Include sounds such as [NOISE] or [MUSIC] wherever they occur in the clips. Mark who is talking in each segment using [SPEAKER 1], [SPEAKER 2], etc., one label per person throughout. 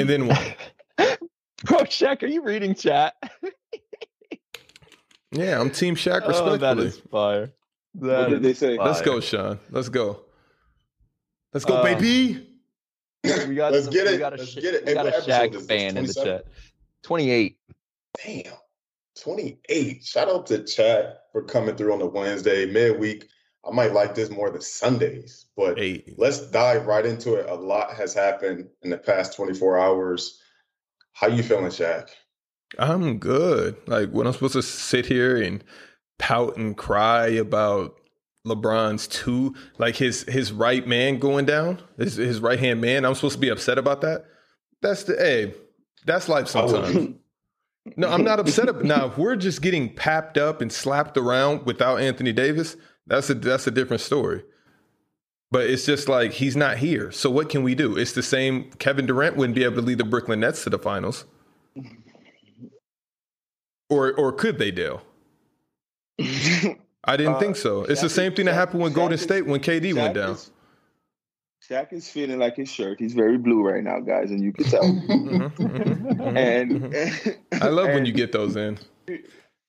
[SPEAKER 1] and then won. [LAUGHS]
[SPEAKER 2] Bro, Shaq, are you reading chat? [LAUGHS]
[SPEAKER 1] Yeah, I'm Team Shaq.
[SPEAKER 2] oh, that is fire.
[SPEAKER 3] What
[SPEAKER 2] That
[SPEAKER 3] did they
[SPEAKER 2] is
[SPEAKER 3] say?
[SPEAKER 1] let's go, Sean. Let's go. Let's go,
[SPEAKER 2] Uh,
[SPEAKER 1] baby.
[SPEAKER 2] We got
[SPEAKER 4] Let's
[SPEAKER 2] some,
[SPEAKER 4] get
[SPEAKER 2] we
[SPEAKER 4] it.
[SPEAKER 2] got a,
[SPEAKER 4] Let's
[SPEAKER 2] Sha-
[SPEAKER 4] get it.
[SPEAKER 2] We
[SPEAKER 4] Hey,
[SPEAKER 2] got a
[SPEAKER 4] what
[SPEAKER 2] Shaq fan in the chat. 28.
[SPEAKER 4] Damn. 28. Shout out to Chad for coming through on the Wednesday, midweek. I might like this more than Sundays, but
[SPEAKER 1] Eight.
[SPEAKER 4] let's dive right into it. A lot has happened in the past 24 hours. How you feeling, Shaq?
[SPEAKER 1] I'm good. Like when I'm supposed to sit here and pout and cry about LeBron's two, like his his right man going down, his his right hand man. I'm supposed to be upset about that. That's the hey, that's life sometimes. [LAUGHS] No, I'm not upset. About, now, if we're just getting papped up and slapped around without Anthony Davis, that's a that's a different story. But it's just like he's not here. So what can we do? It's the same. Kevin Durant wouldn't be able to lead the Brooklyn Nets to the finals, or or could they, Dale? I didn't [LAUGHS]
[SPEAKER 3] Uh,
[SPEAKER 1] think so. It's the same
[SPEAKER 3] is-
[SPEAKER 1] thing that
[SPEAKER 3] Shaq-
[SPEAKER 1] happened with
[SPEAKER 3] Shaq
[SPEAKER 1] Golden
[SPEAKER 3] is-
[SPEAKER 1] State when KD went down.
[SPEAKER 3] is- Shaq is feeling like his shirt. He's very blue right now, guys, and you can tell.
[SPEAKER 1] Mhm, mhm, mhm,
[SPEAKER 3] and.
[SPEAKER 1] I love when you get those in. [LAUGHS]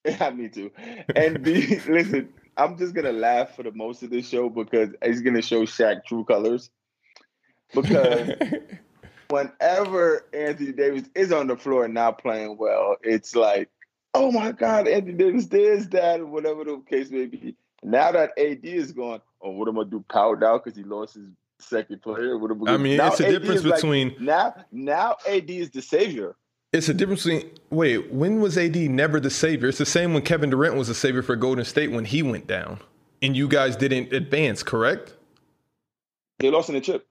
[SPEAKER 3] Yeah, me too. And the, listen, I'm just gonna laugh for the most of this show because it's gonna show Shaq true colors. Because [LAUGHS] whenever Anthony Davis is on the floor and not playing well, it's like, oh my God, Anthony Davis this, that, or whatever the case may be. Now that AD is gone, oh, what am I gonna do? Power down because he lost his second player. What am I
[SPEAKER 1] I mean,
[SPEAKER 3] now
[SPEAKER 1] it's a
[SPEAKER 3] AD
[SPEAKER 1] difference
[SPEAKER 3] is like-
[SPEAKER 1] between
[SPEAKER 3] now. Now AD is the savior.
[SPEAKER 1] It's a difference between wait, when was AD never the savior? It's the same when Kevin Durant was the savior for Golden State when he went down. And you guys didn't advance, correct?
[SPEAKER 3] They lost in the chip.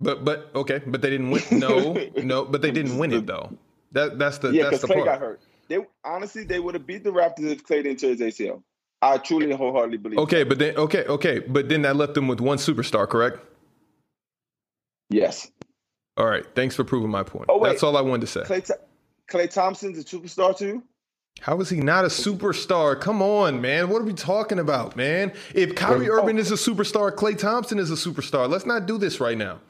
[SPEAKER 1] But but okay, but they didn't win. No, [LAUGHS] no, but they didn't win it though. That that's the
[SPEAKER 3] yeah,
[SPEAKER 1] that's the
[SPEAKER 3] Klay
[SPEAKER 1] part.
[SPEAKER 3] got hurt. They honestly they would have beat the Raptors if Klay didn't tear his ACL. I truly and wholeheartedly believe.
[SPEAKER 1] Okay, but then okay, okay, but then that left them with one superstar, correct?
[SPEAKER 3] Yes.
[SPEAKER 1] All right, thanks for proving my point.
[SPEAKER 3] Oh, wait.
[SPEAKER 1] That's all I wanted to say.
[SPEAKER 3] Klay, Klay Thompson's a superstar too.
[SPEAKER 1] How is he not a superstar? Come on, man. What are we talking about, man? If Kyrie
[SPEAKER 3] Oh.
[SPEAKER 1] Irving is a superstar, Klay Thompson is a superstar. Let's not do this right now.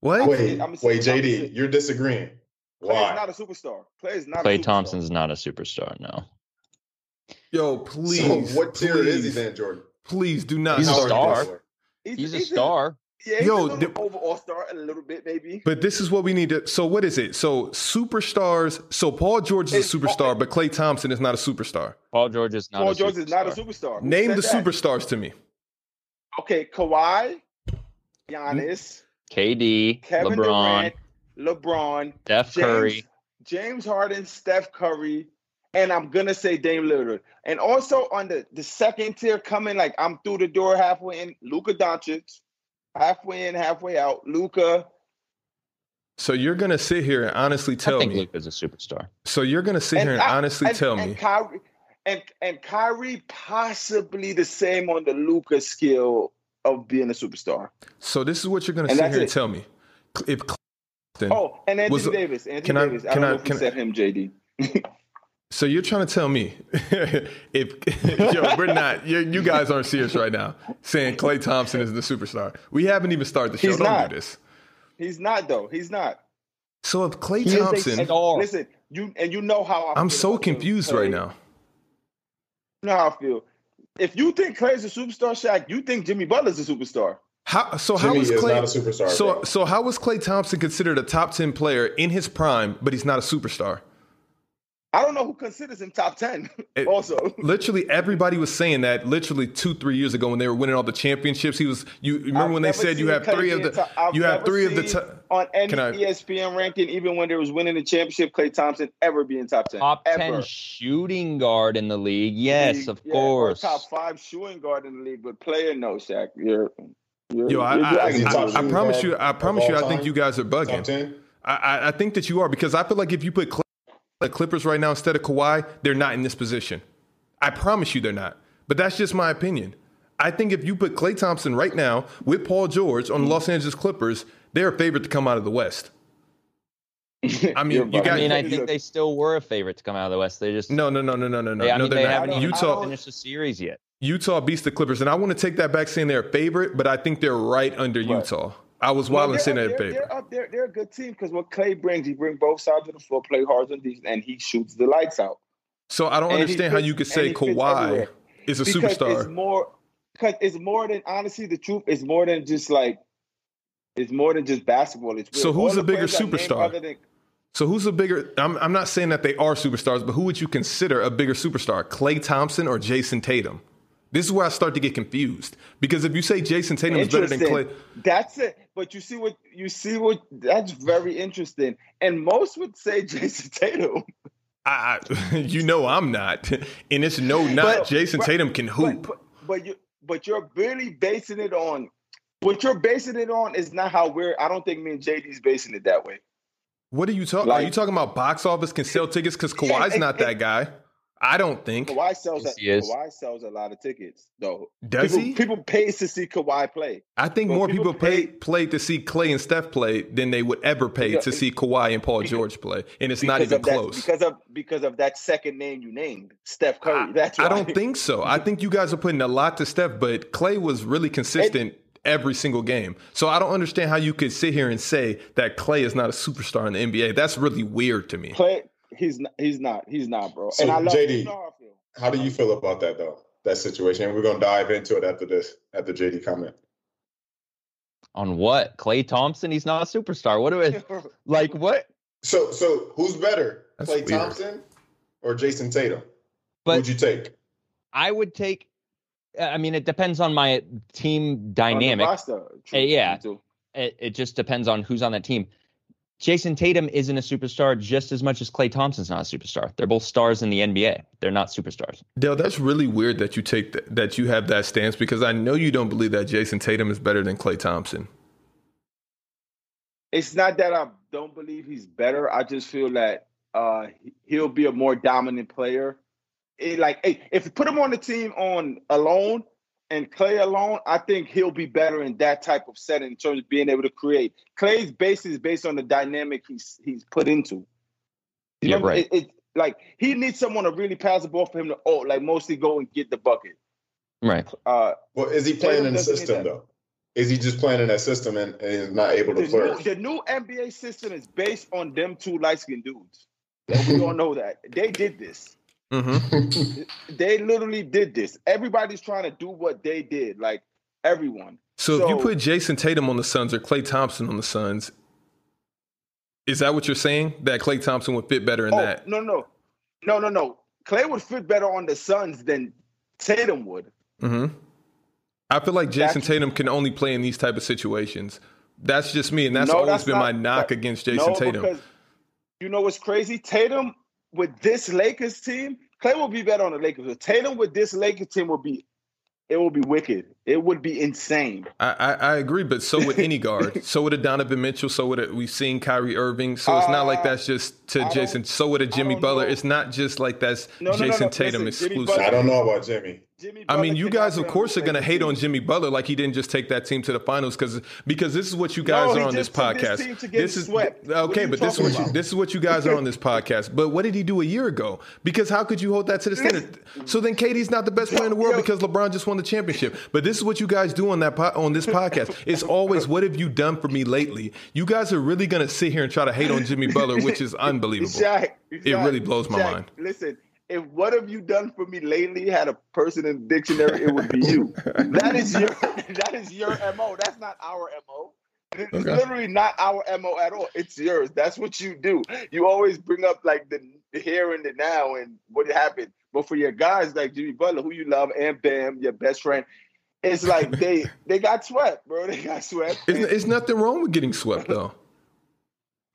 [SPEAKER 1] What?
[SPEAKER 4] Wait,
[SPEAKER 3] I'm-
[SPEAKER 4] wait,
[SPEAKER 3] I'm-
[SPEAKER 4] JD, you're disagreeing.
[SPEAKER 3] Klay
[SPEAKER 4] Why?
[SPEAKER 3] is not a superstar. Klay is not. a
[SPEAKER 2] Klay
[SPEAKER 3] superstar.
[SPEAKER 2] Thompson's not a superstar, no.
[SPEAKER 1] Yo,
[SPEAKER 4] so
[SPEAKER 1] please.
[SPEAKER 4] what tier is he
[SPEAKER 1] please,
[SPEAKER 4] then, Jordan?
[SPEAKER 1] Please do not
[SPEAKER 2] He's a
[SPEAKER 1] start
[SPEAKER 2] star.
[SPEAKER 1] this.
[SPEAKER 2] He's a
[SPEAKER 3] in-
[SPEAKER 2] star.
[SPEAKER 3] Yeah,
[SPEAKER 1] Yo,
[SPEAKER 3] a little
[SPEAKER 1] the-
[SPEAKER 3] overall star a little bit maybe.
[SPEAKER 1] But this is what we need to. So what is it? So superstars. So Paul George is
[SPEAKER 3] It's-
[SPEAKER 1] a superstar, but Klay Thompson is not a superstar.
[SPEAKER 2] Paul George is not
[SPEAKER 3] Paul
[SPEAKER 2] a
[SPEAKER 3] George is not a
[SPEAKER 2] superstar.
[SPEAKER 3] superstar. Who
[SPEAKER 1] Name the
[SPEAKER 3] that?
[SPEAKER 1] superstars to me.
[SPEAKER 3] Okay, Kawhi, Giannis,
[SPEAKER 2] KD,
[SPEAKER 3] Kevin
[SPEAKER 2] LeBron,
[SPEAKER 3] Durant, LeBron,
[SPEAKER 2] Steph
[SPEAKER 3] James,
[SPEAKER 2] Curry.
[SPEAKER 3] James Harden, Steph Curry, and I'm gonna say Dame Lillard. And also on the, the second tier coming, like I'm through the door halfway in, Luka Doncic, halfway in, halfway out. Luka,
[SPEAKER 1] So you're gonna sit here and honestly tell me.
[SPEAKER 2] I think
[SPEAKER 1] me.
[SPEAKER 2] Luka's a superstar.
[SPEAKER 1] So you're gonna sit here and
[SPEAKER 3] I-
[SPEAKER 1] honestly
[SPEAKER 3] and,
[SPEAKER 1] tell
[SPEAKER 3] and
[SPEAKER 1] me.
[SPEAKER 3] Kyrie, and and Kyrie possibly the same on the Luka scale of being a superstar.
[SPEAKER 1] So this is what you're gonna
[SPEAKER 3] And
[SPEAKER 1] sit
[SPEAKER 3] that's
[SPEAKER 1] here and tell me. If Claxton,
[SPEAKER 3] Oh, and Anthony
[SPEAKER 1] Was-
[SPEAKER 3] Davis. Anthony
[SPEAKER 1] can
[SPEAKER 3] Davis. I,
[SPEAKER 1] can
[SPEAKER 3] don't
[SPEAKER 1] I-
[SPEAKER 3] know if
[SPEAKER 1] can
[SPEAKER 3] you said him, JD. [LAUGHS]
[SPEAKER 1] so you're trying to tell me [LAUGHS] if [LAUGHS] yo we're not you you guys aren't serious right now saying Klay Thompson is the superstar. We haven't even started the show.
[SPEAKER 3] He's
[SPEAKER 1] Don't
[SPEAKER 3] not.
[SPEAKER 1] do this.
[SPEAKER 3] He's not though. He's not.
[SPEAKER 1] So if Klay
[SPEAKER 2] He is a
[SPEAKER 1] Thompson.
[SPEAKER 3] Listen, you and you know how I
[SPEAKER 1] I'm
[SPEAKER 3] feel
[SPEAKER 1] so confused
[SPEAKER 3] Klay.
[SPEAKER 1] right now.
[SPEAKER 3] You know how I feel. If you think Klay's a superstar, Shaq, you think Jimmy Butler's a superstar.
[SPEAKER 1] How so? How
[SPEAKER 4] Jimmy
[SPEAKER 1] is
[SPEAKER 4] is
[SPEAKER 1] Klay?
[SPEAKER 4] not a superstar.
[SPEAKER 1] so
[SPEAKER 4] bro.
[SPEAKER 1] so how was Klay Thompson considered a top ten player in his prime, but he's not a superstar?
[SPEAKER 3] I don't know who considers him top ten. [LAUGHS]
[SPEAKER 1] It-
[SPEAKER 3] also,
[SPEAKER 1] Literally everybody was saying that. Literally two three years ago when they were winning all the championships, he was. You remember
[SPEAKER 3] I've
[SPEAKER 1] when they said you have three of the
[SPEAKER 3] top- I've
[SPEAKER 1] you have three of the. T-
[SPEAKER 3] on any
[SPEAKER 1] Can I-
[SPEAKER 3] ESPN ranking, even when they was winning the championship, Klay Thompson ever be in top ten.
[SPEAKER 2] Top
[SPEAKER 3] ever.
[SPEAKER 2] 10 shooting guard in the league. Yes,
[SPEAKER 3] League,
[SPEAKER 2] of
[SPEAKER 3] yeah, or
[SPEAKER 2] course.
[SPEAKER 3] top five shooting guard in the league, but player no, Shaq. You're, you're
[SPEAKER 1] Yo, I,
[SPEAKER 3] you're
[SPEAKER 1] I,
[SPEAKER 3] dragging
[SPEAKER 1] I. I promise you, I promise you, I think
[SPEAKER 4] time?
[SPEAKER 1] you guys are
[SPEAKER 4] Top
[SPEAKER 1] bugging.
[SPEAKER 4] 10?
[SPEAKER 1] I, I, I think that you are because I feel like if you put Klay, the Clippers right now instead of Kawhi, they're not in this position. I promise you, they're not. But that's just my opinion. I think if you put Klay Thompson right now with Paul George on the Los Angeles Clippers, they're a favorite to come out of the West. [LAUGHS] I mean, you got-
[SPEAKER 2] I mean, I think they still were a favorite to come out of the West. They just
[SPEAKER 1] No, no, no, no, no, no, no.
[SPEAKER 2] I
[SPEAKER 1] no,
[SPEAKER 2] mean,
[SPEAKER 1] they're
[SPEAKER 2] they haven't even
[SPEAKER 1] Utah,
[SPEAKER 2] finished the series yet.
[SPEAKER 1] Utah beats the Clippers, and I want to take that back, saying they're a favorite, but I think they're right under
[SPEAKER 3] Right.
[SPEAKER 1] Utah. I was wild and
[SPEAKER 3] they're
[SPEAKER 1] saying
[SPEAKER 3] up
[SPEAKER 1] that paper.
[SPEAKER 3] They're up there. They're a good team because what Klay brings, he brings both sides of the floor, play hard and decent, and he shoots the lights out.
[SPEAKER 1] So I don't
[SPEAKER 3] And
[SPEAKER 1] understand how you could say Kawhi is a
[SPEAKER 3] because it's
[SPEAKER 1] superstar.
[SPEAKER 3] more because it's more than honestly the truth It's more than just like it's more than just basketball. It's
[SPEAKER 1] So who's the bigger
[SPEAKER 3] players I named
[SPEAKER 1] superstar?
[SPEAKER 3] Than,
[SPEAKER 1] So who's a bigger? I'm, I'm not saying that they are superstars, but who would you consider a bigger superstar, Klay Thompson or Jayson Tatum? This is where I start to get confused because if you say Jayson Tatum is better than Klay,
[SPEAKER 3] That's it. But you see what you see what that's very interesting. And most would say [LAUGHS] Jayson Tatum.
[SPEAKER 1] I, I, [LAUGHS] you know I'm not, [LAUGHS] and it's no not
[SPEAKER 3] But-
[SPEAKER 1] Jayson
[SPEAKER 3] but-
[SPEAKER 1] Tatum can hoop.
[SPEAKER 3] but, but you but you're really basing it on what you're basing it on is not how we're I don't think me and JD's basing it that way.
[SPEAKER 1] what are you talking? are you talking about box office can sell tickets? Because Kawhi's
[SPEAKER 3] and-
[SPEAKER 1] not that guy. I don't think.
[SPEAKER 3] Kawhi sells
[SPEAKER 2] Yes,
[SPEAKER 3] a. Kawhi sells a lot of tickets though.
[SPEAKER 1] Does
[SPEAKER 3] people,
[SPEAKER 1] he?
[SPEAKER 3] People pays to see Kawhi play.
[SPEAKER 1] I think
[SPEAKER 3] Well,
[SPEAKER 1] more
[SPEAKER 3] people
[SPEAKER 1] people pay,
[SPEAKER 3] pay-
[SPEAKER 1] play to see Klay and Steph play than they would ever pay
[SPEAKER 3] Because-
[SPEAKER 1] to see Kawhi and Paul
[SPEAKER 3] because-
[SPEAKER 1] George play, and it's not
[SPEAKER 3] because
[SPEAKER 1] even
[SPEAKER 3] of that-
[SPEAKER 1] close.
[SPEAKER 3] because of because of that second name you named, Steph Curry. [LAUGHS] That's why.
[SPEAKER 1] I don't think so. I think you guys are putting a lot to Steph, but Klay was really consistent every single game. So I don't understand how you could sit here and say that Klay is not a superstar in the NBA. That's really weird to me.
[SPEAKER 3] Klay. He's not. He's not. He's not, bro.
[SPEAKER 4] So,
[SPEAKER 3] and I love
[SPEAKER 4] JD,
[SPEAKER 3] you how
[SPEAKER 4] How do you feel about that though? That situation. And we're gonna dive into it after this, after JD comment.
[SPEAKER 2] On what? Klay Thompson? He's not a superstar. What do it [LAUGHS] like? What?
[SPEAKER 4] So so who's better?
[SPEAKER 1] That's
[SPEAKER 4] Klay
[SPEAKER 1] weird.
[SPEAKER 4] Thompson or Jayson Tatum?
[SPEAKER 2] But
[SPEAKER 4] Who'd you take?
[SPEAKER 2] I would take. I mean, it depends on my team
[SPEAKER 3] On
[SPEAKER 2] dynamic.
[SPEAKER 3] roster, true,
[SPEAKER 2] Uh, yeah. It, it just depends on who's on that team. Jayson Tatum isn't a superstar just as much as Klay Thompson's not a superstar. They're both stars in the NBA. They're not superstars.
[SPEAKER 1] Dale, that's really weird that you take th- that you have that stance because I know you don't believe that Jayson Tatum is better than Klay Thompson.
[SPEAKER 3] It's not that I don't believe he's better. I just feel that uh, he'll be a more dominant player. It, like, hey, if you put him on the team on alone and Klay alone, I think he'll be better in that type of setting in terms of being able to create. Klay's base is based on the dynamic he's he's put into. You
[SPEAKER 2] Yeah,
[SPEAKER 3] know,
[SPEAKER 2] right.
[SPEAKER 3] It, it, like he needs someone to really pass the ball for him to oh, like mostly go and get the bucket.
[SPEAKER 2] Right.
[SPEAKER 3] Uh,
[SPEAKER 4] Well, is he playing in the system though? Is he just playing in that system and, and is not able
[SPEAKER 3] the
[SPEAKER 4] to
[SPEAKER 3] new,
[SPEAKER 4] flourish?
[SPEAKER 3] the new NBA system is based on them two light skinned dudes. And we all know that. They did this.
[SPEAKER 1] Hmm [LAUGHS]
[SPEAKER 3] They literally did this. Everybody's trying to do what they did. Like everyone.
[SPEAKER 1] So, if you put Jayson Tatum on the Suns or Klay Thompson on the Suns, is that what you're saying? That Klay Thompson would fit better in
[SPEAKER 3] Oh
[SPEAKER 1] that?
[SPEAKER 3] no, no, no, no, no. Klay would fit better on the Suns than Tatum would.
[SPEAKER 1] hmm I feel like Jayson
[SPEAKER 3] That's-
[SPEAKER 1] Tatum can only play in these type of situations. That's just me, and that's
[SPEAKER 3] No,
[SPEAKER 1] always
[SPEAKER 3] that's
[SPEAKER 1] been my knock
[SPEAKER 3] that-
[SPEAKER 1] against Jayson
[SPEAKER 3] no,
[SPEAKER 1] Tatum.
[SPEAKER 3] because you know what's crazy? Tatum with this Lakers team, Klay will be better on the Lakers. But Tatum with this Lakers team will be, it will be wicked. It would be insane.
[SPEAKER 1] I, I, I agree, but so would any guard. [LAUGHS] so would a Donovan Mitchell. So would a, we've seen Kyrie Irving. So it's not like
[SPEAKER 3] Uh,
[SPEAKER 1] that's just to
[SPEAKER 3] I
[SPEAKER 1] Jayson. So would a Jimmy Butler.
[SPEAKER 3] know.
[SPEAKER 1] It's not just like that's
[SPEAKER 3] No, no, no,
[SPEAKER 1] Jayson
[SPEAKER 3] no.
[SPEAKER 1] Tatum
[SPEAKER 3] Listen,
[SPEAKER 1] exclusive.
[SPEAKER 3] Butler-
[SPEAKER 4] I don't know about Jimmy.
[SPEAKER 3] Jimmy
[SPEAKER 1] I mean, you guys, of course, are going to hate on Jimmy Butler like he didn't just take that team to the finals because because this is what you guys
[SPEAKER 3] No,
[SPEAKER 1] are on this
[SPEAKER 3] just took this
[SPEAKER 1] podcast.
[SPEAKER 3] team to get
[SPEAKER 1] this is
[SPEAKER 3] swept.
[SPEAKER 1] Okay, but this is
[SPEAKER 3] talking
[SPEAKER 1] what you this is what you guys are on this [LAUGHS] podcast. But what did he do a year ago? Because how could you hold that to the standard? So then, KD's not the best player in the world
[SPEAKER 3] Yo.
[SPEAKER 1] because LeBron just won the championship. But this is what you guys do on that po- on this podcast. It's always what have you done for me lately? You guys are really going to sit here and try to hate on Jimmy Butler, which is [LAUGHS] unbelievable.
[SPEAKER 3] Shaq,
[SPEAKER 1] It really blows my
[SPEAKER 3] Shaq,
[SPEAKER 1] mind.
[SPEAKER 3] Listen, if what have you done for me lately had a person in the dictionary, it would be you. [LAUGHS] that is your [LAUGHS] that is your mo. That's not our mo. It's
[SPEAKER 1] Okay.
[SPEAKER 3] literally not our mo at all. It's yours. That's what you do. You always bring up like the, the here and the now and what happened. But for your guys like Jimmy Butler, who you love, and Bam, your best friend, it's like they they got swept, bro. They got swept.
[SPEAKER 1] It's, it's nothing wrong with getting swept though.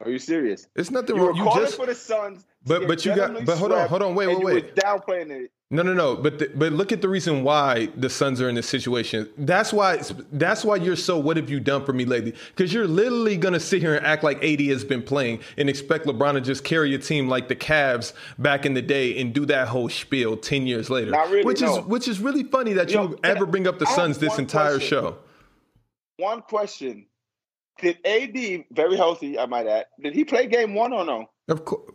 [SPEAKER 3] Are you serious?
[SPEAKER 1] It's nothing
[SPEAKER 3] You were
[SPEAKER 1] wrong. You
[SPEAKER 3] calling
[SPEAKER 1] just
[SPEAKER 3] for the Suns.
[SPEAKER 1] But- but you got- but hold on, hold on, wait, wait, wait.
[SPEAKER 3] downplaying it.
[SPEAKER 1] No, no, no. But the, but look at the reason why the Suns are in this situation. That's why that's why you're so. What have you done for me lately? Because you're literally gonna sit here and act like AD has been playing and expect LeBron to just carry a team like the Cavs back in the day and do that whole spiel ten years later.
[SPEAKER 3] Not really,
[SPEAKER 1] which
[SPEAKER 3] no.
[SPEAKER 1] is which is really funny that
[SPEAKER 3] Yo,
[SPEAKER 1] you ever
[SPEAKER 3] I-
[SPEAKER 1] bring up the
[SPEAKER 3] I
[SPEAKER 1] Suns this entire
[SPEAKER 3] question.
[SPEAKER 1] show.
[SPEAKER 3] One question: Did AD, very healthy, I might add, did he play Game One or no?
[SPEAKER 1] Of course.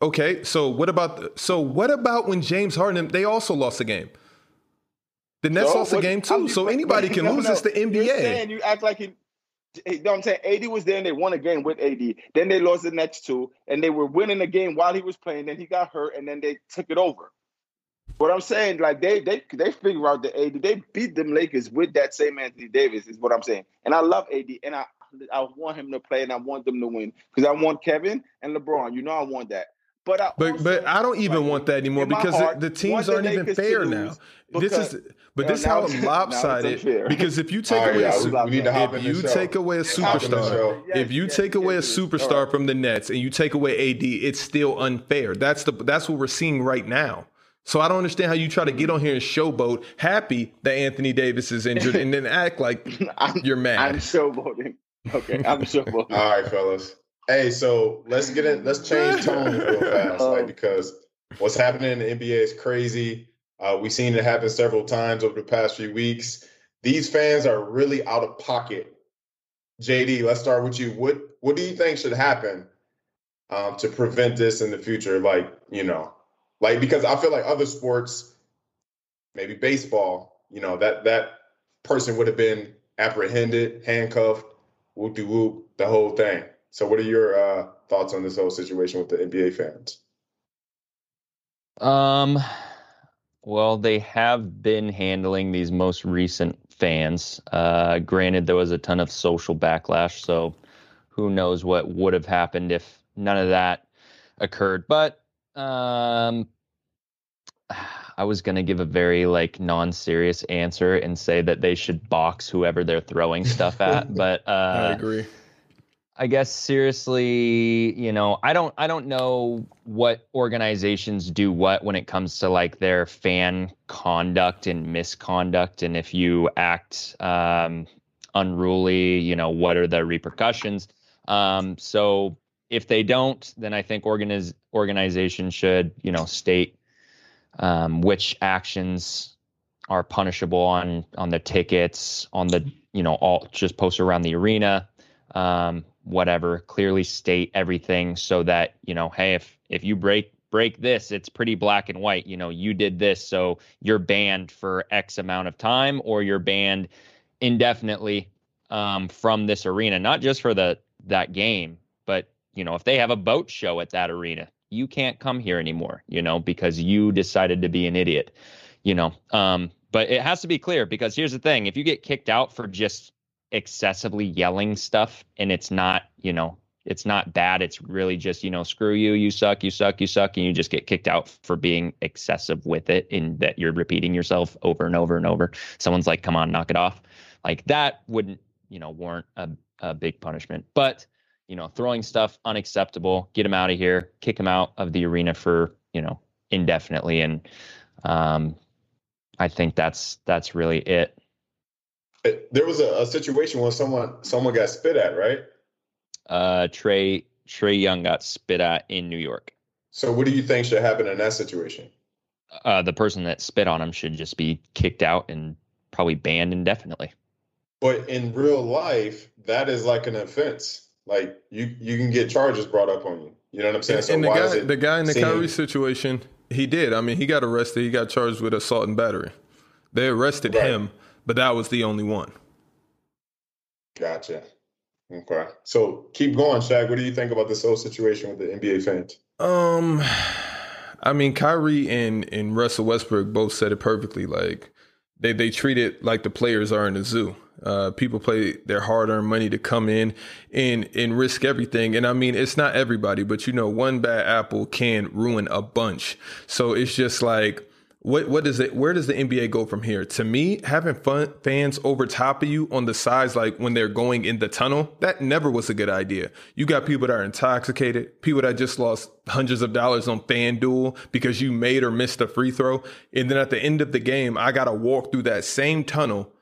[SPEAKER 1] Okay, so what about the, so what about when James Harden? They also lost a game. The Nets
[SPEAKER 3] So,
[SPEAKER 1] lost a game too. So anybody [LAUGHS] can
[SPEAKER 3] no,
[SPEAKER 1] lose.
[SPEAKER 3] no.
[SPEAKER 1] It's the
[SPEAKER 3] You're
[SPEAKER 1] NBA.
[SPEAKER 3] saying you act like he, You know what I'm saying? AD was there and they won a game with AD. Then they lost the next two, and they were winning the game while he was playing. Then he got hurt, and then they took it over. What I'm saying, like they they they figure out the AD. They beat them Lakers with that same Anthony Davis. Is what I'm saying. And I love AD, and I I want him to play, and I want them to win because I want Kevin and LeBron. You know, I want that. But I
[SPEAKER 1] but
[SPEAKER 3] also,
[SPEAKER 1] but I don't even
[SPEAKER 3] like,
[SPEAKER 1] want that anymore because
[SPEAKER 3] heart,
[SPEAKER 1] the, the teams aren't even fair now. This is but this
[SPEAKER 3] now
[SPEAKER 1] how
[SPEAKER 3] it's- [LAUGHS] now it's
[SPEAKER 1] lopsided because if you take
[SPEAKER 4] All right,
[SPEAKER 1] away a
[SPEAKER 4] yeah,
[SPEAKER 1] su-
[SPEAKER 4] we, we need to hop in
[SPEAKER 1] if
[SPEAKER 4] the
[SPEAKER 1] you
[SPEAKER 4] show.
[SPEAKER 1] take away a
[SPEAKER 4] Let's hop in the
[SPEAKER 1] superstar.
[SPEAKER 3] Yes,
[SPEAKER 1] if you
[SPEAKER 3] yes,
[SPEAKER 1] take away a
[SPEAKER 3] yes, it is.
[SPEAKER 1] superstar
[SPEAKER 3] All right.
[SPEAKER 1] from the Nets and you take away AD, it's still unfair. That's the that's what we're seeing right now. So I don't understand how you try to get mm-hmm. on here and showboat, happy that Anthony Davis is injured, and then act like [LAUGHS] you're mad.
[SPEAKER 3] I'm showboating. Okay, I'm showboating. [LAUGHS]
[SPEAKER 4] All right, fellas. Hey, so let's get in. Let's change tone real [LAUGHS] fast,
[SPEAKER 3] Oh.
[SPEAKER 4] like because what's happening in the NBA is crazy. Uh, we've seen it happen several times over the past few weeks. These fans are really out of pocket. JD, let's start with you. What What do you think should happen um, to prevent this in the future? Like, you know, like because I feel like other sports, maybe baseball, you know, that that person would have been apprehended, handcuffed, whoop de whoop, the whole thing. So, what are your uh, thoughts on this whole situation with the NBA fans?
[SPEAKER 2] Um, well, they have been handling these most recent fans. Uh, granted, there was a ton of social backlash, so who knows what would have happened if none of that occurred. But um, I was gonna give a very like non-serious answer and say that they should box whoever they're throwing stuff [LAUGHS] at, but uh,
[SPEAKER 1] I agree.
[SPEAKER 2] I guess seriously, you know, I don't I don't know what organizations do what when it comes to like their fan conduct and misconduct and if you act um unruly, you know, what are the repercussions? Um so if they don't, then I think organiz- organizations should, you know, state um which actions are punishable on on the tickets, on the, you know, all just post around the arena um, whatever. Clearly state everything so that you know hey if if you break break this it's pretty black and white. You know you did this so you're banned for x amount of time or you're banned indefinitely um, from this arena. Not just for the that game but you know if they have a boat show at that arena you can't come here anymore you know because you decided to be an idiot you know um but it has to be clear because here's the thing if you get kicked out for just excessively yelling stuff and it's not you know it's not bad it's really just you know screw you you suck you suck you suck and you just get kicked out for being excessive with it in that you're repeating yourself over and over and over someone's like come on knock it off. Like that wouldn't you know warrant a, a big punishment but you know throwing stuff unacceptable get him out of here kick him out of the arena for you know indefinitely and um i think that's that's really it
[SPEAKER 4] There was a, a situation where someone someone got spit at, right?
[SPEAKER 2] uh trae trae young got spit at in new york
[SPEAKER 4] So, what do you think should happen in that situation?
[SPEAKER 2] uh the person that spit on him should just be kicked out and probably banned indefinitely
[SPEAKER 4] But in real life, that is like an offense. Like you, you can get charges brought up on you. You know what I'm saying? So
[SPEAKER 1] and the
[SPEAKER 4] why
[SPEAKER 1] guy,
[SPEAKER 4] is it
[SPEAKER 1] the guy in the
[SPEAKER 4] seen-
[SPEAKER 1] Kyrie situation, he did. I mean, he got arrested. He got charged with assault and battery. They arrested
[SPEAKER 4] Right.
[SPEAKER 1] him, but that was the only one.
[SPEAKER 4] Gotcha. Okay. So keep going, Shaq. What do you think about this whole situation with the NBA fans?
[SPEAKER 1] Um, I mean, Kyrie and and Russell Westbrook both said it perfectly. Like they they treat it like the players are in a zoo. Uh, people play their hard earned money to come in and and risk everything. And I mean, it's not everybody, but you know, one bad apple can ruin a bunch. So it's just like. What what is it? Where does the NBA go from here? To me, having fun fans over top of you on the sides, like when they're going in the tunnel, that never was a good idea. You got people that are intoxicated, people that just lost hundreds of dollars on FanDuel because you made or missed a free throw, and then at the end of the game, I got to walk through that same tunnel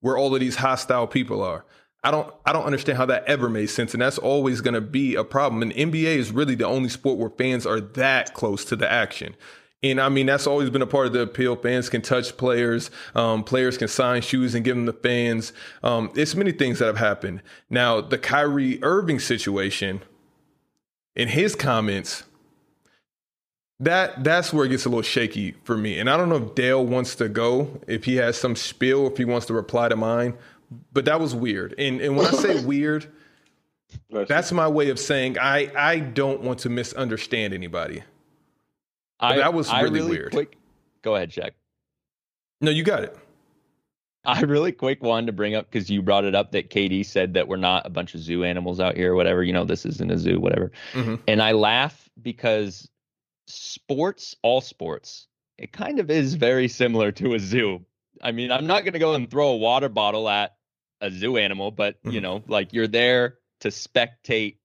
[SPEAKER 1] where all of these hostile people are. I don't I don't understand how that ever made sense, and that's always going to be a problem. And NBA is really the only sport where fans are that close to the action. And I mean, that's always been a part of the appeal. Fans can touch players. Um, players can sign shoes and give them to fans. Um, it's many things that have happened. Now, the Kyrie Irving situation, in his comments, that that's where it gets a little shaky for me. And I don't know if Dale wants to go, if he has some spiel, if he wants to reply to mine. but that was weird. And and when I say [LAUGHS] weird, that's my way of saying I I don't want to misunderstand anybody.
[SPEAKER 2] I,
[SPEAKER 1] that was
[SPEAKER 2] I
[SPEAKER 1] really weird.
[SPEAKER 2] Quick, go ahead, Shaq.
[SPEAKER 1] No, you got it.
[SPEAKER 2] I really quick wanted to bring up because you brought it up that Katie said that we're not a bunch of zoo animals out here, whatever. You know, this isn't a zoo, whatever.
[SPEAKER 1] Mhm.
[SPEAKER 2] And I laugh because sports, all sports, it kind of is very similar to a zoo. I mean, I'm not going to go and throw a water bottle at a zoo animal, but you
[SPEAKER 1] Mhm.
[SPEAKER 2] know, like you're there to spectate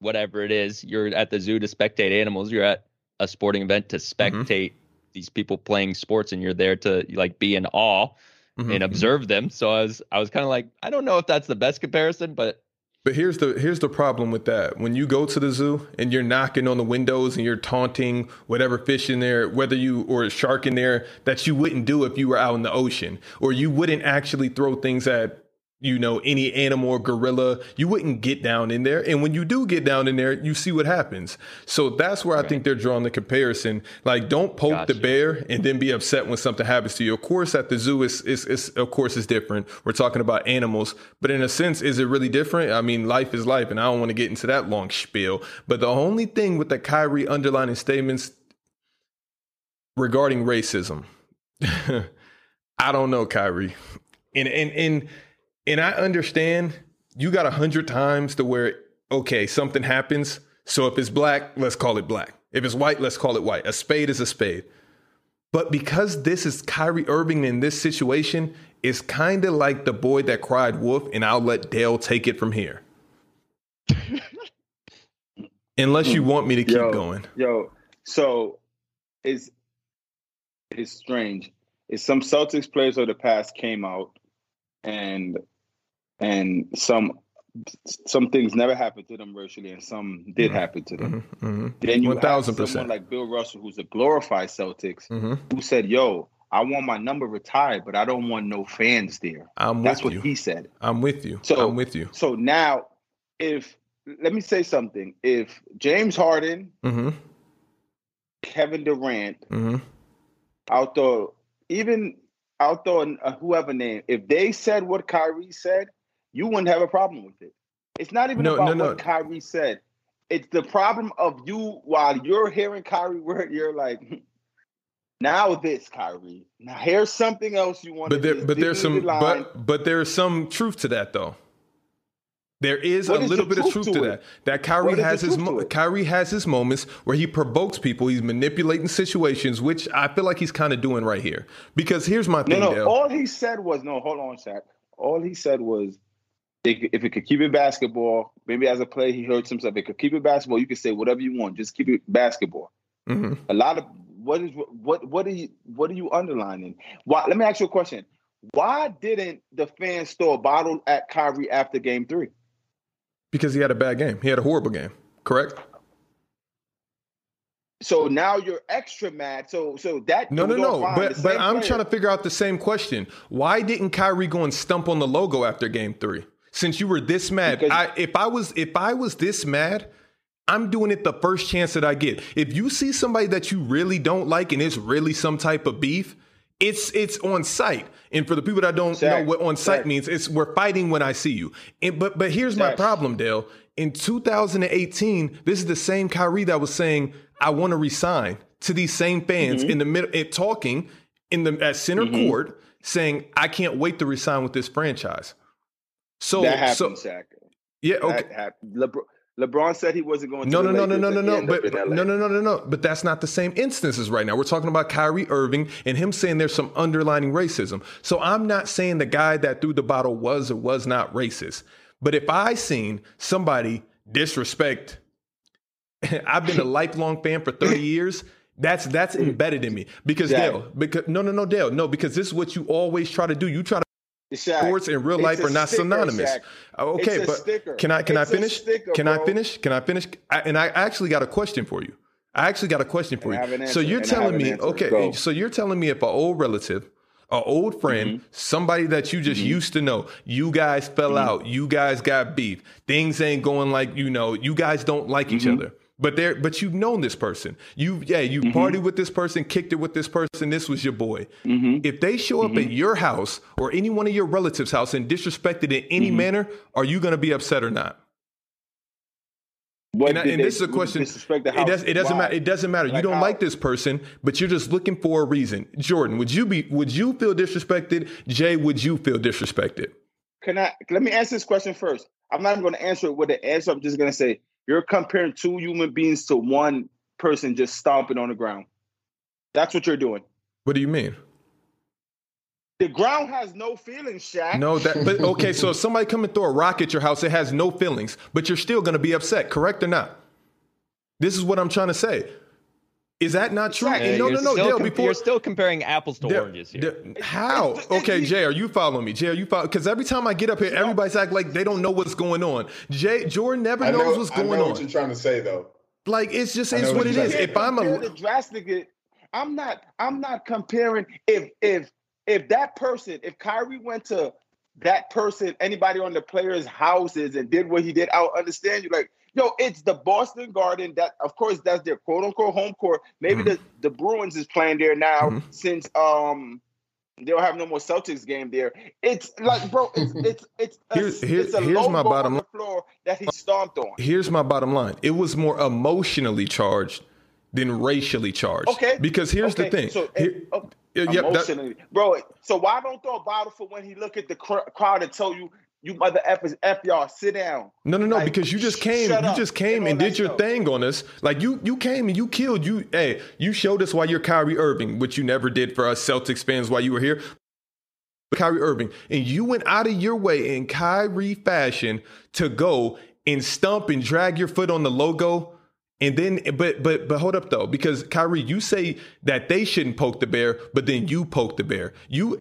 [SPEAKER 2] whatever it is. You're at the zoo to spectate animals. You're at a sporting event to spectate these people playing sports, and you're there to like be in awe
[SPEAKER 1] Mhm.
[SPEAKER 2] and observe them. So I was, I was kind of like, I don't know if that's the best comparison, but
[SPEAKER 1] But here's the here's the problem with that. When you go to the zoo and you're knocking on the windows and you're taunting whatever fish in there, whether you or a shark in there that you wouldn't do if you were out in the ocean, or you wouldn't actually throw things at you know any animal or gorilla, you wouldn't get down in there. And when you do get down in there, you see what happens. So that's where I think they're drawing the comparison. Like, don't poke the bear and then be upset when something happens to you. Of course, at the zoo, is is is of course is different. We're talking about animals, but in a sense, is it really different? I mean, life is life, and I don't want to get into that long spiel. But the only thing with the Kyrie underlining statements regarding racism, [LAUGHS] I don't know, Kyrie, and and and and I understand you got a hundred times to where okay, something happens. So if it's black, let's call it black. If it's white, let's call it white. A spade is a spade. But because this is Kyrie Irving in this situation, it's kind of like the boy that cried wolf, and I'll let Dale take it from here. [LAUGHS] Unless you want me to keep
[SPEAKER 3] Yo.
[SPEAKER 1] going.
[SPEAKER 3] Yo, so it's it's strange. It's some Celtics players of the past came out and and some some things never happened to them racially and some did
[SPEAKER 1] Mhm.
[SPEAKER 3] happen to them.
[SPEAKER 1] Mhm, mhm,
[SPEAKER 3] Then you have
[SPEAKER 1] 1000%.
[SPEAKER 3] someone like Bill Russell who's a glorified Celtics
[SPEAKER 1] mhm.
[SPEAKER 3] who said, "Yo, I want my number retired, but I don't want no fans there."
[SPEAKER 1] I'm
[SPEAKER 3] That's
[SPEAKER 1] with
[SPEAKER 3] what
[SPEAKER 1] you.
[SPEAKER 3] he said.
[SPEAKER 1] I'm with you.
[SPEAKER 3] So-
[SPEAKER 1] I'm with you.
[SPEAKER 3] So now, if let me say something, if James Harden,
[SPEAKER 1] hmm
[SPEAKER 3] Kevin Durant,
[SPEAKER 1] hmm
[SPEAKER 3] out there, even out there, uh, whoever name, if they said what Kyrie said, you wouldn't have a problem with it. It's not even
[SPEAKER 1] No,
[SPEAKER 3] about
[SPEAKER 1] no, no.
[SPEAKER 3] what Kyrie said. It's the problem of you while you're hearing Kyrie word, you're like, hmm, now this Kyrie. Now here's something else you want.
[SPEAKER 1] But there,
[SPEAKER 3] to
[SPEAKER 1] but there's some,
[SPEAKER 3] line.
[SPEAKER 1] but but there's some truth to that though. There is
[SPEAKER 3] What
[SPEAKER 1] a
[SPEAKER 3] is
[SPEAKER 1] little bit of
[SPEAKER 3] truth
[SPEAKER 1] truth
[SPEAKER 3] to
[SPEAKER 1] to that. That Kyrie has his
[SPEAKER 3] truth
[SPEAKER 1] mo- Kyrie has his moments where he provokes people. He's manipulating situations, which I feel like he's kind of doing right here. Because here's my
[SPEAKER 3] no,
[SPEAKER 1] thing,
[SPEAKER 3] no.
[SPEAKER 1] Dale.
[SPEAKER 3] All he said was no. Hold on, Shaq. All he said was. If if it could keep it basketball, maybe as a player he heard some stuff. If it could keep it basketball, you can say whatever you want. Just keep it basketball.
[SPEAKER 1] Mhm.
[SPEAKER 3] a lot of what is what what are you what are you underlining? Why? Let me ask you a question. Why didn't the fans throw a bottle at Kyrie after Game Three?
[SPEAKER 1] Because he had a bad game. He had a horrible game. Correct?
[SPEAKER 3] So now you're extra mad. So so that
[SPEAKER 1] No, no, no. But but I'm
[SPEAKER 3] player-
[SPEAKER 1] trying to figure out the same question. Why didn't Kyrie go and stump on the logo after game three? Since you were this mad,
[SPEAKER 3] Because-
[SPEAKER 1] I, if I was if I was this mad, I'm doing it the first chance that I get. If you see somebody that you really don't like and it's really some type of beef, it's it's on site. And for the people that don't
[SPEAKER 3] Zach,
[SPEAKER 1] know what on site
[SPEAKER 3] Zach.
[SPEAKER 1] means, it's we're fighting when I see you. And, but but here's my problem, Dale. In 2018, this is the same Kyrie that was saying, "I want to resign." To these same fans
[SPEAKER 3] Mm-hmm.
[SPEAKER 1] in the middle, it talking in the at center court, saying, "I can't wait to resign with this franchise." So,
[SPEAKER 3] that happened,
[SPEAKER 1] so
[SPEAKER 3] Shaq.
[SPEAKER 1] yeah, okay.
[SPEAKER 3] LeBron, LeBron said he wasn't going.
[SPEAKER 1] No,
[SPEAKER 3] to
[SPEAKER 1] no, no, no, no, no, no.
[SPEAKER 3] he
[SPEAKER 1] But no, no, no, no, no. But that's not the same instances right now. We're talking about Kyrie Irving and him saying there's some underlining racism. So I'm not saying the guy that threw the bottle was or was not racist. But if I seen somebody disrespect, [LAUGHS] I've been a lifelong fan for 30 [LAUGHS] years. That's that's hmm. embedded in me because. Dale. Because no, no, no, Dale. No, because this is what you always try to do. You try to
[SPEAKER 3] Shaq,
[SPEAKER 1] sports and real life are not
[SPEAKER 3] sticker,
[SPEAKER 1] synonymous.
[SPEAKER 3] Shaq.
[SPEAKER 1] Okay, but
[SPEAKER 3] sticker.
[SPEAKER 1] can I can
[SPEAKER 3] It's
[SPEAKER 1] I finish?
[SPEAKER 3] sticker,
[SPEAKER 1] can I finish? Can I finish? I, and I actually got a question for you. I actually got a question for
[SPEAKER 3] And
[SPEAKER 1] you.
[SPEAKER 3] an
[SPEAKER 1] So you're
[SPEAKER 3] and
[SPEAKER 1] telling
[SPEAKER 3] an
[SPEAKER 1] me,
[SPEAKER 3] answer.
[SPEAKER 1] okay,
[SPEAKER 3] Go.
[SPEAKER 1] so you're telling me if an old relative, an old friend,
[SPEAKER 3] Mm-hmm.
[SPEAKER 1] somebody that you just used to know, you guys fell
[SPEAKER 3] Mm-hmm.
[SPEAKER 1] out, you guys got beef, things ain't going like you know, you guys don't like each
[SPEAKER 3] Mm-hmm.
[SPEAKER 1] other. But there, but you've known this person. You, yeah, you
[SPEAKER 3] Mhm.
[SPEAKER 1] partied with this person, kicked it with this person. This was your boy.
[SPEAKER 3] Mm-hmm.
[SPEAKER 1] If they show up at your house or any one of your relatives' house and disrespected in any
[SPEAKER 3] Mhm.
[SPEAKER 1] manner, are you going to be upset or not?
[SPEAKER 3] What
[SPEAKER 1] And, I- and this is a question.
[SPEAKER 3] Disrespect the
[SPEAKER 1] It, does, it doesn't matter. It doesn't matter. you don't
[SPEAKER 3] how?
[SPEAKER 1] like this person, but you're just looking for a reason. Jordan, would you be? Would you feel disrespected? Jay, would you feel disrespected?
[SPEAKER 3] Can I? Let me answer this question first. I'm not even going to answer it with an answer. I'm just going to say you're comparing two human beings to one person just stomping on the ground. That's what you're doing.
[SPEAKER 1] What do you mean?
[SPEAKER 3] The ground has no feelings, Shaq.
[SPEAKER 1] No, that. But [LAUGHS] okay, so if somebody come and throw a rock at your house, it has no feelings, but you're still going to be upset. Correct or not? This is what I'm trying to say. Is that not true?
[SPEAKER 3] Right.
[SPEAKER 2] Yeah,
[SPEAKER 1] no,
[SPEAKER 2] you're
[SPEAKER 1] no, no,
[SPEAKER 2] still
[SPEAKER 1] Dale.
[SPEAKER 2] com-
[SPEAKER 1] Before
[SPEAKER 2] you're still comparing apples to
[SPEAKER 1] Dale-
[SPEAKER 2] oranges here.
[SPEAKER 1] Dale- how?
[SPEAKER 3] It's- it's-
[SPEAKER 1] Okay, Jay, are you following me? Jay, are you following? Because every time I get up here, everybody's act like they don't know what's going on. Jay, Jordan never
[SPEAKER 4] know,
[SPEAKER 1] knows what's
[SPEAKER 4] I
[SPEAKER 1] going
[SPEAKER 4] know
[SPEAKER 1] on.
[SPEAKER 4] what you're trying to say, though.
[SPEAKER 1] Like it's just
[SPEAKER 4] it's
[SPEAKER 1] what
[SPEAKER 4] what
[SPEAKER 1] it
[SPEAKER 4] you're
[SPEAKER 1] is.
[SPEAKER 4] saying.
[SPEAKER 1] If I'm a
[SPEAKER 3] the drastic, I'm not. I'm not comparing. If if if that person, if Kyrie went to that person, anybody on the players' houses and did what he did, I'll understand you. Like, yo, it's the Boston Garden. That of course that's their quote unquote home court. Maybe
[SPEAKER 1] Mhm.
[SPEAKER 3] the the Bruins is playing there now
[SPEAKER 1] Mhm.
[SPEAKER 3] since um. They'll have no more Celtics game there. It's like, bro, it's [LAUGHS] it's it's a,
[SPEAKER 1] Here- here-
[SPEAKER 3] it's a
[SPEAKER 1] here's my bottom
[SPEAKER 3] on
[SPEAKER 1] li-
[SPEAKER 3] the floor that he stomped on.
[SPEAKER 1] here's my bottom line. It was more emotionally charged than racially charged.
[SPEAKER 3] Okay.
[SPEAKER 1] Because here's the thing.
[SPEAKER 3] So,
[SPEAKER 1] Here-
[SPEAKER 3] oh,
[SPEAKER 1] yeah, yep, that-
[SPEAKER 3] emotionally, bro. So why don't throw a bottle for when he look at the cr- crowd and tell you, "You mother effers, f y'all, sit down."
[SPEAKER 1] No, no, no,
[SPEAKER 3] Like,
[SPEAKER 1] because you just came, you
[SPEAKER 3] up
[SPEAKER 1] just came
[SPEAKER 3] and all
[SPEAKER 1] and
[SPEAKER 3] that
[SPEAKER 1] did your
[SPEAKER 3] stuff.
[SPEAKER 1] thing on us. Like you, you came and you killed you. Hey, you showed us why you're Kyrie Irving, which you never did for us Celtics fans while you were here. Kyrie Irving, and you went out of your way in Kyrie fashion to go and stump and drag your foot on the logo. And then, but but but hold up though, because Kyrie, you say that they shouldn't poke the bear, but then you poke the bear. You,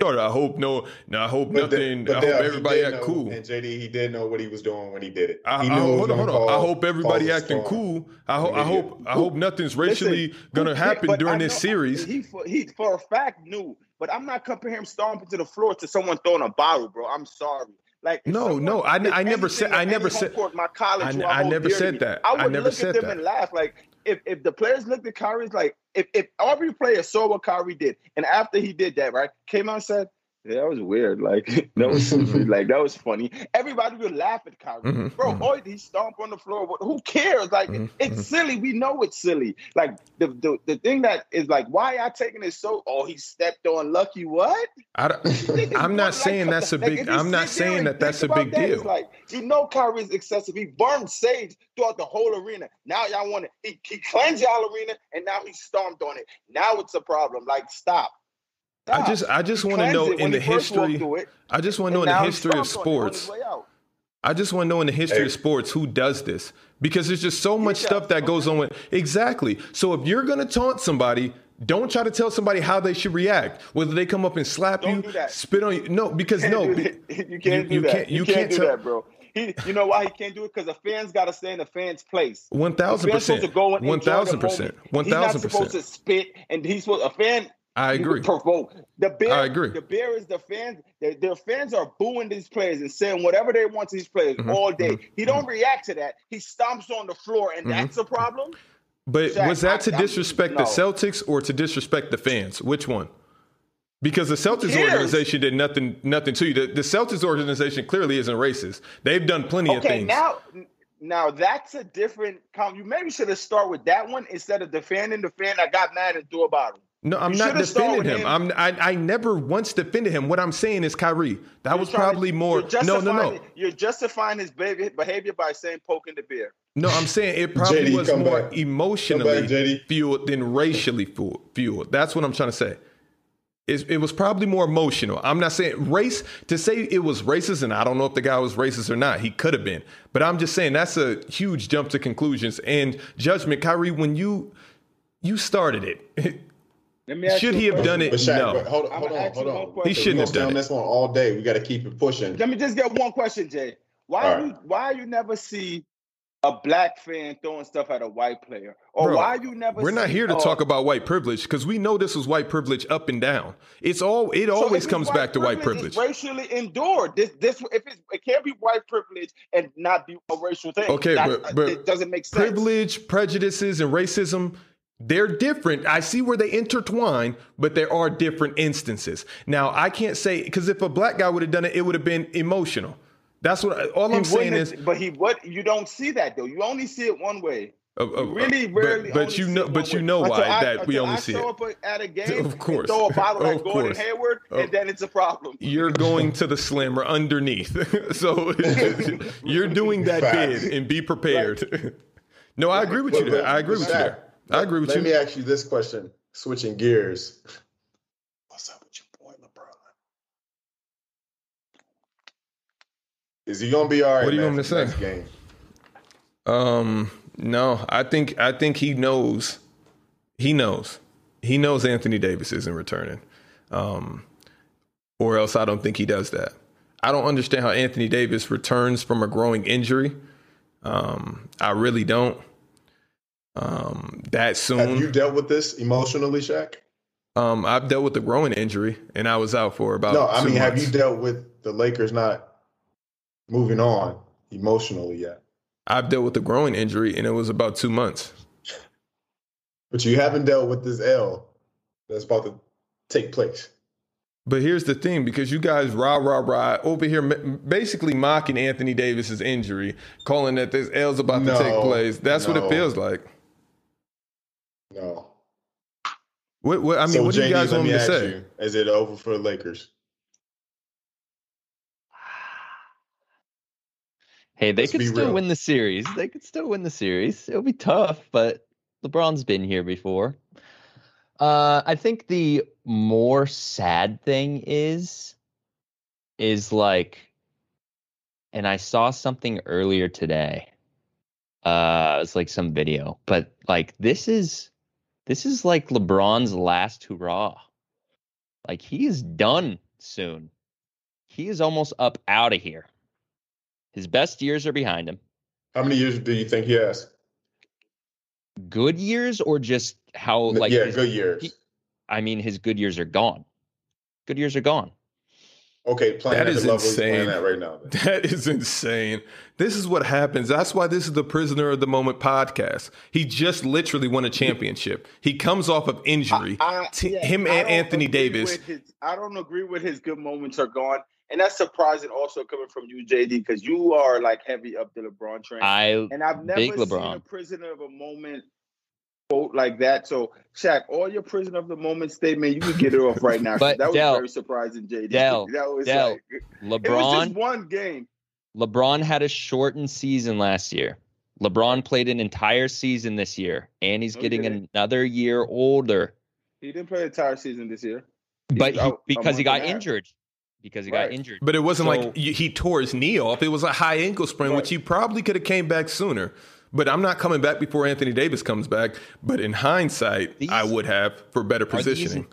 [SPEAKER 1] I hope no, no, I hope
[SPEAKER 4] But
[SPEAKER 1] nothing.
[SPEAKER 4] the-
[SPEAKER 1] I hope everybody act
[SPEAKER 4] know,
[SPEAKER 1] cool.
[SPEAKER 4] And JD, he did know what he was doing when he did it.
[SPEAKER 1] I,
[SPEAKER 4] he
[SPEAKER 1] I, hold on, hold on. I hope everybody acting cool. I, ho- I hope I hope nothing's racially
[SPEAKER 3] Listen,
[SPEAKER 1] gonna happen? During
[SPEAKER 3] I
[SPEAKER 1] this series.
[SPEAKER 3] He for, he for a fact knew, but I'm not comparing him stomping to the floor to someone throwing a bottle, bro. I'm sorry. Like
[SPEAKER 1] No,
[SPEAKER 3] someone
[SPEAKER 1] no, I- I never said- I never said-
[SPEAKER 3] my college.
[SPEAKER 1] I- I never said that.
[SPEAKER 3] I
[SPEAKER 1] I
[SPEAKER 3] would
[SPEAKER 1] never
[SPEAKER 3] look
[SPEAKER 1] said
[SPEAKER 3] at them
[SPEAKER 1] that.
[SPEAKER 3] and laugh. Like if if the players looked at Kyrie's like if if every player saw what Kyrie did, and after he did that, right, came out and said. Yeah, that was weird. Like [LAUGHS] that was [LAUGHS] like that was funny. Everybody would laugh at Kyrie,
[SPEAKER 1] Mhm,
[SPEAKER 3] bro.
[SPEAKER 1] mhm.
[SPEAKER 3] Oh, he stomped on the floor. Who cares? Like
[SPEAKER 1] Mhm,
[SPEAKER 3] it's silly. We know it's silly. Like the, the the thing that is like, why y'all taking it so? Oh, he stepped on Lucky. What?
[SPEAKER 1] I don't, [LAUGHS] I'm not
[SPEAKER 3] want,
[SPEAKER 1] saying that's a big.
[SPEAKER 3] you
[SPEAKER 1] I'm not saying that that's a big
[SPEAKER 3] that,
[SPEAKER 1] deal.
[SPEAKER 3] Like you know, Kyrie's excessive. He burned sage throughout the whole arena. Now y'all want to he, he cleansed y'all arena, and now he stomped on it. Now it's a problem. Like stop.
[SPEAKER 1] I just I just want to know in the
[SPEAKER 3] he first walked
[SPEAKER 1] history.
[SPEAKER 3] it,
[SPEAKER 1] I just want to know in the history of
[SPEAKER 3] stomped on it on his
[SPEAKER 1] sports. I just want to know in the history
[SPEAKER 4] Hey.
[SPEAKER 1] of sports who does this because there's just so much stuff that goes on with exactly. So if you're gonna taunt somebody, don't try to tell somebody how they should react. Whether they come up and slap
[SPEAKER 3] Don't
[SPEAKER 1] you, spit on you. No, because
[SPEAKER 3] can't
[SPEAKER 1] no, [LAUGHS]
[SPEAKER 3] you can't
[SPEAKER 1] you-
[SPEAKER 3] do
[SPEAKER 1] you
[SPEAKER 3] that.
[SPEAKER 1] can't-
[SPEAKER 3] you
[SPEAKER 1] you
[SPEAKER 3] can't,
[SPEAKER 1] can't
[SPEAKER 3] do
[SPEAKER 1] tell-
[SPEAKER 3] that, bro. He, you know why he can't do it? Because the fans got to stay in the fans' place.
[SPEAKER 1] One
[SPEAKER 3] thousand percent.
[SPEAKER 1] thousand
[SPEAKER 3] fan's supposed
[SPEAKER 1] percent,
[SPEAKER 3] to go and
[SPEAKER 1] one
[SPEAKER 3] enjoy the
[SPEAKER 1] thousand percent,
[SPEAKER 3] He's not
[SPEAKER 1] thousand
[SPEAKER 3] supposed
[SPEAKER 1] percent.
[SPEAKER 3] to spit, and he's supposed a fan.
[SPEAKER 1] I agree.
[SPEAKER 3] Provoke the bear.
[SPEAKER 1] I agree.
[SPEAKER 3] The bear is the fans. Their, their fans are booing these players and saying whatever they want to these players
[SPEAKER 1] Mhm,
[SPEAKER 3] all day.
[SPEAKER 1] mhm,
[SPEAKER 3] He don't react to that. He stomps on the floor, and
[SPEAKER 1] Mhm.
[SPEAKER 3] that's a problem.
[SPEAKER 1] But
[SPEAKER 3] Shaq,
[SPEAKER 1] was that to
[SPEAKER 3] I-
[SPEAKER 1] disrespect the
[SPEAKER 3] no.
[SPEAKER 1] Celtics or to disrespect the fans? Which one? Because the Celtics organization did nothing nothing to you. The, the Celtics organization clearly isn't racist. They've done plenty of
[SPEAKER 3] Okay,
[SPEAKER 1] things.
[SPEAKER 3] now now that's a different. Com- you maybe should have started with that one instead of defending the fan that got mad and threw a bottle.
[SPEAKER 1] No, I'm
[SPEAKER 3] you
[SPEAKER 1] not defending him.
[SPEAKER 3] him.
[SPEAKER 1] I'm I, I never once defended him. What I'm saying is Kyrie. That
[SPEAKER 3] You're
[SPEAKER 1] was
[SPEAKER 3] trying to-
[SPEAKER 1] probably more
[SPEAKER 3] You're
[SPEAKER 1] no, no,
[SPEAKER 3] justifying-
[SPEAKER 1] no.
[SPEAKER 3] You're justifying his behavior, behavior by saying poking the bear.
[SPEAKER 1] No, I'm saying it probably
[SPEAKER 4] JD,
[SPEAKER 1] was more
[SPEAKER 4] back.
[SPEAKER 1] emotionally
[SPEAKER 4] back,
[SPEAKER 1] fueled than racially fueled. That's what I'm trying to say. It, it was probably more emotional. I'm not saying race to say it was racist, and I don't know if the guy was racist or not. He could have been, but I'm just saying that's a huge jump to conclusions and judgment. Kyrie, when you you started it,
[SPEAKER 3] Let me ask
[SPEAKER 1] should
[SPEAKER 3] you
[SPEAKER 1] he have done it?
[SPEAKER 4] But Shaq,
[SPEAKER 1] No.
[SPEAKER 4] but hold hold on, hold on.
[SPEAKER 3] question.
[SPEAKER 1] He shouldn't have done
[SPEAKER 4] on
[SPEAKER 1] it.
[SPEAKER 4] this one all day. We got to keep it pushing.
[SPEAKER 3] Let me just get one question, Jay. Why
[SPEAKER 4] All right.
[SPEAKER 3] you why you never see a black fan throwing stuff at a white player, or
[SPEAKER 1] Bro,
[SPEAKER 3] why you never?
[SPEAKER 1] We're not here to
[SPEAKER 3] oh,
[SPEAKER 1] talk about white privilege because we know this was white privilege up and down. It's all it
[SPEAKER 3] so
[SPEAKER 1] always
[SPEAKER 3] if
[SPEAKER 1] comes back to white privilege.
[SPEAKER 3] racially endured. This, this, if it's, it can't be white privilege and not be a racial thing.
[SPEAKER 1] Okay,
[SPEAKER 3] That-
[SPEAKER 1] but- but
[SPEAKER 3] it doesn't make sense.
[SPEAKER 1] privilege, prejudices, and racism, they're different. I see where they intertwine, but there are different instances. Now, I can't say because if a black guy would have done it, it would have been emotional. That's what all I'm saying is.
[SPEAKER 3] but he what you don't see that though. You only see it one way.
[SPEAKER 1] uh, uh,
[SPEAKER 3] You really,
[SPEAKER 1] but-
[SPEAKER 3] rarely.
[SPEAKER 1] But,
[SPEAKER 3] only
[SPEAKER 1] you know, but
[SPEAKER 3] one
[SPEAKER 1] you
[SPEAKER 3] way.
[SPEAKER 1] know
[SPEAKER 3] Until
[SPEAKER 1] why
[SPEAKER 3] I-
[SPEAKER 1] that we only
[SPEAKER 3] I
[SPEAKER 1] see
[SPEAKER 3] show
[SPEAKER 1] it.
[SPEAKER 3] up at a [LAUGHS] game,
[SPEAKER 1] Of course.
[SPEAKER 3] and throw a bottle like
[SPEAKER 1] Of
[SPEAKER 3] Gordon
[SPEAKER 1] course.
[SPEAKER 3] Hayward,
[SPEAKER 1] Oh.
[SPEAKER 3] and then it's a problem.
[SPEAKER 1] You're [LAUGHS] going to the slammer underneath, [LAUGHS] so you're doing that
[SPEAKER 4] Facts.
[SPEAKER 1] bid and be prepared. no, I agree with you there. I agree with you there. I agree with
[SPEAKER 4] Let
[SPEAKER 1] you.
[SPEAKER 4] Let me ask you this question, switching gears. What's up with your boy LeBron? Is he gonna be all right?
[SPEAKER 1] What do you want me to say?
[SPEAKER 4] Game.
[SPEAKER 1] Um, no, I think I think he knows. He knows. He knows Anthony Davis isn't returning. Um, or else I don't think he does that. I don't understand how Anthony Davis returns from a groin injury. Um, I really don't. Um, that soon.
[SPEAKER 4] Have you dealt with this emotionally, Shaq?
[SPEAKER 1] um, I've dealt with the groin injury, and I was out for about.
[SPEAKER 4] No, I mean, have you dealt with the Lakers not moving on emotionally yet?
[SPEAKER 1] I've dealt with the groin injury, and it was about two months.
[SPEAKER 4] But you haven't dealt with this L that's about to take place.
[SPEAKER 1] But here's the thing, because you guys rah rah rah over here, basically mocking Anthony Davis's injury, calling that this L's about to take place. That's what it feels like.
[SPEAKER 4] No.
[SPEAKER 1] What, what I mean,
[SPEAKER 4] so,
[SPEAKER 1] what do you guys
[SPEAKER 4] let
[SPEAKER 1] want me
[SPEAKER 4] me
[SPEAKER 1] to
[SPEAKER 4] ask
[SPEAKER 1] say?
[SPEAKER 4] you, is it over for the Lakers? [SIGHS]
[SPEAKER 2] Hey, they
[SPEAKER 4] Let's
[SPEAKER 2] could still
[SPEAKER 4] real.
[SPEAKER 2] win the series. They could still win the series. It'll be tough, but LeBron's been here before. Uh, I think the more sad thing is, is like, and I saw something earlier today. Uh, it's like some video, but like this is, this is like LeBron's last hurrah. Like he is done soon. He is almost up out of here. His best years are behind him.
[SPEAKER 4] How many years do you think he has?
[SPEAKER 2] Good years or just how like
[SPEAKER 4] yeah,
[SPEAKER 2] his-
[SPEAKER 4] good years.
[SPEAKER 2] he- I mean his good years are gone. Good years are gone.
[SPEAKER 4] Okay, playing
[SPEAKER 1] That
[SPEAKER 4] at
[SPEAKER 1] is
[SPEAKER 4] the level he's
[SPEAKER 1] insane.
[SPEAKER 4] playing at right now. then. [LAUGHS]
[SPEAKER 1] That is insane. This is what happens. That's why this is the Prisoner of the Moment podcast. He just literally won a championship. He comes off of injury.
[SPEAKER 3] I-
[SPEAKER 1] T-
[SPEAKER 3] yeah,
[SPEAKER 1] him and Anthony Davis.
[SPEAKER 3] his- I don't agree with his good moments are gone, and that's surprising. Also coming from you, JD, because you are like heavy up the LeBron train,
[SPEAKER 2] I
[SPEAKER 3] and I've never
[SPEAKER 2] big
[SPEAKER 3] seen a prisoner of a moment quote like that. So, Shaq, all your prison of the moment statement, you can get it off right now. [LAUGHS]
[SPEAKER 2] But
[SPEAKER 3] that was
[SPEAKER 2] Dell-
[SPEAKER 3] very surprising, JD.
[SPEAKER 2] Dell, [LAUGHS]
[SPEAKER 3] that was
[SPEAKER 2] Dell,
[SPEAKER 3] like it was
[SPEAKER 2] LeBron
[SPEAKER 3] just one game.
[SPEAKER 2] LeBron had a shortened season last year. LeBron played an entire season this year, and he's
[SPEAKER 3] No,
[SPEAKER 2] getting
[SPEAKER 3] didn't.
[SPEAKER 2] another year older.
[SPEAKER 3] He didn't play the entire season this year.
[SPEAKER 2] But he, because he got
[SPEAKER 3] and a half.
[SPEAKER 2] injured, because he
[SPEAKER 3] Right.
[SPEAKER 2] got injured.
[SPEAKER 1] But it wasn't
[SPEAKER 2] So-
[SPEAKER 1] like he tore his knee off. It was a high ankle sprain, which he probably could have came back sooner. But I'm not coming back before Anthony Davis comes back. But in hindsight,
[SPEAKER 2] These-
[SPEAKER 1] I would have for better
[SPEAKER 2] Are these-
[SPEAKER 1] positioning.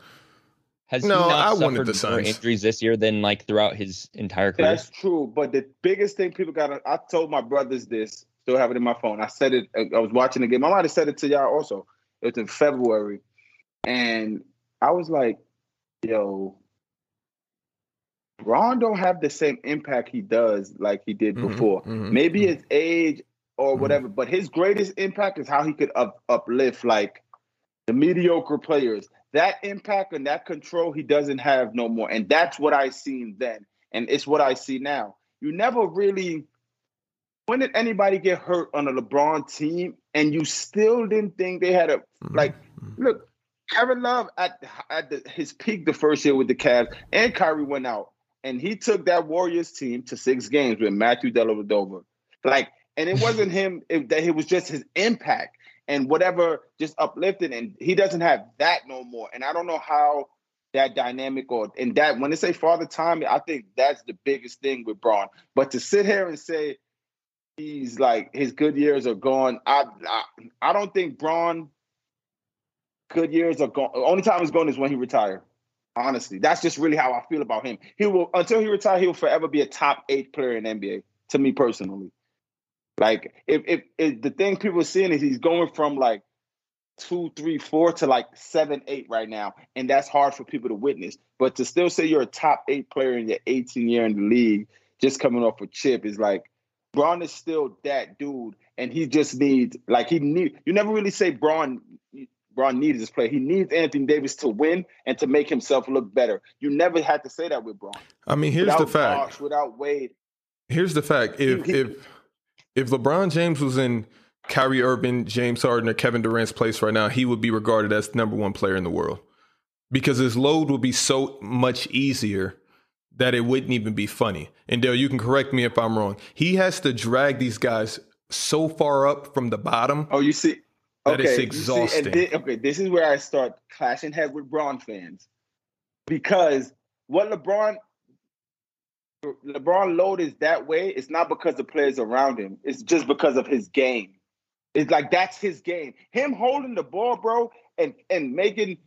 [SPEAKER 2] Has
[SPEAKER 1] No,
[SPEAKER 2] he
[SPEAKER 1] I
[SPEAKER 2] not
[SPEAKER 1] wanted
[SPEAKER 2] suffered
[SPEAKER 1] the
[SPEAKER 2] more
[SPEAKER 1] Suns.
[SPEAKER 2] injuries this year than like throughout his entire career?
[SPEAKER 3] That's true. But the biggest thing people got, I told my brothers this, still have it in my phone. I said it, I was watching the game. I might have said it to y'all also. It was in February. And I was like, yo, Ron don't have the same impact he does like he did
[SPEAKER 1] Mhm,
[SPEAKER 3] before.
[SPEAKER 1] mhm,
[SPEAKER 3] Maybe
[SPEAKER 1] mhm.
[SPEAKER 3] his age or
[SPEAKER 1] Mhm.
[SPEAKER 3] whatever, but his greatest impact is how he could up, uplift like the mediocre players. That impact and that control he doesn't have no more. And that's what I seen then. And it's what I see now. You never really when did anybody get hurt on a LeBron team and you still didn't think they had a
[SPEAKER 1] Mhm,
[SPEAKER 3] like
[SPEAKER 1] mhm.
[SPEAKER 3] look, Kevin Love at at the, his peak the first year with the Cavs and Kyrie went out and he took that Warriors team to six games with Matthew Dellavedova. Like, and it wasn't him it, that it was just his impact and whatever just uplifted and he doesn't have that no more. And I don't know how that dynamic or and that when they say father time, I think that's the biggest thing with Bron. But to sit here and say he's like his good years are gone, I I, I don't think Bron good years are gone. Only time he's gone is when he retired. Honestly, that's just really how I feel about him. He will until he retires, he will forever be a top eight player in NBA. To me personally, Like if, if if the thing people are seeing is he's going from like two, three, four to like seven, eight right now, and that's hard for people to witness. But to still say you're a top eight player in your 18 year in the league, just coming off a chip, is like Bron is still that dude, and he just needs like he need. You never really say Bron. Bron needs this play. He needs Anthony Davis to win and to make himself look better. You never had to say that with Bron.
[SPEAKER 1] I mean, here's
[SPEAKER 3] without
[SPEAKER 1] the fact.
[SPEAKER 3] Without Wade.
[SPEAKER 1] Here's the fact. If
[SPEAKER 3] he-
[SPEAKER 1] if if LeBron James was in Kyrie Irving, James Harden, or Kevin Durant's place right now, he would be regarded as the number one player in the world because his load would be so much easier that it wouldn't even be funny. And Dale, you can correct me if I'm wrong. He has to drag these guys so far up from the bottom.
[SPEAKER 3] Oh, you see,
[SPEAKER 1] That
[SPEAKER 3] okay, see,
[SPEAKER 1] exhausting.
[SPEAKER 3] and thi- okay, this is where I start clashing head with Bron fans because what LeBron LeBron load is that way. It's not because the players around him. It's just because of his game. It's like that's his game. Him holding the ball, bro, and and making.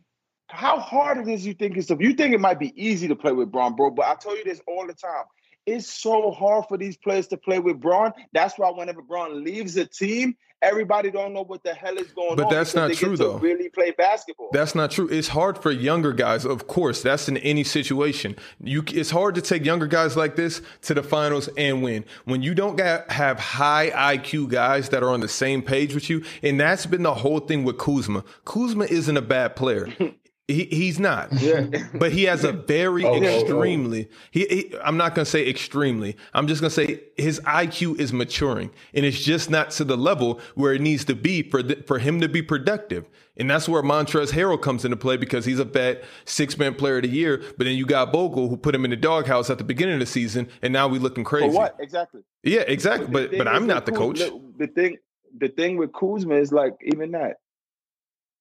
[SPEAKER 3] How hard it is you think it's? You think it might be easy to play with Bron, bro? But I tell you this all the time. It's so hard for these players to play with Bron. That's why whenever Bron leaves a team, everybody don't know what the hell is going
[SPEAKER 1] But
[SPEAKER 3] on.
[SPEAKER 1] that's not true, though.
[SPEAKER 3] Really play basketball.
[SPEAKER 1] That's not true. It's hard for younger guys, of course. That's in any situation. You, it's hard to take younger guys like this to the finals and win when you don't got, have high IQ guys that are on the same page with you. And that's been the whole thing with Kuzma. Kuzma isn't a bad player. [LAUGHS] He, he's not,
[SPEAKER 3] yeah.
[SPEAKER 1] but he has a very
[SPEAKER 4] Oh, oh, oh.
[SPEAKER 1] extremely. He, he, I'm not gonna say extremely. I'm just gonna say his IQ is maturing, and it's just not to the level where it needs to be for the, for him to be productive. And that's where Montrezl Harrell comes into play because he's a vet, six man player of the year. But then you got Vogel who put him in the doghouse at the beginning of the season, and now we're looking
[SPEAKER 3] For
[SPEAKER 1] crazy.
[SPEAKER 3] what exactly?
[SPEAKER 1] Yeah, exactly.
[SPEAKER 3] the
[SPEAKER 1] But but I'm not the coach.
[SPEAKER 3] The thing, the thing with Kuzma is like even that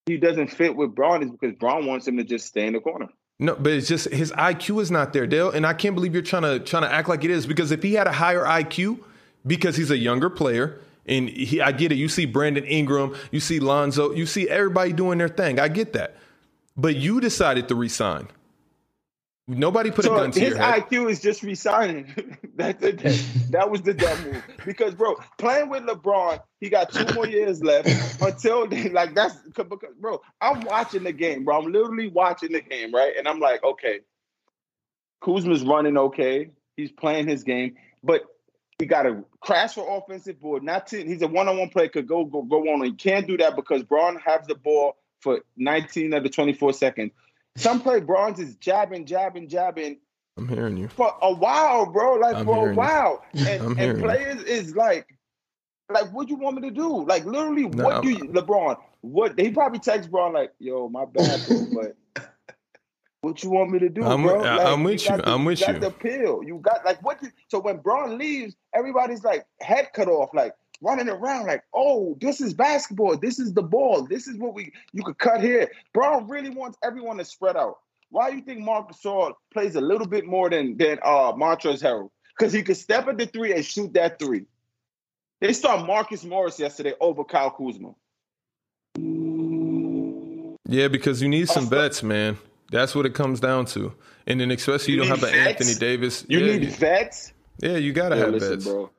[SPEAKER 3] he doesn't fit with Bron is because Bron wants him to just stay in the corner.
[SPEAKER 1] No, but it's just his IQ is not there, Dale, and I can't believe you're trying to trying to act like it is because if he had a higher IQ, because he's a younger player, and he, I get it. You see Brandon Ingram, you see Lonzo, you see everybody doing their thing. I get that, but you decided to resign. Nobody put a gun to
[SPEAKER 3] his
[SPEAKER 1] your head.
[SPEAKER 3] IQ is just resigning. [LAUGHS] That's it. That was the dumb move. Because bro, playing with LeBron, he got two more years left until then. Like that's because bro, I'm watching the game, bro. I'm literally watching the game, right? And I'm like, okay, Kuzma's running okay. He's playing his game, but he got to crash for offensive board. Not to, he's a one-on-one player could go go go on. He can't do that because Bron has the ball for 19 of the 24 seconds. Some play Bron's is jabbing, jabbing, jabbing
[SPEAKER 1] I'm hearing you.
[SPEAKER 3] for a while, bro. Like
[SPEAKER 1] I'm
[SPEAKER 3] for a
[SPEAKER 1] you.
[SPEAKER 3] while, [LAUGHS]
[SPEAKER 1] I'm
[SPEAKER 3] and, and
[SPEAKER 1] you.
[SPEAKER 3] players is like, like what you want me to do? Like literally,
[SPEAKER 1] No,
[SPEAKER 3] what
[SPEAKER 1] I'm-
[SPEAKER 3] do you, LeBron? What he probably texts Bron like, "Yo, my bad, bro, [LAUGHS] but what you want me to do,
[SPEAKER 1] I'm
[SPEAKER 3] bro? Like,
[SPEAKER 1] I'm with
[SPEAKER 3] got
[SPEAKER 1] you.
[SPEAKER 3] the-
[SPEAKER 1] I'm with
[SPEAKER 3] got
[SPEAKER 1] you.
[SPEAKER 3] the pill. You got like what? You, so when Bron leaves, everybody's like head cut off, like running around, like, oh, this is basketball. This is the ball. This is what we you could cut here. Bron really wants everyone to spread out. Why do you think Marcus Gasol plays a little bit more than than uh Montrezl Harrell? Because he could step at the three and shoot that three. They saw Marcus Morris yesterday over Kyle Kuzma.
[SPEAKER 1] Yeah, because you need some
[SPEAKER 3] Also-
[SPEAKER 1] vets, man. That's what it comes down to. And then especially you,
[SPEAKER 3] You
[SPEAKER 1] don't have
[SPEAKER 3] need
[SPEAKER 1] an? Anthony Davis.
[SPEAKER 3] You
[SPEAKER 1] yeah,
[SPEAKER 3] need
[SPEAKER 1] you-
[SPEAKER 3] vets.
[SPEAKER 1] yeah, you gotta
[SPEAKER 3] Yo,
[SPEAKER 1] have
[SPEAKER 3] listen,
[SPEAKER 1] vets.
[SPEAKER 3] bro.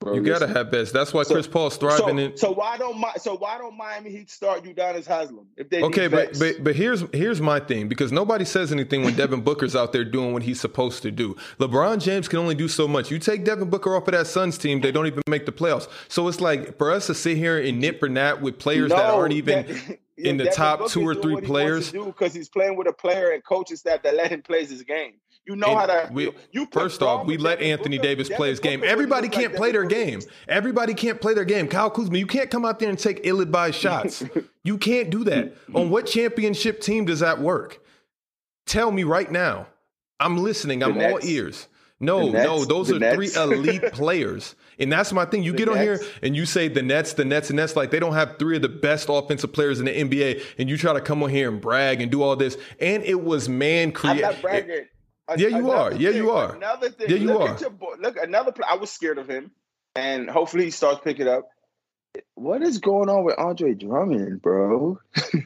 [SPEAKER 3] Bro,
[SPEAKER 1] You gotta have vets. That's why
[SPEAKER 3] So-
[SPEAKER 1] Chris Paul's thriving
[SPEAKER 3] So,
[SPEAKER 1] in.
[SPEAKER 3] so why don't Mi- so why don't Miami Heat start Udonis Haslem if they
[SPEAKER 1] Okay, but, but but here's here's my thing because nobody says anything when Devin [LAUGHS] Booker's out there doing what he's supposed to do. LeBron James can only do so much. You take Devin Booker off of that Suns team, they don't even make the playoffs. So it's like for us to sit here and nit for nat with players that aren't even [LAUGHS] in the top two or three players.
[SPEAKER 3] because he's playing with a player and coaching staff that let him play his game. You know
[SPEAKER 1] And
[SPEAKER 3] how to.
[SPEAKER 1] we-
[SPEAKER 3] you
[SPEAKER 1] First off, we let Anthony
[SPEAKER 3] Booker,
[SPEAKER 1] Davis play his game.
[SPEAKER 3] Booker
[SPEAKER 1] Everybody can't
[SPEAKER 3] like
[SPEAKER 1] play their game. Everybody can't play their game. Kyle Kuzma, you can't come out there and take ill-advised [LAUGHS] shots. you can't do that. On what championship team does that work? Tell me right now. I'm listening. I'm all ears. No, no, those are three elite [LAUGHS] players. And that's my thing. You
[SPEAKER 3] The
[SPEAKER 1] get on here and you say the Nets, the Nets, and Nets, like they don't have three of the best offensive players in the NBA, and you try to come on here and brag and do all this. And it was man created.
[SPEAKER 3] Not bragging. A-
[SPEAKER 1] Yeah, you are. Yeah, you are.
[SPEAKER 3] Another thing.
[SPEAKER 1] Yeah, you
[SPEAKER 3] look
[SPEAKER 1] are.
[SPEAKER 3] Your look, another. Play, I was scared of him, and hopefully he starts picking up. What is going on with Andre Drummond, bro? [LAUGHS] you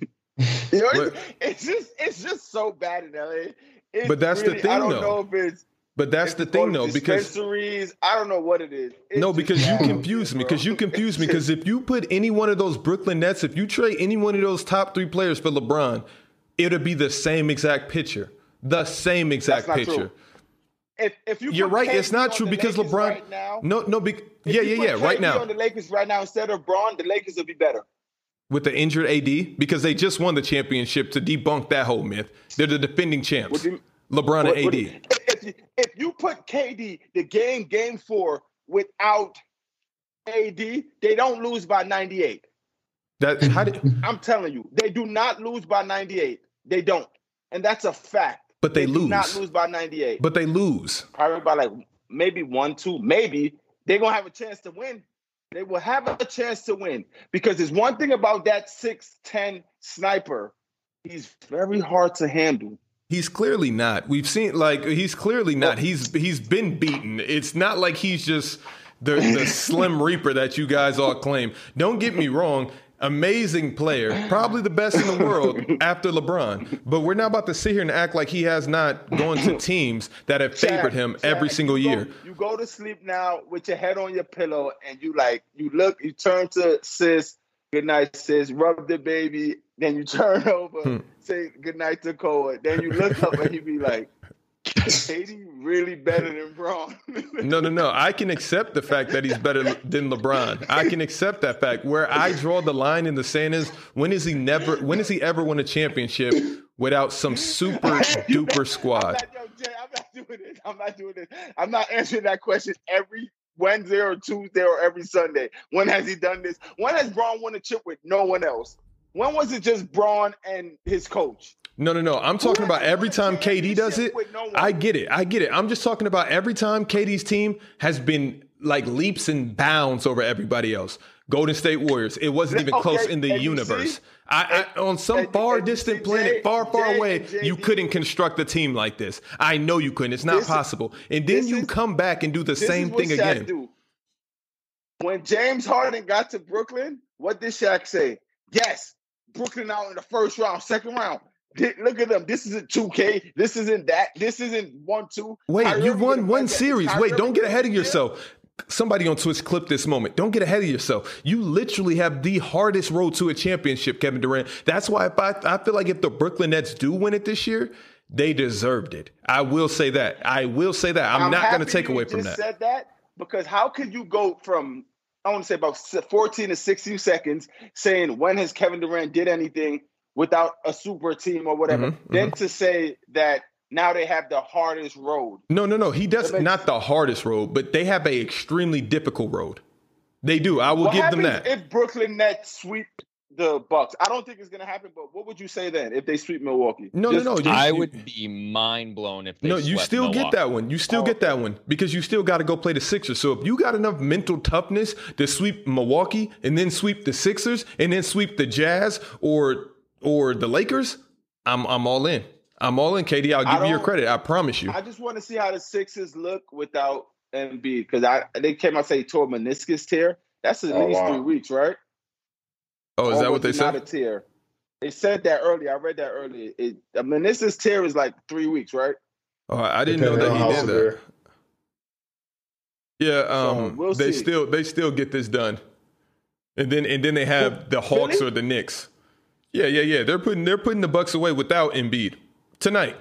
[SPEAKER 3] know,
[SPEAKER 1] But-
[SPEAKER 3] it's, just it's just so bad in LA. It's
[SPEAKER 1] But that's the
[SPEAKER 3] really-
[SPEAKER 1] thing,
[SPEAKER 3] I don't
[SPEAKER 1] though.
[SPEAKER 3] know if it's
[SPEAKER 1] But that's the thing, though, because.
[SPEAKER 3] I don't know what it is. It's
[SPEAKER 1] no, because you confuse me. Because you confuse me. Because if you put any one of those Brooklyn Nets, if you trade any one of those top three players for LeBron, it'll be the same exact picture. The same exact picture.
[SPEAKER 3] true. if if you
[SPEAKER 1] You're right. It's not true because
[SPEAKER 3] Lakers
[SPEAKER 1] LeBron.
[SPEAKER 3] right now,
[SPEAKER 1] no, no. Be, yeah, yeah, yeah. Right now
[SPEAKER 3] on the Lakers right now instead of Bron, the Lakers will be better.
[SPEAKER 1] with the injured AD because they just won the championship to debunk that whole myth. They're the defending champs.
[SPEAKER 3] You-
[SPEAKER 1] LeBron
[SPEAKER 3] What-
[SPEAKER 1] and
[SPEAKER 3] what-
[SPEAKER 1] AD.
[SPEAKER 3] if, you, if you put KD the game game four without AD, they don't lose by 98.
[SPEAKER 1] That how did, [LAUGHS]
[SPEAKER 3] I'm telling you, they do not lose by 98. They don't, and that's a fact.
[SPEAKER 1] But they,
[SPEAKER 3] do
[SPEAKER 1] lose.
[SPEAKER 3] not lose by 98.
[SPEAKER 1] But they lose.
[SPEAKER 3] Probably by like maybe one, two, maybe they're gonna have a chance to win. They will have a chance to win because there's one thing about that six ten sniper. He's very hard to handle.
[SPEAKER 1] He's clearly not. We've seen like he's clearly not. He's he's been beaten. It's not like he's just the the [LAUGHS] slim reaper that you guys all claim. Don't get me wrong. Amazing player, probably the best in the world [LAUGHS] after LeBron. But we're not about to sit here and act like he has not gone to teams that have favored him
[SPEAKER 3] Chad,
[SPEAKER 1] every single
[SPEAKER 3] you go-
[SPEAKER 1] year.
[SPEAKER 3] you go to sleep now with your head on your pillow, and you like you look, you turn to sis, good night, sis, rub the baby, then you [LAUGHS] turn over,
[SPEAKER 1] Hmm.
[SPEAKER 3] say good night to Koa, then you look up and he be like, KD really better than Bron.
[SPEAKER 1] No, no, no. I can accept the fact that he's better than LeBron. I can accept that fact. Where I draw the line in the sand is when is he never when has he ever won a championship without some super [LAUGHS] duper
[SPEAKER 3] I'm
[SPEAKER 1] squad?
[SPEAKER 3] not, yo, Jay, I'm not doing this. I'm not doing this. I'm not answering that question every Wednesday or Tuesday or every Sunday. When has he done this? When has Bron won a chip with no one else? When was it just Bron and his coach?
[SPEAKER 1] No, no, no. I'm talking about every time KD does it. I get it. I get it. I'm just talking about every time KD's team has been like leaps and bounds over everybody else. Golden State Warriors. It wasn't even [LAUGHS] close in the universe. I, I on some far distant planet, far, far away, you couldn't construct a team like this. I know you couldn't. It's not possible. And then you come back and do the same thing again.
[SPEAKER 3] When James Harden got to Brooklyn, what did Shaq say? Yes, Brooklyn out in the first round, second round. Look at them. This isn't 2K. This isn't that. This isn't 1 2.
[SPEAKER 1] Wait,
[SPEAKER 3] Kyrie
[SPEAKER 1] you won one series.
[SPEAKER 3] Kyrie
[SPEAKER 1] Wait, don't get ahead of yourself. Somebody on Twitch clip this moment. Don't get ahead of yourself. You literally have the hardest road to a championship, Kevin Durant. That's why if I, I feel like if the Brooklyn Nets do win it this year, they deserved it. I will say that. I will say that. I'm, not going to take away from that.
[SPEAKER 3] Said that because how could you go from I want to say about 14 to 16 seconds saying when has Kevin Durant did anything without a super team or whatever,
[SPEAKER 1] Mhm,
[SPEAKER 3] then to say that now they have the hardest road.
[SPEAKER 1] No, no, no. He does
[SPEAKER 3] That makes-
[SPEAKER 1] not the hardest road, but they have a extremely difficult road. They do. I will give them that.
[SPEAKER 3] if Brooklyn Nets sweep the Bucks? I don't think it's gonna happen, but what would you say then if they sweep Milwaukee?
[SPEAKER 1] No,
[SPEAKER 3] Just-
[SPEAKER 1] no, no. You-
[SPEAKER 2] I would be mind blown if they.
[SPEAKER 1] No, you
[SPEAKER 2] swept
[SPEAKER 1] still get that one. You still
[SPEAKER 3] Oh,
[SPEAKER 1] get that one because you still got to go play the Sixers. So if you got enough mental toughness to sweep Milwaukee and then sweep the Sixers and then sweep the Jazz or or the Lakers, I'm I'm all in. I'm all in, KD. I'll give you your credit. I promise you.
[SPEAKER 3] I just want to see how the Sixers look without Embiid because I they came out say tore meniscus tear. That's at
[SPEAKER 4] Oh,
[SPEAKER 3] least
[SPEAKER 4] wow.
[SPEAKER 3] three weeks, right?
[SPEAKER 1] Oh, is
[SPEAKER 3] Or
[SPEAKER 1] that what they
[SPEAKER 3] it Not a
[SPEAKER 1] said?
[SPEAKER 3] tear. They said that earlier. I read that earlier. It, a meniscus tear is like three weeks, right?
[SPEAKER 1] Oh, I didn't know that he did that. Yeah, um,
[SPEAKER 3] we'll
[SPEAKER 1] they
[SPEAKER 3] see.
[SPEAKER 1] still they still get this done, and then and then they have the Hawks
[SPEAKER 3] Really?
[SPEAKER 1] or the Knicks. Yeah, yeah, yeah. They're putting they're putting the Bucks away without Embiid tonight.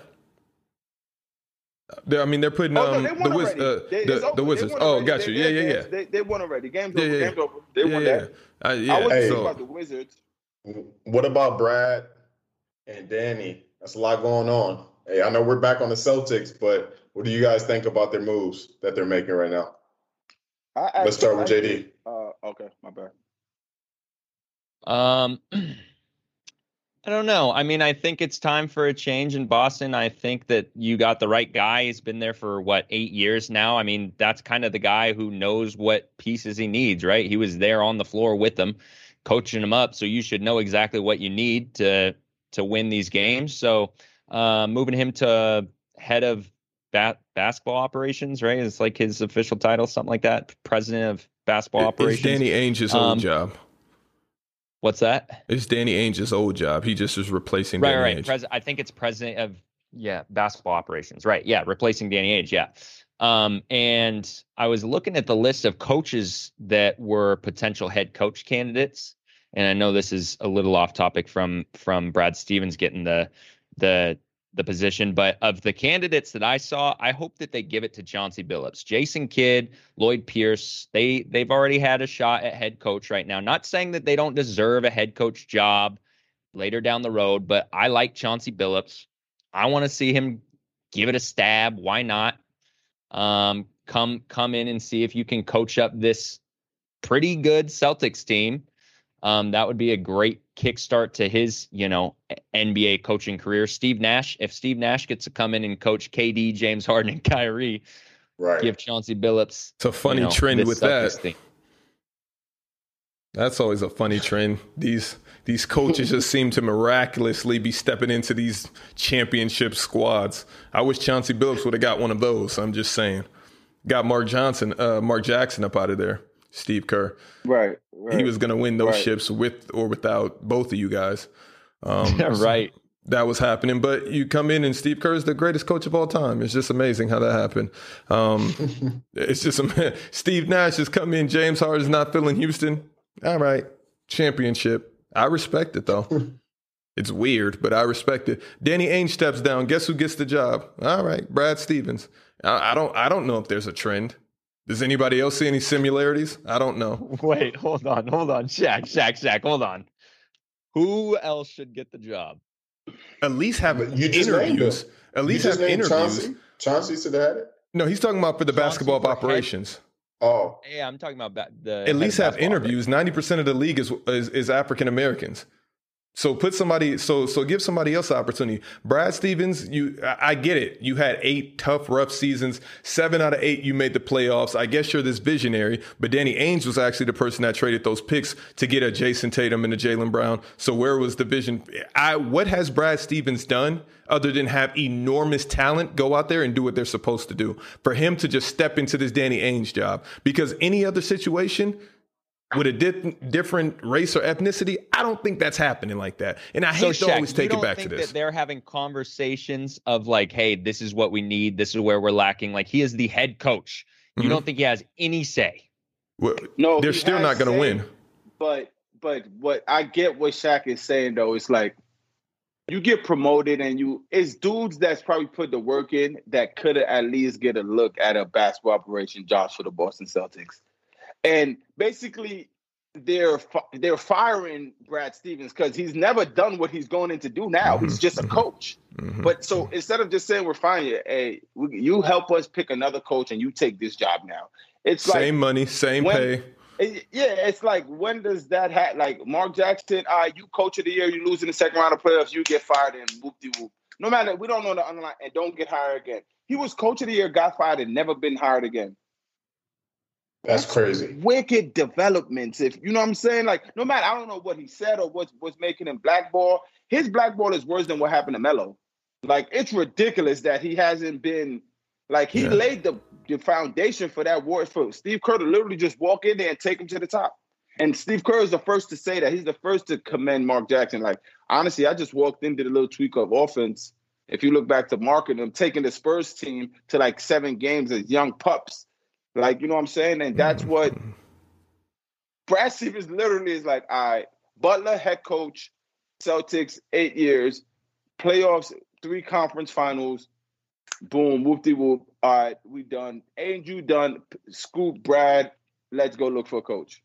[SPEAKER 1] They're, I mean, they're putting
[SPEAKER 3] Oh
[SPEAKER 1] um,
[SPEAKER 3] no, they
[SPEAKER 1] the
[SPEAKER 3] won
[SPEAKER 1] Wiz, uh,
[SPEAKER 3] They-
[SPEAKER 1] the,
[SPEAKER 3] it's over.
[SPEAKER 1] the
[SPEAKER 3] They
[SPEAKER 1] Wizards.
[SPEAKER 3] won
[SPEAKER 1] Oh,
[SPEAKER 3] already.
[SPEAKER 1] got you. Yeah,
[SPEAKER 3] they-
[SPEAKER 1] yeah, yeah.
[SPEAKER 3] They, they won already. Game's
[SPEAKER 1] Yeah,
[SPEAKER 3] over.
[SPEAKER 1] yeah,
[SPEAKER 3] Game's over. They
[SPEAKER 1] yeah,
[SPEAKER 3] won
[SPEAKER 1] yeah.
[SPEAKER 3] that.
[SPEAKER 1] Uh,
[SPEAKER 3] I wasn't
[SPEAKER 4] Hey.
[SPEAKER 3] thinking
[SPEAKER 1] so,
[SPEAKER 3] about the Wizards.
[SPEAKER 4] What about Brad and Danny? That's a lot going on. Hey, I know we're back on the Celtics, but what do you guys think about their moves that they're making right now?
[SPEAKER 3] I
[SPEAKER 4] Let's
[SPEAKER 3] actually-
[SPEAKER 4] start with
[SPEAKER 3] I-
[SPEAKER 4] JD.
[SPEAKER 3] Uh, okay, my bad.
[SPEAKER 2] Um, [CLEARS THROAT] I don't know. I mean, I think it's time for a change in Boston. I think that you got the right guy. He's been there for what eight years now. I mean, that's kind of the guy who knows what pieces he needs, right? He was there on the floor with them, coaching them up. So you should know exactly what you need to to win these games. So uh, moving him to head of bat- basketball operations, right? It's like his official title, something like that. President of basketball
[SPEAKER 1] it's
[SPEAKER 2] operations.
[SPEAKER 1] Danny Ainge's old
[SPEAKER 2] Um,
[SPEAKER 1] job.
[SPEAKER 2] What's that?
[SPEAKER 1] It's Danny Ainge's old job. He just is replacing
[SPEAKER 2] right,
[SPEAKER 1] Danny
[SPEAKER 2] right.
[SPEAKER 1] Ainge.
[SPEAKER 2] Pres- I think it's president of Yeah, basketball operations. Right. Yeah, replacing Danny Ainge. Yeah. Um, and I was looking at the list of coaches that were potential head coach candidates. And I know this is a little off topic from from Brad Stevens getting the the the position, but of the candidates that I saw, I hope that they give it to Chauncey Billups, Jason Kidd, Lloyd Pierce. They they've already had a shot at head coach right now. Not saying that they don't deserve a head coach job later down the road, but I like Chauncey Billups. I want to see him give it a stab. Why not? Um, come come in and see if you can coach up this pretty good Celtics team. Um, that would be a great kickstart to his, you know, NBA coaching career. Steve Nash, if Steve Nash gets to come in and coach KD, James Harden, and Kyrie,
[SPEAKER 4] Right.
[SPEAKER 2] give Chauncey Billups.
[SPEAKER 1] It's a funny
[SPEAKER 2] you know,
[SPEAKER 1] trend with that.
[SPEAKER 2] team.
[SPEAKER 1] That's always a funny trend. These these coaches just [LAUGHS] seem to miraculously be stepping into these championship squads. I wish Chauncey Billups would have got one of those. I'm just saying. Got Mark Johnson, uh, Mark Jackson up out of there. Steve Kerr.
[SPEAKER 3] Right. right.
[SPEAKER 1] He was going to win those
[SPEAKER 3] Right.
[SPEAKER 1] ships with or without both of you guys. Um, [LAUGHS]
[SPEAKER 2] right.
[SPEAKER 1] that was happening. But you come in and Steve Kerr is the greatest coach of all time. It's just amazing how that happened. Um, [LAUGHS] it's just [LAUGHS] Steve Nash has come in. James Harden's not filling Houston. All right, championship. I respect it though. it's weird, but I respect it. Danny Ainge steps down. Guess who gets the job? All right, Brad Stevens. I, I don't. I don't know if there's a trend. Does anybody else see any similarities? I don't know. [LAUGHS]
[SPEAKER 2] Wait, hold on, hold on. Shaq, Shaq, Shaq, hold on. Who else should get the job?
[SPEAKER 1] At least have
[SPEAKER 4] you just named
[SPEAKER 1] interviews. At
[SPEAKER 4] You
[SPEAKER 1] least
[SPEAKER 4] just
[SPEAKER 1] have interviews.
[SPEAKER 4] Chauncey. Chauncey should have had it.
[SPEAKER 1] No, he's talking about for the
[SPEAKER 2] Chauncey
[SPEAKER 1] basketball of
[SPEAKER 2] for head-
[SPEAKER 1] operations.
[SPEAKER 4] Oh,
[SPEAKER 2] Yeah, I'm talking about ba- the
[SPEAKER 1] At least
[SPEAKER 2] of
[SPEAKER 1] have interviews. Ninety percent of the league is is, is African Americans. So put somebody. So so give somebody else opportunity. Brad Stevens, you I, I get it. You had eight tough, rough seasons. Seven out of eight, you made the playoffs. I guess you're this visionary. But Danny Ainge was actually the person that traded those picks to get a Jayson Tatum and a Jaylen Brown. So where was the vision? I what has Brad Stevens done other than have enormous talent go out there and do what they're supposed to do? For him to just step into this Danny Ainge job, because any other situation with a di- different race or ethnicity, I don't think that's happening like that. And I hate
[SPEAKER 2] So
[SPEAKER 1] to
[SPEAKER 2] Shaq,
[SPEAKER 1] always take it
[SPEAKER 2] don't
[SPEAKER 1] back to this.
[SPEAKER 2] That they're having conversations of like, hey, this is what we need. This is where we're lacking. Like he is the head coach. You
[SPEAKER 1] Mhm.
[SPEAKER 2] don't think he has any say?
[SPEAKER 1] Well,
[SPEAKER 3] No,
[SPEAKER 1] they're still not going to win.
[SPEAKER 3] But but what I get what Shaq is saying though, is like you get promoted and you it's dudes that's probably put the work in that could at least get a look at a basketball operation, Josh for the Boston Celtics. And basically they're they're firing Brad Stevens because he's never done what he's going in to do now. He's
[SPEAKER 1] Mhm,
[SPEAKER 3] just a
[SPEAKER 1] mhm.
[SPEAKER 3] coach.
[SPEAKER 1] Mhm.
[SPEAKER 3] But so instead of just saying we're firing you, hey, we, you help us pick another coach and you take this job now. It's like
[SPEAKER 1] same money, same
[SPEAKER 3] when-
[SPEAKER 1] pay.
[SPEAKER 3] it- yeah, it's like when does that happen? Like Mark Jackson, right, you coach of the year, you lose in the second round of playoffs, you get fired and whoop de whoop. No matter, we don't know the underline and don't get hired again. He was coach of the year, got fired, and never been hired again.
[SPEAKER 4] That's crazy.
[SPEAKER 3] Wicked developments. If you know what I'm saying, like no matter, I don't know what he said or what's what's making him blackball. His blackball is worse than what happened to Melo. Like it's ridiculous that he hasn't been like he
[SPEAKER 1] Yeah.
[SPEAKER 3] laid the, the foundation for that war for Steve Kerr to literally just walk in there and take him to the top. And Steve Kerr is the first to say that. He's the first to commend Mark Jackson. Like, honestly, I just walked into the little tweak of offense. If you look back to marking them, taking the Spurs team to like seven games as young pups. Like, you know what I'm saying? And that's mm. what Brad Stevens literally is like, all right, Butler head coach, Celtics, eight years, playoffs, three conference finals, boom, whoop de whoop. All right, we done. Ain't you done? Scoop Brad. Let's go look for a coach.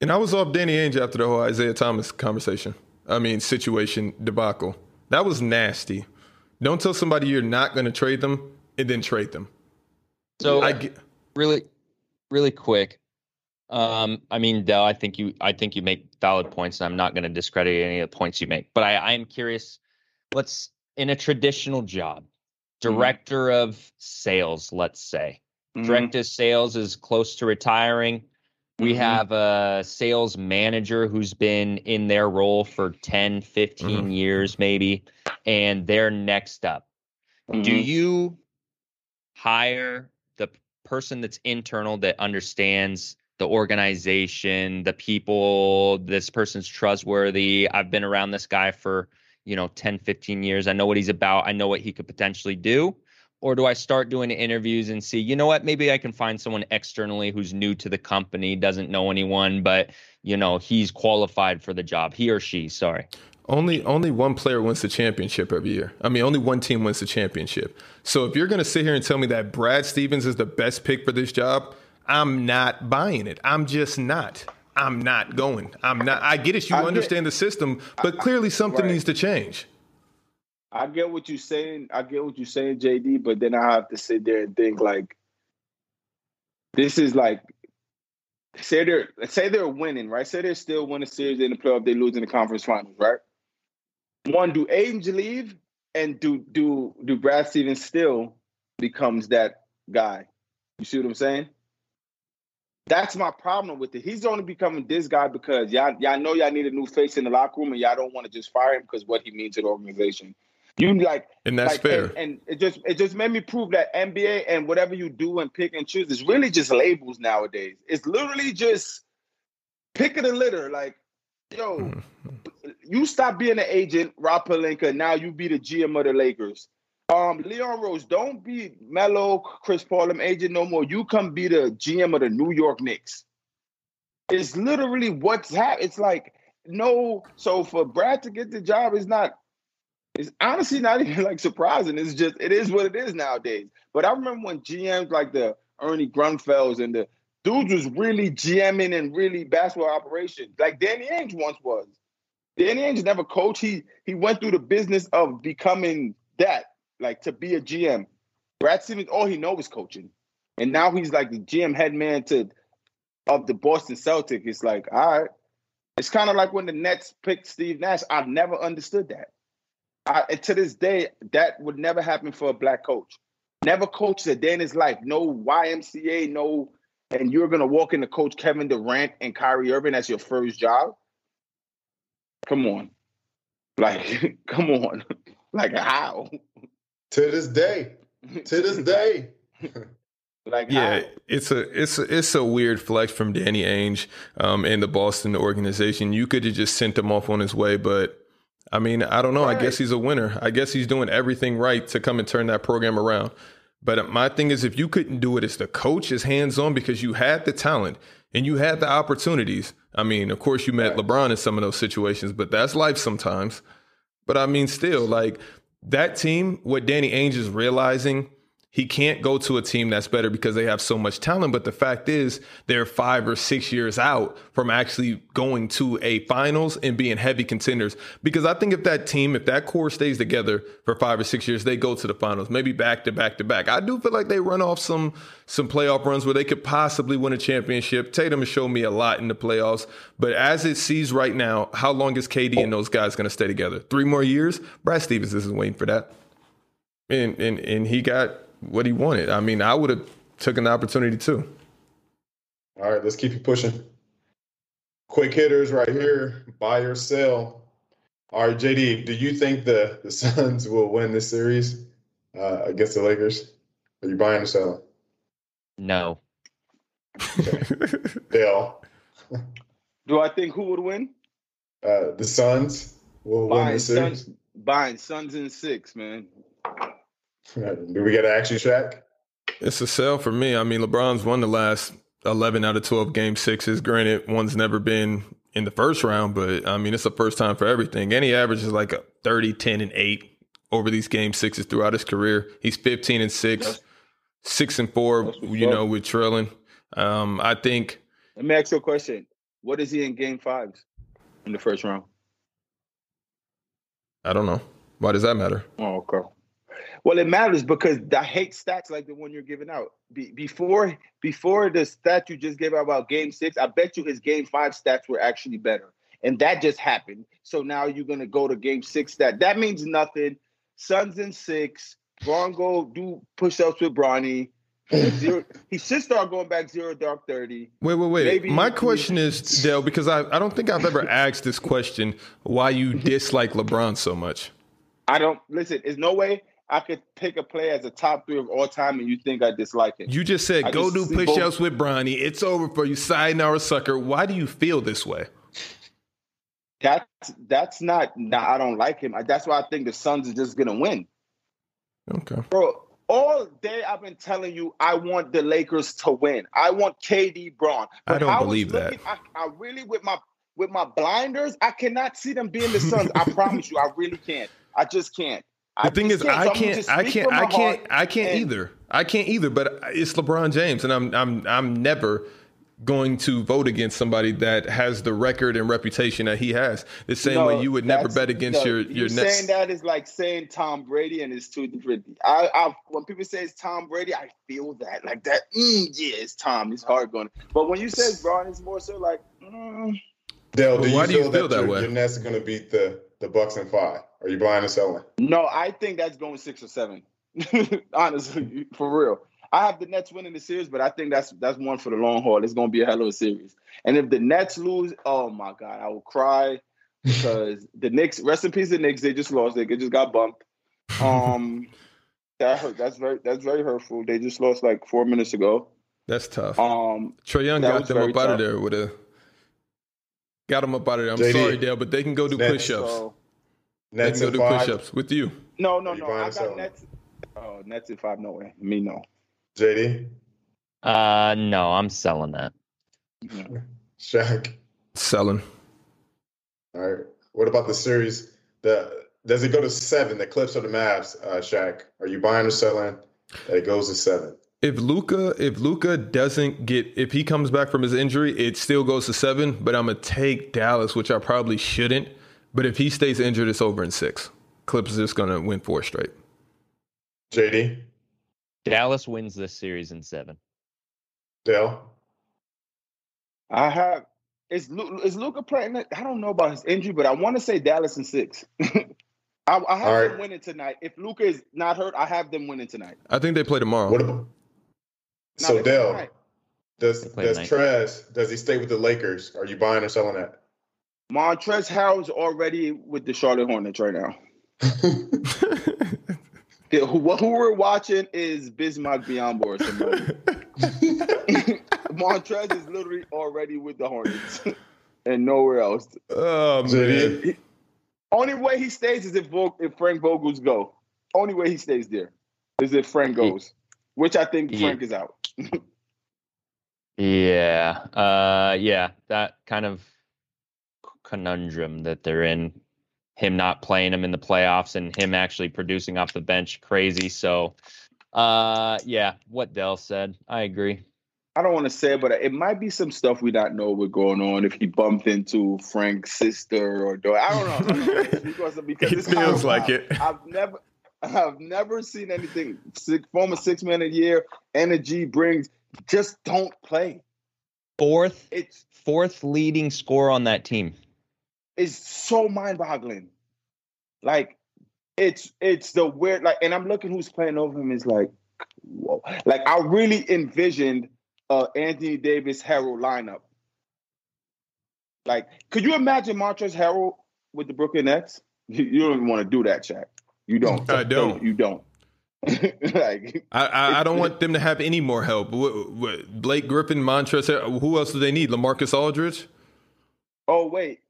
[SPEAKER 1] And I was off Danny Ainge after the whole Isaiah Thomas conversation. I mean, situation debacle. That was nasty. Don't tell somebody you're not going to trade them and then trade them.
[SPEAKER 2] So
[SPEAKER 1] I get,
[SPEAKER 2] really, really quick. Um, I mean, Dell, I think you, I think you make valid points, and I'm not going to discredit any of the points you make. But I, I am curious. Let's in a traditional job, director of sales, let's say,
[SPEAKER 3] Mm-hmm.
[SPEAKER 2] director of sales is close to retiring. We
[SPEAKER 3] Mhm.
[SPEAKER 2] have a sales manager who's been in their role for 10, 15 years, maybe, and they're next up. Do
[SPEAKER 3] Mhm.
[SPEAKER 2] you hire the person that's internal that understands the organization, the people, this person's trustworthy? I've been around this guy for, you know 10 15 years. I know what he's about. I know what he could potentially do. Or do i start doing interviews and see you know what? Maybe i can find someone externally who's new to the company doesn't know anyone but you know he's qualified for the job. He or she sorry
[SPEAKER 1] only only one player wins the championship every year. I mean, only one team wins the championship. So if you're going to sit here and tell me that Brad Stevens is the best pick for this job, I'm not buying it. I'm just not. I'm not going. I'm not. I get it. You I understand get, the system, but clearly something right. needs to change.
[SPEAKER 3] I get what you're saying. I get what you're saying, JD. But then I have to sit there and think like, this is like, say they're say they're winning, right? Say they're still winning series in the playoff, they lose in the conference finals, right? One, do Ainge leave, and do do do Brad Stevens still becomes that guy? You see what I'm saying? That's my problem with it. He's only becoming this guy because y'all, y'all know y'all need a new face in the locker room and y'all don't want to just fire him because what he means to the organization. You like,
[SPEAKER 1] and that's
[SPEAKER 3] like,
[SPEAKER 1] fair.
[SPEAKER 3] And, and, it just it just made me prove that NBA and whatever you do and pick and choose is really just labels nowadays. It's literally just pick of the litter. Like, yo, mm-hmm. You stop being an agent, Rob Pelinka. Now you be the GM of the Lakers. Um, Leon Rose, don't be Melo, Chris Paul, them agent no more. You come be the GM of the New York Knicks. It's literally what's happening. It's like no. So for Brad to get the job is not. It's honestly not [LAUGHS] even like surprising. It's just it is what it is nowadays. But I remember when GMs like the Ernie Grunfelds and the dudes was really GMing and really basketball operations, like Danny Ainge once was. Danny Ainge never coached. He he went through the business of becoming that like to be a GM. Brad Stevens, all he knows is coaching, and now he's like the GM head man to of the Boston Celtics. It's like, all right, it's kind of like when the Nets picked Steve Nash. I've never understood that. I, to this day, that would never happen for a black coach. Never coached a day in his life. No YMCA, no, and you're gonna walk into Coach Kevin Durant and Kyrie Irving as your first job. Come on, like, [LAUGHS] come on, [LAUGHS] like how?
[SPEAKER 4] To this day. To this [LAUGHS] day.
[SPEAKER 1] Like yeah, how? it's a it's a, it's a weird flex from Danny Ainge um, and the Boston organization. You could have just sent him off on his way, but I mean, I don't know. Right. I guess he's a winner. I guess he's doing everything right to come and turn that program around. But my thing is, if you couldn't do it as the coach, as hands on, because you had the talent and you had the opportunities. I mean, of course, you met right. LeBron in some of those situations, but that's life sometimes. But I mean, still, like that team, what Danny Ainge is realizing he can't go to a team that's better because they have so much talent. But the fact is, they're five or six years out from actually going to a finals and being heavy contenders. Because I think if that team, if that core stays together for five or six years, they go to the finals, maybe back to back to back. I do feel like they run off some some playoff runs where they could possibly win a championship. Tatum has shown me a lot in the playoffs, but as it sees right now, how long is KD and those guys going to stay together? Three more years? Brad Stevens isn't waiting for that. And and and he got what he wanted. I mean, I would have taken the opportunity too.
[SPEAKER 4] All right, let's keep you pushing. Quick hitters right here. Buy or sell. All right, JD, do you think the, the Suns will win this series uh, against the Lakers? Are you buying or selling?
[SPEAKER 2] No. [LAUGHS]
[SPEAKER 4] Dale. [LAUGHS]
[SPEAKER 3] Do I think who would win?
[SPEAKER 4] Uh, the Suns will buying win the series.
[SPEAKER 3] Suns, buying Suns in six, man.
[SPEAKER 4] Do we get an action Shaq?
[SPEAKER 1] It's a sell for me. I mean, LeBron's won the last 11 out of 12 game sixes. Granted, one's never been in the first round, but I mean, it's the first time for everything. And he averages like a 30, 10, and 8 over these game sixes throughout his career. He's 15 and 6, 6 and 4, you know, with trailing. Um, I think.
[SPEAKER 3] Let me ask you a question. What is he in game fives in the first round?
[SPEAKER 1] I don't know. Why does that matter?
[SPEAKER 3] Oh, okay. Well, it matters because I hate stats like the one you're giving out. Be- before before the stat you just gave out about game six, I bet you his game five stats were actually better. And that just happened. So now you're gonna go to game six stat. That means nothing. Suns in six. Bron go do push-ups with Bronny. Zero, he should start going back zero dark 30.
[SPEAKER 1] Wait, wait, wait. Maybe My question is, [LAUGHS] Dale, because I, I don't think I've ever asked this question why you dislike LeBron so much.
[SPEAKER 3] I don't listen, there's no way I could pick a player as a top three of all time, and you think I dislike him.
[SPEAKER 1] You just said I go just do push ups with Bronny. It's over for you. side Sayonara sucker. Why do you feel this way?
[SPEAKER 3] That's that's not. Nah, I don't like him. That's why I think the Suns are just gonna win,
[SPEAKER 1] Okay.
[SPEAKER 3] bro. All day I've been telling you I want the Lakers to win. I want KD Bron.
[SPEAKER 1] I don't
[SPEAKER 3] was
[SPEAKER 1] believe that.
[SPEAKER 3] I, I really with my with my blinders, I cannot see them being the Suns. I promise you, I really can't. I just can't.
[SPEAKER 1] The
[SPEAKER 3] I
[SPEAKER 1] thing is, I
[SPEAKER 3] So I'm
[SPEAKER 1] can't, I can't, I can't. I can't
[SPEAKER 3] and-
[SPEAKER 1] either. I can't either. But it's LeBron James, and I'm, I'm, I'm never going to vote against somebody that has the record and reputation that he has. The same
[SPEAKER 3] No,
[SPEAKER 1] way you would never bet against
[SPEAKER 3] no,
[SPEAKER 1] your your Nets.
[SPEAKER 3] saying that is like saying Tom Brady, and it's two different. I, I when people say it's Tom Brady, I feel that like that. Mm, yeah, it's Tom. It's hard going. But when you say it's Bron, it's more so like. Mm,
[SPEAKER 4] Dale, do you
[SPEAKER 1] why
[SPEAKER 4] feel,
[SPEAKER 1] do you feel
[SPEAKER 4] that,
[SPEAKER 1] that
[SPEAKER 4] your,
[SPEAKER 1] way?
[SPEAKER 4] your Nets are going to beat the the Bucks in five? Are you buying or selling?
[SPEAKER 3] no, I think that's going six or seven. [LAUGHS] Honestly, for real. I have the Nets winning the series, but I think that's that's one for the long haul. It's going to be a hell of a series. And if the Nets lose, oh my god, I will cry because [LAUGHS] the Knicks. Rest in peace, the Knicks. They just lost. They just got bumped. Um, [LAUGHS] that hurt. That's very that's very hurtful. They just lost like four minutes ago.
[SPEAKER 1] That's tough.
[SPEAKER 3] Um,
[SPEAKER 1] Trae Young got them up out of there with a. Got them up out of there. I'm
[SPEAKER 4] JD.
[SPEAKER 1] sorry, Dale, but they can go do push-ups.
[SPEAKER 3] so
[SPEAKER 1] They
[SPEAKER 4] Nets
[SPEAKER 1] can go do
[SPEAKER 4] five.
[SPEAKER 1] push-ups with you.
[SPEAKER 3] no, no,
[SPEAKER 4] you
[SPEAKER 3] no. I got
[SPEAKER 4] selling?
[SPEAKER 3] Nets. Oh, Nets in five. No way. Me no.
[SPEAKER 4] JD,
[SPEAKER 2] Uh, no, I'm selling that.
[SPEAKER 3] No.
[SPEAKER 4] Shaq.
[SPEAKER 1] Selling.
[SPEAKER 4] All right. What about the series? The does it go to seven? The Clips or the Mavs? Uh, Shaq, are you buying or selling? That it goes to seven.
[SPEAKER 1] If Luka, if Luka doesn't get, if he comes back from his injury, it still goes to seven. But I'm gonna take Dallas, which I probably shouldn't. But if he stays injured, it's over in six. Clips is just gonna win four straight.
[SPEAKER 4] JD,
[SPEAKER 2] Dallas wins this series in seven.
[SPEAKER 4] Dale.
[SPEAKER 3] I have. Is Lu- is Luka playing? it? I don't know about his injury, but I want to say Dallas in six. [LAUGHS] I, I have
[SPEAKER 4] All
[SPEAKER 3] them
[SPEAKER 4] right.
[SPEAKER 3] winning tonight. If Luka is not hurt, I have them winning tonight.
[SPEAKER 1] I think they play tomorrow.
[SPEAKER 4] What about? So
[SPEAKER 3] they play
[SPEAKER 4] Dale, does does
[SPEAKER 2] tonight.
[SPEAKER 4] Trez does he stay with the Lakers? Are you buying or selling that?
[SPEAKER 3] Montrezl Harrell's already with the Charlotte Hornets right now. [LAUGHS] Yeah, Who, who we're watching is Bismack Biyombo or somebody. [LAUGHS] Montrez is literally already with the Hornets [LAUGHS] and nowhere else.
[SPEAKER 1] oh man,
[SPEAKER 4] JD,
[SPEAKER 3] Only way he stays is if, Vog- if Frank Vogels go. Only way he stays there is if Frank goes, which I think
[SPEAKER 2] Yeah.
[SPEAKER 3] Frank is out.
[SPEAKER 2] Yeah. Uh yeah, that kind of conundrum that they're in. Him not playing him in the playoffs and him actually producing off the bench crazy. So uh yeah, what Dell said. I agree.
[SPEAKER 3] I don't want to say it, but it might be some stuff we don't know what's going on if he bumped into Frank's sister or daughter. I don't know. I don't know. [LAUGHS] because because
[SPEAKER 1] It
[SPEAKER 3] it's
[SPEAKER 1] feels
[SPEAKER 3] how-
[SPEAKER 1] like it.
[SPEAKER 3] I've never I've never seen anything six, former six man a year energy brings. Just don't play.
[SPEAKER 2] Fourth
[SPEAKER 3] It's
[SPEAKER 2] fourth leading score on that team.
[SPEAKER 3] It's so mind boggling. Like it's it's the weird like, and I'm looking who's playing over him. Is like, whoa. Like I really envisioned uh Anthony Davis Harrell lineup. Like, could you imagine Montrezl Harrell with the Brooklyn Nets? You, you don't even want to do that, Shaq. You don't.
[SPEAKER 1] I don't.
[SPEAKER 3] You don't. [LAUGHS] like
[SPEAKER 1] I, I, I don't want them to have any more help. What, what, Blake Griffin, Montrezl, who else do they need? LaMarcus Aldridge.
[SPEAKER 3] Oh wait.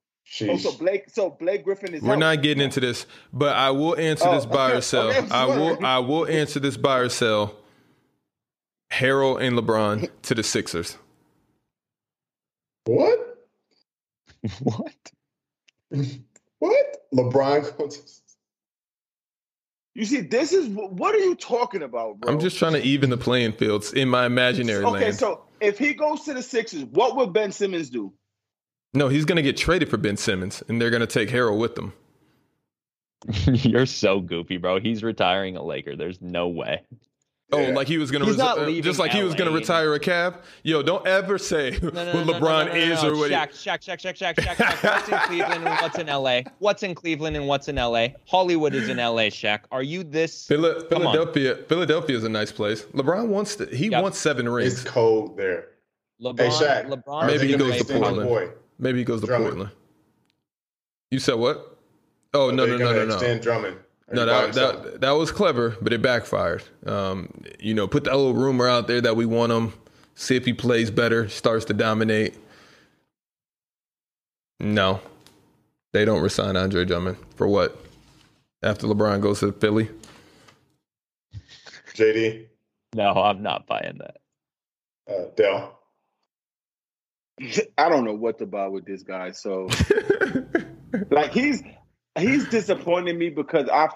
[SPEAKER 3] Oh, so Blake. So Blake Griffin is.
[SPEAKER 1] We're
[SPEAKER 3] out.
[SPEAKER 1] not getting into this, but I will answer
[SPEAKER 3] Oh,
[SPEAKER 1] this buy
[SPEAKER 3] okay,
[SPEAKER 1] or sell.
[SPEAKER 3] okay, I'm
[SPEAKER 1] will. I will answer this buy or sell. Harrell and LeBron [LAUGHS] to the Sixers.
[SPEAKER 4] What? [LAUGHS]
[SPEAKER 2] what?
[SPEAKER 4] What? LeBron [LAUGHS] goes.
[SPEAKER 3] You see, this is what are you talking about, bro?
[SPEAKER 1] I'm just trying to even the playing fields in my imaginary
[SPEAKER 3] okay.
[SPEAKER 1] land.
[SPEAKER 3] So if he goes to the Sixers, what would Ben Simmons do?
[SPEAKER 1] No, he's going to get traded for Ben Simmons, and they're going to take Harrell with them. [LAUGHS]
[SPEAKER 2] You're so goofy, bro. He's retiring a Laker. There's no way.
[SPEAKER 1] Oh,
[SPEAKER 4] Yeah.
[SPEAKER 1] like he was going to
[SPEAKER 2] He's not
[SPEAKER 1] uh, just like he was going to retire a Cav. Yo, don't ever say
[SPEAKER 2] No, no,
[SPEAKER 1] what
[SPEAKER 2] no, no,
[SPEAKER 1] LeBron is or what. he-
[SPEAKER 2] Shaq, Shaq, Shaq, Shaq, Shaq, Shaq, Shaq. What's in Cleveland and what's in LA? What's in Cleveland and what's in LA? Hollywood is in LA, Shaq. Are you this?
[SPEAKER 1] Phila-
[SPEAKER 2] Come on.
[SPEAKER 1] Philadelphia, Philadelphia is a nice place. LeBron wants to, he
[SPEAKER 2] Yep.
[SPEAKER 1] wants seven rings.
[SPEAKER 4] It's
[SPEAKER 1] rings.
[SPEAKER 4] cold there.
[SPEAKER 2] LeBron,
[SPEAKER 4] Hey Shaq.
[SPEAKER 2] LeBron.
[SPEAKER 1] Maybe he goes to
[SPEAKER 4] extend
[SPEAKER 1] Portland.
[SPEAKER 4] Boy?
[SPEAKER 1] Maybe he goes to
[SPEAKER 4] Drummond.
[SPEAKER 1] Portland. You said what? Oh no
[SPEAKER 4] Are
[SPEAKER 1] no
[SPEAKER 4] they
[SPEAKER 1] no no no.
[SPEAKER 4] Extend Drummond.
[SPEAKER 1] No, that, that that was clever, but it backfired. Um, you know, put that little rumor out there that we want him. See if he plays better, starts to dominate. No, They don't resign Andre Drummond for what? After LeBron goes to Philly?
[SPEAKER 4] JD,
[SPEAKER 2] No, I'm not buying that.
[SPEAKER 4] uh, Dell. [LAUGHS]
[SPEAKER 3] I don't know what to buy with this guy. So [LAUGHS] like he's he's disappointing me because I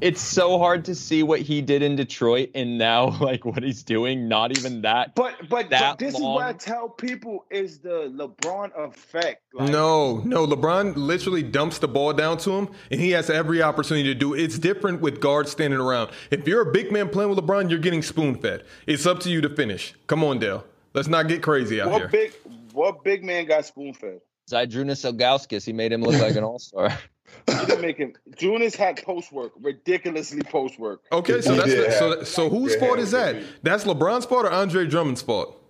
[SPEAKER 2] It's so hard to see what he did in Detroit and now [LAUGHS] like what he's doing. Not even that.
[SPEAKER 3] but but,
[SPEAKER 2] That
[SPEAKER 3] but this is what I tell people is the LeBron effect. Like,
[SPEAKER 1] No, no. LeBron literally dumps the ball down to him, and he has every opportunity to do it. It's different with guards standing around. If you're a big man playing with LeBron, you're getting spoon fed. It's up to you to finish. Come on, Dale. Let's not get crazy out
[SPEAKER 3] what
[SPEAKER 1] here.
[SPEAKER 3] big what big man got spoon fed?
[SPEAKER 2] Zydrunas Ilgauskas, he made him look like an all star. [LAUGHS]
[SPEAKER 3] He didn't make him. Junis had post work, ridiculously post work.
[SPEAKER 1] Okay, so that's
[SPEAKER 4] did
[SPEAKER 1] so. So whose
[SPEAKER 4] did
[SPEAKER 1] fault is that? That's LeBron's fault or Andre Drummond's fault?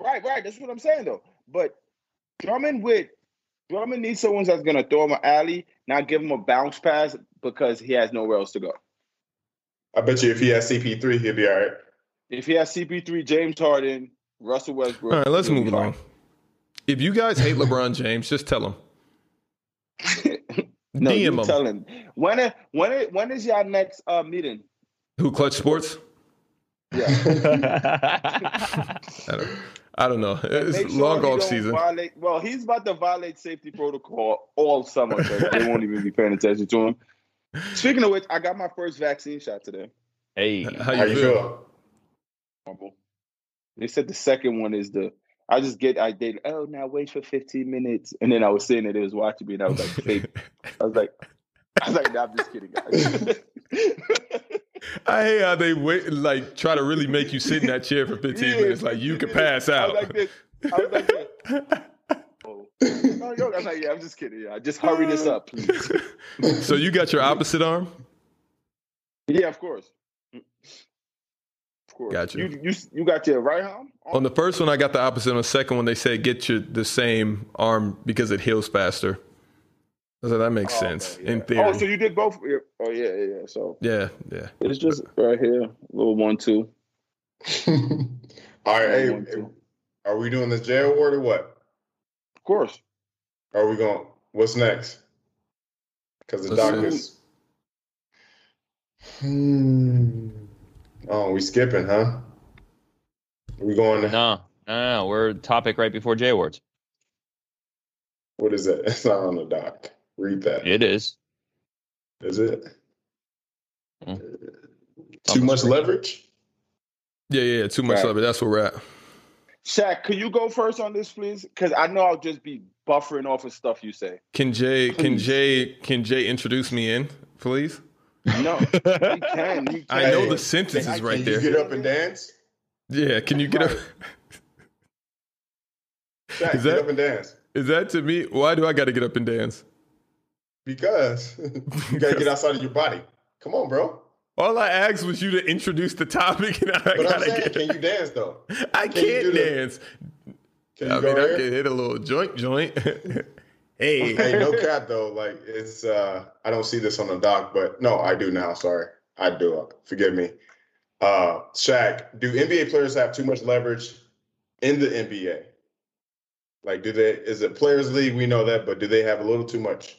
[SPEAKER 3] Right, right. That's what I'm saying though. But Drummond with Drummond needs someone that's gonna throw him an alley, not give him a bounce pass because he has nowhere else to go.
[SPEAKER 4] I bet you if he has CP3, he'll be all right.
[SPEAKER 3] If he has CP3, James Harden, Russell Westbrook.
[SPEAKER 1] All right, let's move along. If you guys hate LeBron James, just tell him. [LAUGHS]
[SPEAKER 3] fine. no, you
[SPEAKER 1] DM him.
[SPEAKER 3] tell him. When it, when it, when is your next uh, meeting?
[SPEAKER 1] Who Clutch Sports?
[SPEAKER 3] Yeah. [LAUGHS]
[SPEAKER 1] I don't, I don't know. It's
[SPEAKER 3] sure
[SPEAKER 1] long
[SPEAKER 3] he
[SPEAKER 1] off season.
[SPEAKER 3] Violate, well, he's about to violate safety protocol all summer. They [LAUGHS] won't even be paying attention to him. Speaking of which, I got my first vaccine shot today.
[SPEAKER 2] hey,
[SPEAKER 1] How
[SPEAKER 4] How
[SPEAKER 1] you
[SPEAKER 4] you
[SPEAKER 1] feel?
[SPEAKER 4] feel?
[SPEAKER 3] They said the second one is the. I just get. I did. Oh, now wait for fifteen minutes, and then I was saying that it was watching me, and I was like, fake. I was like, I was like, nah, I'm just kidding, guys. [LAUGHS]
[SPEAKER 1] I hate how they wait, like try to really make you sit in that chair for 15
[SPEAKER 3] Yeah,
[SPEAKER 1] minutes, like you could pass
[SPEAKER 3] I
[SPEAKER 1] out.
[SPEAKER 3] was like this. I was like this. [LAUGHS] Oh. No, yo, I was like, yeah, I'm just kidding. Yeah, just hurry this up, please. [LAUGHS]
[SPEAKER 1] so you got your opposite arm?
[SPEAKER 3] Yeah, of course. Of course.
[SPEAKER 1] Gotcha.
[SPEAKER 3] You you you got your right arm
[SPEAKER 1] On the first one, I got the opposite. On the second one, they said get your the same arm because it heals faster. So that makes
[SPEAKER 3] Oh,
[SPEAKER 1] sense
[SPEAKER 3] okay, yeah.
[SPEAKER 1] in theory.
[SPEAKER 3] Oh, so you did both? Oh yeah, yeah. yeah. So
[SPEAKER 1] yeah, yeah.
[SPEAKER 3] it's just right here, little one two.
[SPEAKER 4] all right, hey,
[SPEAKER 3] One, two.
[SPEAKER 4] are we doing this J award or what?
[SPEAKER 3] Of course.
[SPEAKER 4] Are we going? What's next? Because the
[SPEAKER 1] Let's
[SPEAKER 4] doc
[SPEAKER 1] see.
[SPEAKER 4] Hmm. Oh, we skipping, huh? We going? To,
[SPEAKER 2] no, no, no, we're topic right before J Awards.
[SPEAKER 4] What is that? [LAUGHS] It's not on the doc. Read that.
[SPEAKER 2] It is.
[SPEAKER 4] Is it?
[SPEAKER 2] Hmm.
[SPEAKER 4] Too much leverage?
[SPEAKER 1] Yeah, yeah, yeah, too much
[SPEAKER 3] Right.
[SPEAKER 1] of it. That's where we're at.
[SPEAKER 3] Shaq, could you go first on this, please? Because I know I'll just be buffering off of stuff you say.
[SPEAKER 1] Can Jay can Jay can Jay introduce me in, please?
[SPEAKER 3] No, he can. He can.
[SPEAKER 1] I know the sentence is right
[SPEAKER 4] Can
[SPEAKER 1] there.
[SPEAKER 4] you get up and dance?
[SPEAKER 1] Yeah, can you get up?
[SPEAKER 4] Shaq, [LAUGHS]
[SPEAKER 1] Is
[SPEAKER 4] get up and dance.
[SPEAKER 1] Is that to me? Why do I got to get up and dance?
[SPEAKER 4] Because [LAUGHS] you gotta get outside of your body. Come on, bro.
[SPEAKER 1] All I asked was you to introduce the topic, [LAUGHS] and I
[SPEAKER 4] But I'm
[SPEAKER 1] gotta
[SPEAKER 4] saying,
[SPEAKER 1] get.
[SPEAKER 4] can you dance though?
[SPEAKER 1] I
[SPEAKER 4] can
[SPEAKER 1] can't
[SPEAKER 4] do the-
[SPEAKER 1] dance.
[SPEAKER 4] Can you
[SPEAKER 1] I mean, I can hit a little joint, joint. Hey, [LAUGHS]
[SPEAKER 4] Hey, no cap though. Like it's uh I don't see this on the doc, but no, I do now. Sorry. I do. Forgive me. Uh Shaq, do NBA players have too much leverage in the NBA? Like do they is it players league? We know that, but do they have a little too much?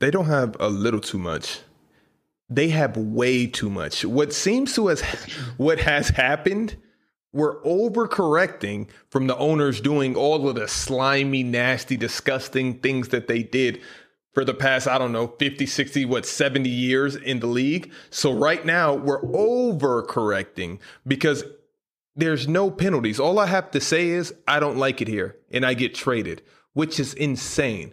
[SPEAKER 1] they don't have a little too much. They have way too much. What seems to has [LAUGHS] what has happened, we're overcorrecting from the owners doing all of the slimy, nasty, disgusting things that they did for the past, I don't know, 50, 60, what, 70 years in the league. So right now we're overcorrecting because there's no penalties. All I have to say is I don't like it here and I get traded, which is insane.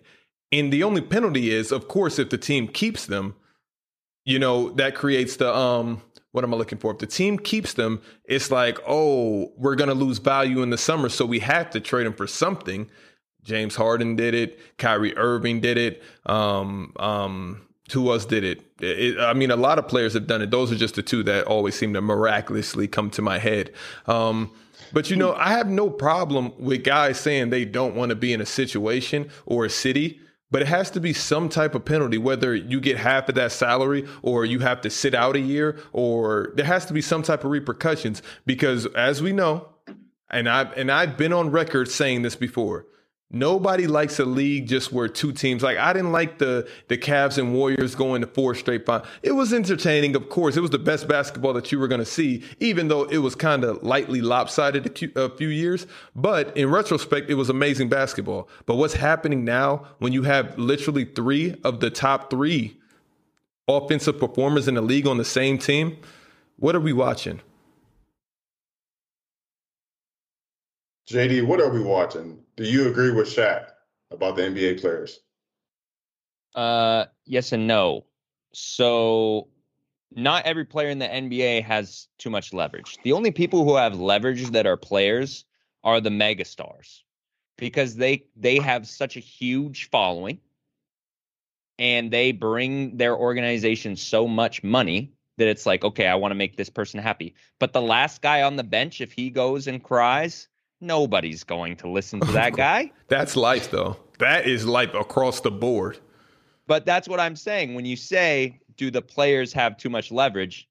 [SPEAKER 1] And the only penalty is, of course, if the team keeps them, you know, that creates the um what am I looking for? If the team keeps them, it's like, oh, we're gonna lose value in the summer, so we have to trade them for something. James Harden did it, Kyrie Irving did it, um, um, who else did it? It- I mean, a lot of players have done it. Those are just the two that always seem to miraculously come to my head. Um, but you know, I have no problem with guys saying they don't want to be in a situation or a city, but it has to be some type of penalty, whether you get half of that salary or you have to sit out a year, or there has to be some type of repercussions. Because as we know, and I and I've been on record saying this before. Nobody likes a league just where two teams like I didn't like the the Cavs and Warriors going to four straight finals. It was entertaining, of course. It was the best basketball that you were going to see, even though it was kind of lightly lopsided a few, a few years. But in retrospect, it was amazing basketball. But what's happening now when you have literally three of the top three offensive performers in the league on the same team? What are we watching?
[SPEAKER 4] JD, what are we watching? Do you agree with Shaq about the NBA players?
[SPEAKER 2] Uh, yes and no. So, not every player in the NBA has too much leverage. The only people who have leverage that are players are the megastars because they they have such a huge following and they bring their organization so much money that it's like, okay, I want to make this person happy. But the last guy on the bench, if he goes and cries, nobody's going to listen to that [LAUGHS] guy.
[SPEAKER 1] That's life, though. That is life across the board.
[SPEAKER 2] But that's what I'm saying. When you say, do the players have too much leverage?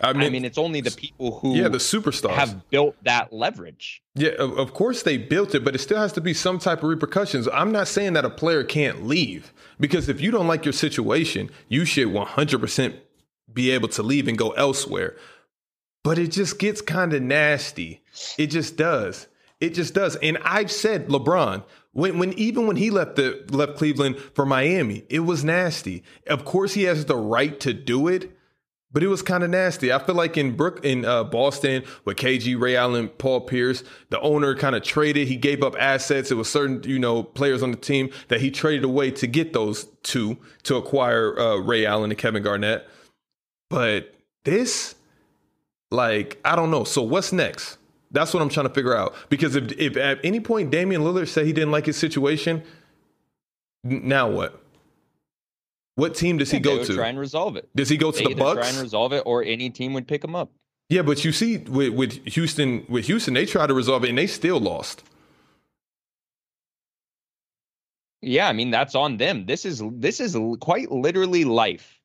[SPEAKER 2] I mean, I mean, it's only the people who
[SPEAKER 1] yeah the superstars
[SPEAKER 2] have built that leverage.
[SPEAKER 1] Yeah, of, of course they built it, but it still has to be some type of repercussions. I'm not saying that a player can't leave because if you don't like your situation, you should 100% be able to leave and go elsewhere. But it just gets kind of nasty. It just does. It just does. And I've said LeBron, when when even when he left the left Cleveland for Miami, it was nasty. Of course he has the right to do it, but it was kind of nasty. I feel like in Brook in uh, Boston with KG, Ray Allen, Paul Pierce, the owner kind of traded. He gave up assets. It was certain you know players on the team that he traded away to get those two to acquire uh, Ray Allen and Kevin Garnett. But this, like, I don't know. So what's next? That's what I'm trying to figure out. Because if if at any point Damian Lillard said he didn't like his situation, now what? What team does he go
[SPEAKER 2] to? Try and resolve it.
[SPEAKER 1] Does he go to
[SPEAKER 2] they
[SPEAKER 1] the Bucks?
[SPEAKER 2] Try and resolve it, or any team would pick him up.
[SPEAKER 1] Yeah, but you see, with, with Houston, with Houston, they tried to resolve it and they still lost.
[SPEAKER 2] Yeah, I mean that's on them. This is this is quite literally life.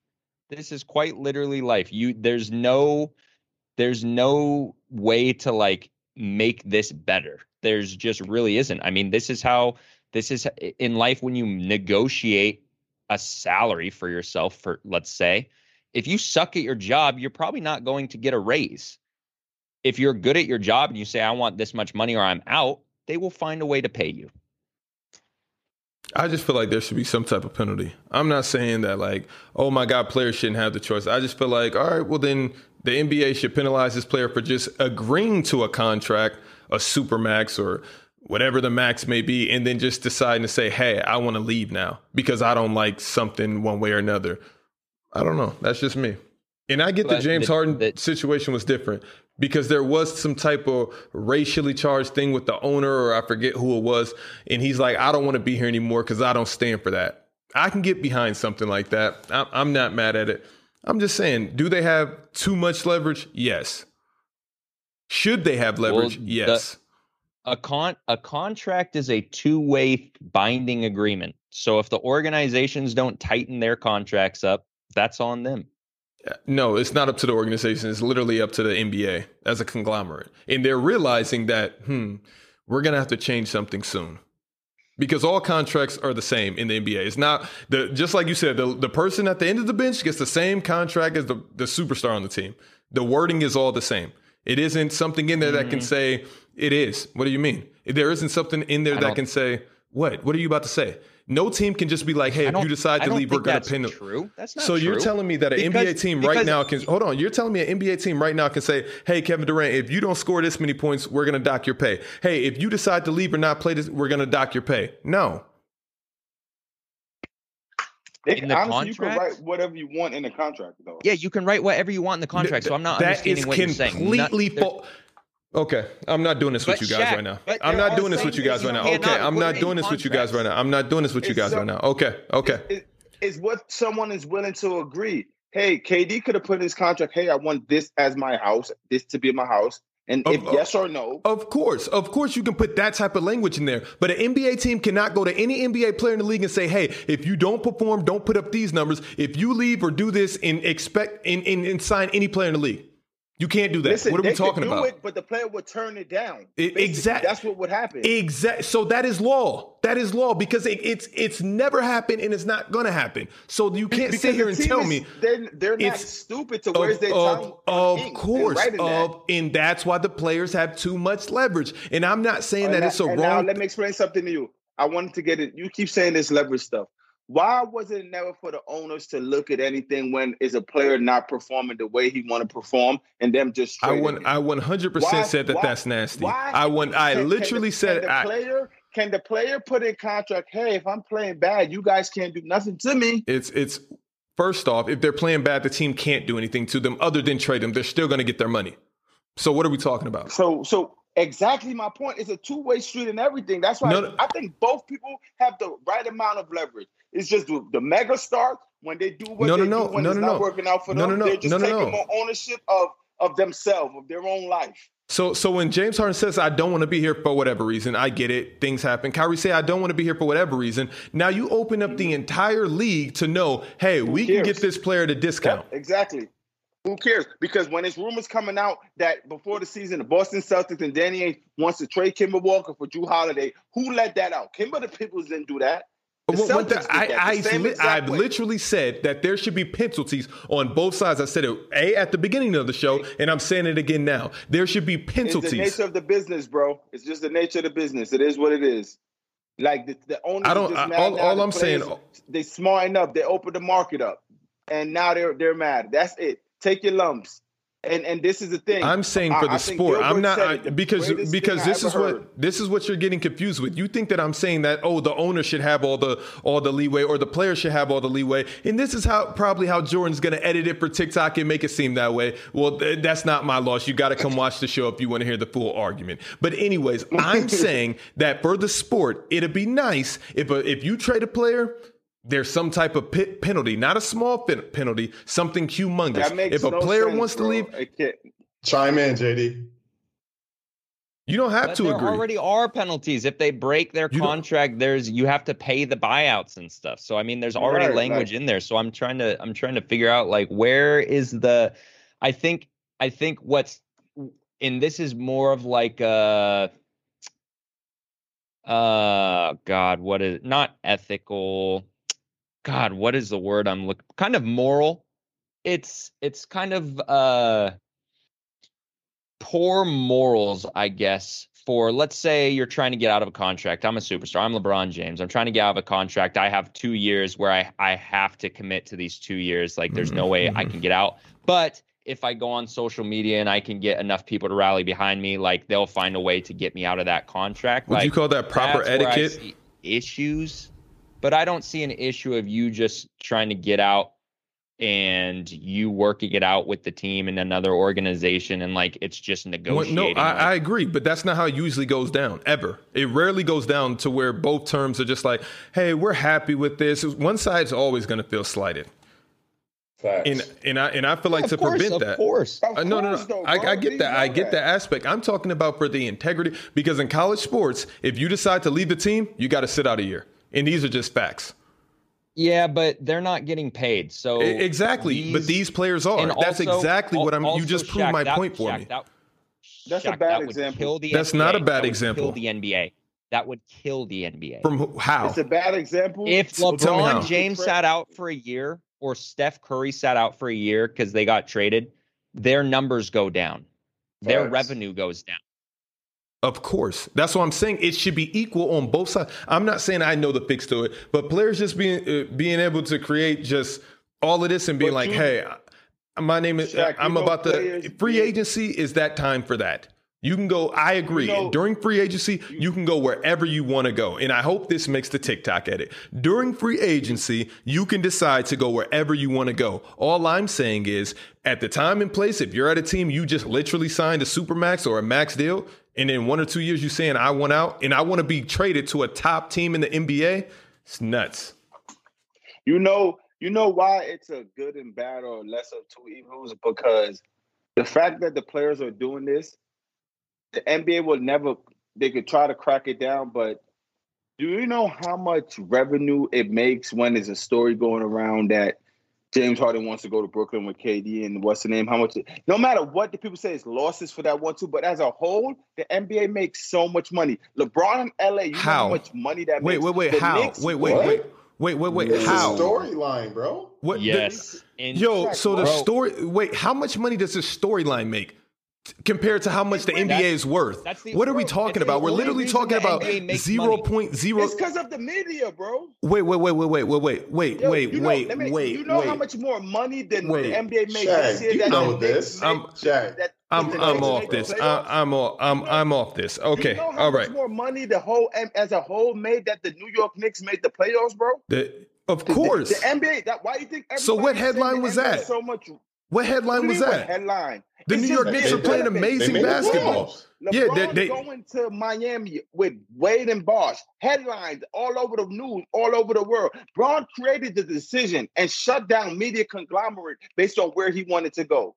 [SPEAKER 2] This is quite literally life. You there's no there's no way to like make this better. There's just really isn't. I mean, this is how this is in life when you negotiate a salary for yourself for let's say, if you suck at your job, you're probably not going to get a raise. If you're good at your job and you say I want this much money or I'm out, they will find a way to pay you.
[SPEAKER 1] I just feel like there should be some type of penalty. I'm not saying that like, oh my God, players shouldn't have the choice. I just feel like, all right, well then the NBA should penalize this player for just agreeing to a contract, a super max or whatever the max may be, and then just deciding to say, hey, I want to leave now because I don't like something one way or another. I don't know. That's just me. And I get but the James Harden situation was different because there was some type of racially charged thing with the owner, or I forget who it was. And he's like, I don't want to be here anymore because I don't stand for that. I can get behind something like that. I'm not mad at it. I'm just saying, do they have too much leverage? Yes. Should they have leverage? Well, yes.
[SPEAKER 2] The, a con a contract is a two-way binding agreement. So if the organizations don't tighten their contracts up, that's on them.
[SPEAKER 1] No, it's not up to the organization. It's literally up to the NBA as a conglomerate. And they're realizing that, hmm, we're going to have to change something soon. Because all contracts are the same in the NBA. It's not the just like you said, the, the person at the end of the bench gets the same contract as the, the superstar on the team. The wording is all the same. It isn't something in there mm-hmm. that can mm-hmm. say it is. What do you mean? There isn't something in there that can say what? What are you about to say? No team can just be like, "Hey, if you decide to leave, we're going to pin them."
[SPEAKER 2] True. That's not
[SPEAKER 1] so
[SPEAKER 2] true.
[SPEAKER 1] you're telling me that an because, NBA team right now can hold on. You're telling me an NBA team right now can say, "Hey, Kevin Durant, if you don't score this many points, we're going to dock your pay." Hey, if you decide to leave or not play this, we're going to dock your pay. No.
[SPEAKER 3] It, in the honestly, contract, you can write whatever you want in the contract, though.
[SPEAKER 2] Yeah, you can write whatever you want in the contract. So I'm not that understanding what you're saying.
[SPEAKER 1] Completely false. Okay, I'm not doing this with you guys Shaq, right now. I'm not doing this with you guys right now. Okay, I'm not doing this with you guys right now. I'm not doing this with you guys right now. Okay, okay.
[SPEAKER 3] Is what someone is willing to agree. Hey, KD could have put in his contract. Hey, I want this as my house. This to be my house. And if yes or no,
[SPEAKER 1] of course, of course, you can put that type of language in there. But an NBA team cannot go to any NBA player in the league and say, "Hey, if you don't perform, don't put up these numbers. If you leave or do this, and expect and, and, and sign any player in the league." You can't do that.
[SPEAKER 3] Listen,
[SPEAKER 1] what are we talking
[SPEAKER 3] do
[SPEAKER 1] about?
[SPEAKER 3] It, but the player would turn it down.
[SPEAKER 1] exactly.
[SPEAKER 3] That's what would happen.
[SPEAKER 1] Exactly. So that is law. That is law because it, it's it's never happened and it's not gonna happen. So you can't
[SPEAKER 3] Because
[SPEAKER 1] sit here and tell
[SPEAKER 3] is-
[SPEAKER 1] me
[SPEAKER 3] they're, they're not stupid to
[SPEAKER 1] of,
[SPEAKER 3] where's their
[SPEAKER 1] of,
[SPEAKER 3] time.
[SPEAKER 1] of
[SPEAKER 3] ink.
[SPEAKER 1] Course,
[SPEAKER 3] that.
[SPEAKER 1] of, and that's why the players have too much leverage. And I'm not saying
[SPEAKER 3] And
[SPEAKER 1] that
[SPEAKER 3] now-
[SPEAKER 1] it's a
[SPEAKER 3] and Now
[SPEAKER 1] wrong.
[SPEAKER 3] let me explain something to you. I wanted to get it. You keep saying this leverage stuff. Why was it never for the owners to look at anything when is a player not performing the way he want to perform and them just
[SPEAKER 1] I won. I 100
[SPEAKER 3] Why-
[SPEAKER 1] percent said that
[SPEAKER 3] why-
[SPEAKER 1] that's nasty.
[SPEAKER 3] why-
[SPEAKER 1] I won. I
[SPEAKER 3] Can- can
[SPEAKER 1] literally
[SPEAKER 3] the,
[SPEAKER 1] said
[SPEAKER 3] can the
[SPEAKER 1] I,
[SPEAKER 3] player can the player put in contract? Hey, if I'm playing bad, you guys can't do nothing to me.
[SPEAKER 1] it's it's first off, if they're playing bad, the team can't do anything to them other than trade them. They're still going to get their money. So what are we talking about?
[SPEAKER 3] So so exactly my point. It's a two way street and everything. That's why
[SPEAKER 1] No, no.
[SPEAKER 3] I think both people have the right amount of leverage. It's just the, the mega star when they do what
[SPEAKER 1] No, no,
[SPEAKER 3] they
[SPEAKER 1] no,
[SPEAKER 3] do when
[SPEAKER 1] no,
[SPEAKER 3] it's
[SPEAKER 1] no,
[SPEAKER 3] not
[SPEAKER 1] no.
[SPEAKER 3] working out for
[SPEAKER 1] No,
[SPEAKER 3] them.
[SPEAKER 1] no, no,
[SPEAKER 3] They're just
[SPEAKER 1] no, no,
[SPEAKER 3] taking
[SPEAKER 1] no.
[SPEAKER 3] more ownership of of themselves, of their own life.
[SPEAKER 1] So so when James Harden says I don't want to be here for whatever reason, I get it. Things happen. Kyrie say I don't want to be here for whatever reason. Now you open up the entire league to know, hey, we can get this player at a discount.
[SPEAKER 3] Yep, exactly. Who cares? Because when it's rumors coming out that before the season, the Boston Celtics and Danny Ainge wants to trade Kemba Walker for Jrue Holiday, who let that out? Kemba the Peoples didn't do that.
[SPEAKER 1] What the- I, I,
[SPEAKER 3] same
[SPEAKER 1] li-
[SPEAKER 3] exact
[SPEAKER 1] I've literally said that there should be penalties on both sides. I said it a at the beginning of the show, and I'm saying it again now. There should be penalties.
[SPEAKER 3] It's the nature of the business, bro. It's just the nature of the business. It is what it is. Like the, the owners
[SPEAKER 1] I don't-
[SPEAKER 3] just
[SPEAKER 1] I- all- all I'm saying-
[SPEAKER 3] they smarten up. They open the market up, and now they're they're mad. That's it. Take your lumps. And and this is the thing.
[SPEAKER 1] I'm saying
[SPEAKER 3] I-
[SPEAKER 1] for the
[SPEAKER 3] I
[SPEAKER 1] sport. I'm not I, because because this is
[SPEAKER 3] ever
[SPEAKER 1] what
[SPEAKER 3] heard.
[SPEAKER 1] this is what you're getting confused with. You think that I'm saying that oh the owner should have all the all the leeway or the player should have all the leeway, and this is how probably how Jordan's going to edit it for TikTok and make it seem that way. Well, th- that's not my loss. You got to come watch the show if you want to hear the full argument. But anyways, I'm [LAUGHS] saying that for the sport, it'd be nice if a, if you trade a player. There's some type of pi- penalty, not a small pen- penalty, something humongous. If a
[SPEAKER 3] no
[SPEAKER 1] player
[SPEAKER 3] sense,
[SPEAKER 1] wants to
[SPEAKER 3] bro.
[SPEAKER 1] leave,
[SPEAKER 4] Chime in, JD.
[SPEAKER 1] you don't have
[SPEAKER 2] But
[SPEAKER 1] to
[SPEAKER 2] there
[SPEAKER 1] agree.
[SPEAKER 2] already are penalties if they break their
[SPEAKER 1] You
[SPEAKER 2] contract. There's you have to pay the buyouts and stuff. So I mean, there's already
[SPEAKER 3] Right,
[SPEAKER 2] language in there. So I'm trying to I'm trying to figure out like where is the. I think I think what's and this is more of like uh uh God what is not ethical. God, what is the word I'm looking? Kind of moral. It's it's kind of uh poor morals, I guess, for let's say you're trying to get out of a contract. I'm a superstar. I'm LeBron James. I'm trying to get out of a contract. I have two years where I, I have to commit to these two years. Like there's no way I
[SPEAKER 1] Mhm.
[SPEAKER 2] can get out. But if I go on social media and I can get enough people to rally behind me, like they'll find a way to get me out of that contract.
[SPEAKER 1] Would
[SPEAKER 2] like,
[SPEAKER 1] you call that proper
[SPEAKER 2] that's where I
[SPEAKER 1] etiquette?
[SPEAKER 2] issues, but I don't see an issue of you just trying to get out and you working it out with the team and another organization and like it's just
[SPEAKER 1] Well,
[SPEAKER 2] negotiating.
[SPEAKER 1] no, I, I agree, but that's not how it usually goes down ever. It rarely goes down to where both terms are just like, "Hey, we're happy with this." One side's always going to feel slighted,
[SPEAKER 4] Facts.
[SPEAKER 1] and and I and I feel like
[SPEAKER 2] of
[SPEAKER 1] to
[SPEAKER 2] course,
[SPEAKER 1] prevent
[SPEAKER 2] of
[SPEAKER 1] that.
[SPEAKER 2] course.
[SPEAKER 3] Of
[SPEAKER 1] Uh, no, no,
[SPEAKER 3] course,
[SPEAKER 1] no.
[SPEAKER 3] though,
[SPEAKER 1] I. I get that. I get that aspect. I'm talking about for the integrity because in college sports, if you decide to leave the team, you got to sit out a year, and these are just facts.
[SPEAKER 2] Yeah, but they're not getting paid. So
[SPEAKER 1] exactly, but these players are.
[SPEAKER 2] and
[SPEAKER 1] That's
[SPEAKER 2] also-
[SPEAKER 1] exactly what I'm. You just proved
[SPEAKER 2] Shaq,
[SPEAKER 1] my
[SPEAKER 2] that-
[SPEAKER 1] point for
[SPEAKER 2] Shaq,
[SPEAKER 1] me.
[SPEAKER 2] that-
[SPEAKER 3] That's a bad
[SPEAKER 2] that
[SPEAKER 3] example.
[SPEAKER 1] That's
[SPEAKER 2] NBA.
[SPEAKER 1] not a bad
[SPEAKER 2] That would
[SPEAKER 1] example.
[SPEAKER 2] Kill the NBA. That would kill the NBA.
[SPEAKER 1] From how?
[SPEAKER 3] It's a bad example.
[SPEAKER 2] if
[SPEAKER 1] So tell me how.
[SPEAKER 2] LeBron James sat out for a year or Steph Curry sat out for a year because they got traded, their numbers go down. Their
[SPEAKER 4] Facts.
[SPEAKER 2] revenue goes down.
[SPEAKER 1] Of course. That's what I'm saying. It should be equal on both sides. I'm not saying I know the fix to it, but players just being uh, being able to create just all of this and being
[SPEAKER 3] But
[SPEAKER 1] like,
[SPEAKER 3] you-
[SPEAKER 1] "Hey, my name is
[SPEAKER 3] Shaq,
[SPEAKER 1] I'm about the free agency is that time for that." You can go, I agree.
[SPEAKER 3] know-
[SPEAKER 1] During free agency, you can go wherever you want to go. And I hope this makes the TikTok edit. During free agency, you can decide to go wherever you want to go. All I'm saying is, at the time and place, if you're at a team, you just literally signed a supermax or a max deal, and in one or two years, you saying, I want out and I want to be traded to a top team in the NBA, it's nuts.
[SPEAKER 3] You know, you know why it's a good and bad or less of two evils because the fact that the players are doing this, the NBA will never. They could try to crack it down, but do you know how much revenue it makes when there's a story going around that James Harden wants to go to Brooklyn with KD and what's the name? How much? No matter what the people say, it's losses for that one too. But as a whole, the NBA makes so much money. LeBron in LA, you
[SPEAKER 1] How?
[SPEAKER 3] know how much money that
[SPEAKER 1] Wait,
[SPEAKER 3] makes.
[SPEAKER 1] wait, wait.
[SPEAKER 3] The
[SPEAKER 1] How?
[SPEAKER 3] Knicks-
[SPEAKER 1] Wait, wait,
[SPEAKER 4] What?
[SPEAKER 1] wait, wait, wait, wait.
[SPEAKER 4] It's
[SPEAKER 1] How?
[SPEAKER 4] storyline, bro.
[SPEAKER 1] What?
[SPEAKER 2] Yes. And
[SPEAKER 1] Yo, so the
[SPEAKER 2] Bro.
[SPEAKER 1] story. Wait, how much money does this storyline make t- compared to how much the NBA
[SPEAKER 2] That's-
[SPEAKER 1] is worth? what are we talking about? We're literally talking about
[SPEAKER 2] NBA makes
[SPEAKER 1] zero
[SPEAKER 2] money.
[SPEAKER 1] point zero.
[SPEAKER 3] It's because of the media, bro.
[SPEAKER 1] Wait, wait, wait, wait, wait, wait, wait, wait,
[SPEAKER 3] Yo,
[SPEAKER 1] wait,
[SPEAKER 3] know,
[SPEAKER 1] wait,
[SPEAKER 3] me-
[SPEAKER 1] wait,
[SPEAKER 3] You know
[SPEAKER 1] wait.
[SPEAKER 3] how much more money than
[SPEAKER 1] Wait.
[SPEAKER 3] the NBA makes
[SPEAKER 4] Shaq,
[SPEAKER 3] this year
[SPEAKER 4] you
[SPEAKER 3] that
[SPEAKER 4] know
[SPEAKER 3] the
[SPEAKER 4] this.
[SPEAKER 3] make-
[SPEAKER 1] I'm-
[SPEAKER 4] Shaq.
[SPEAKER 3] that-
[SPEAKER 1] I'm I'm off this. I, I'm all, I'm I'm off this. Okay,
[SPEAKER 3] You know how
[SPEAKER 1] all
[SPEAKER 3] much more money the whole as a whole made that the New York Knicks made the playoffs, bro.
[SPEAKER 1] The, of
[SPEAKER 3] The-
[SPEAKER 1] course.
[SPEAKER 3] the, NBA. That why you think?
[SPEAKER 1] So what headline was
[SPEAKER 3] NBA
[SPEAKER 1] that?
[SPEAKER 3] is So much.
[SPEAKER 1] What headline
[SPEAKER 3] What
[SPEAKER 1] was
[SPEAKER 3] you mean, what
[SPEAKER 1] that?
[SPEAKER 3] Headline.
[SPEAKER 1] The
[SPEAKER 3] It's
[SPEAKER 1] New York Knicks are playing amazing basketball.
[SPEAKER 4] playoffs.
[SPEAKER 1] Yeah,
[SPEAKER 3] LeBron
[SPEAKER 1] they- they-
[SPEAKER 3] going to Miami with Wade and Bosh. Headlines all over the news, all over the world. Bron created the decision and shut down media conglomerate based on where he wanted to go.